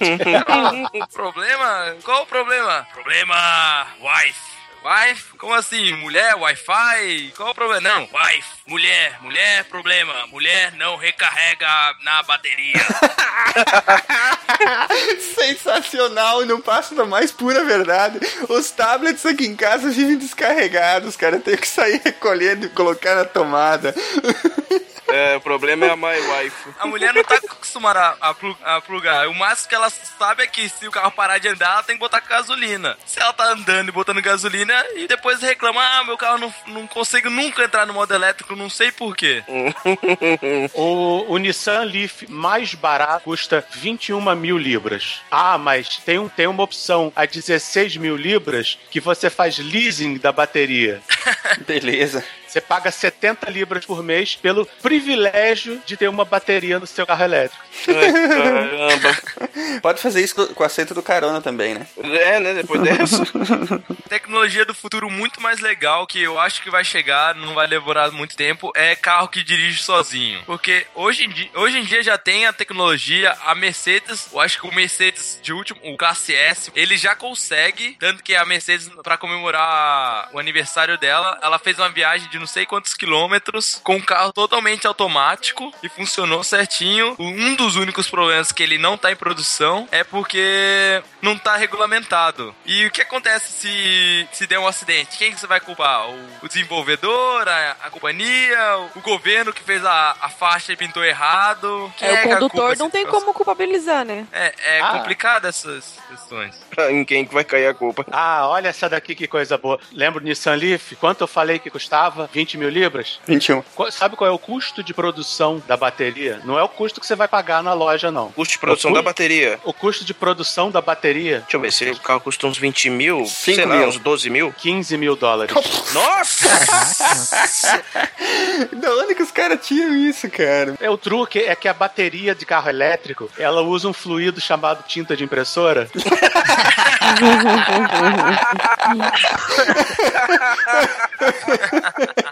problema? Qual o problema? Problema wife. Wife? Como assim? Mulher? Wi-Fi? Qual o problema? Não, wife. Mulher. Mulher, problema. Mulher não recarrega na bateria. Sensacional e não passa da mais pura verdade. Os tablets aqui em casa vivem descarregados, cara. Eu tenho que sair recolhendo e colocar na tomada. É, o problema é a My Wife. A mulher não tá acostumada a, a plu- a plugar. O máximo que ela sabe é que se o carro parar de andar, ela tem que botar gasolina. Se ela tá andando e botando gasolina e depois reclama, ah, meu carro não, não consigo nunca entrar no modo elétrico, não sei porquê. O, o Nissan Leaf mais barato custa 21 mil libras. Ah, mas tem, um, tem uma opção a 16 mil libras que você faz leasing da bateria. Beleza. Você paga 70 libras por mês pelo privilégio de ter uma bateria no seu carro elétrico. Caramba. Pode fazer isso com o assento do carona também, né? É, né? Depois dessa. Tecnologia do futuro muito mais legal que eu acho que vai chegar, não vai demorar muito tempo, é carro que dirige sozinho. Porque hoje em dia, hoje em dia já tem a tecnologia, a Mercedes, eu acho que o Mercedes de último, o Classe S, ele já consegue, tanto que a Mercedes, pra comemorar o aniversário dela, ela fez uma viagem de não sei quantos quilômetros com um carro totalmente automático e funcionou certinho. Um dos únicos problemas que ele não tá em produção é porque não tá regulamentado. E o que acontece se, se der um acidente? Quem que você vai culpar? O, o desenvolvedor, a, a companhia, o, o governo que fez a, a faixa e pintou errado? Quem É, o que a condutor culpa não tem como culpabilizar, né? É, é Ah. complicado essas questões. em quem que vai cair a culpa? Ah, olha essa daqui que coisa boa. Lembra o Nissan Leaf? Quanto eu falei que custava? 20 mil libras? 21. Qu- Sabe qual é o custo de produção da bateria? Não é o custo que você vai pagar na loja, não. Custo de produção da bateria. O custo de produção da bateria, Deixa eu ver, se o carro custa uns 20 mil, Cinco sei lá, mil. uns 12 mil. 15 mil dólares. Nossa! Da onde que os caras tinham isso, cara? É o truque é que a bateria de carro elétrico, ela usa um fluido chamado tinta de impressora.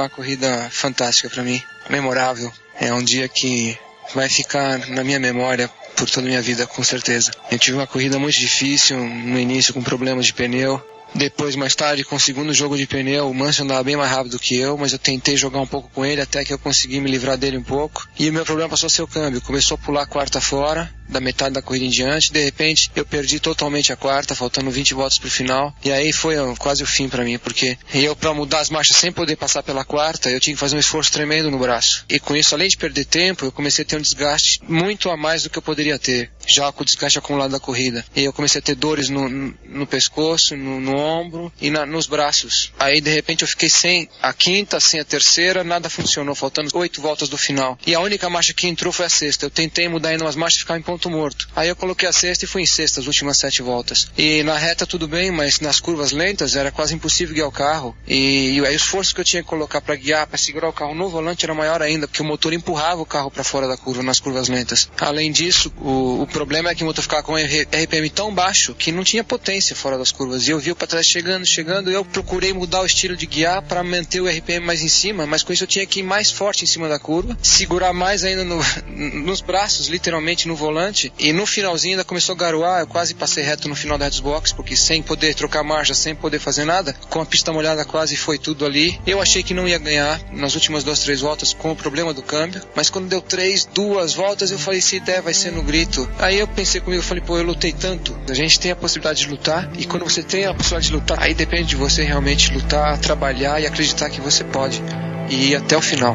Uma corrida fantástica para mim, memorável. É um dia que vai ficar na minha memória por toda a minha vida, com certeza. Eu tive uma corrida muito difícil, no início com problemas de pneu. Depois, mais tarde, com o segundo jogo de pneu, o Mansion andava bem mais rápido que eu, mas eu tentei jogar um pouco com ele até que eu consegui me livrar dele um pouco. E o meu problema passou a ser o câmbio. Começou a pular a quarta fora, da metade da corrida em diante. De repente, eu perdi totalmente a quarta, faltando 20 voltas pro final. E aí foi quase o fim para mim, porque eu, para mudar as marchas sem poder passar pela quarta, eu tinha que fazer um esforço tremendo no braço. E com isso, além de perder tempo, eu comecei a ter um desgaste muito a mais do que eu poderia ter, já com o desgaste acumulado da corrida. E eu comecei a ter dores no, no, no pescoço, no, no ombro e na- nos braços. Aí, de repente, eu fiquei sem a quinta, sem a terceira, nada funcionou, faltando oito voltas do final. E a única marcha que entrou foi a sexta. Eu tentei mudar ainda umas marchas e ficar em ponto morto. Aí eu coloquei a sexta e fui em sexta as últimas sete voltas. E na reta tudo bem, mas nas curvas lentas era quase impossível guiar o carro. E, e aí o esforço que eu tinha que colocar para guiar, para segurar o carro no volante era maior ainda, porque o motor empurrava o carro para fora da curva nas curvas lentas. Além disso, o, o problema é que o motor ficava com RPM tão baixo que não tinha potência fora das curvas. E eu vi o para trás chegando, chegando, e eu procurei mudar o estilo de guiar para manter o RPM mais em cima, mas com isso eu tinha que ir mais forte em cima da curva, segurar mais ainda no- nos braços, literalmente no volante, e no finalzinho ainda começou a garoar, eu quase passei reto no final da Box, porque sem poder trocar marcha, sem poder fazer nada, com a pista molhada quase foi tudo ali. Eu achei que não ia ganhar nas últimas duas, três voltas com o problema do câmbio, mas quando deu três, duas voltas, eu falei, se der, vai ser no grito. Aí eu pensei comigo, falei, pô, eu lutei tanto, a gente tem a possibilidade de lutar, e quando você tem a possibilidade de lutar, aí depende de você realmente lutar, trabalhar e acreditar que você pode. E ir até o final.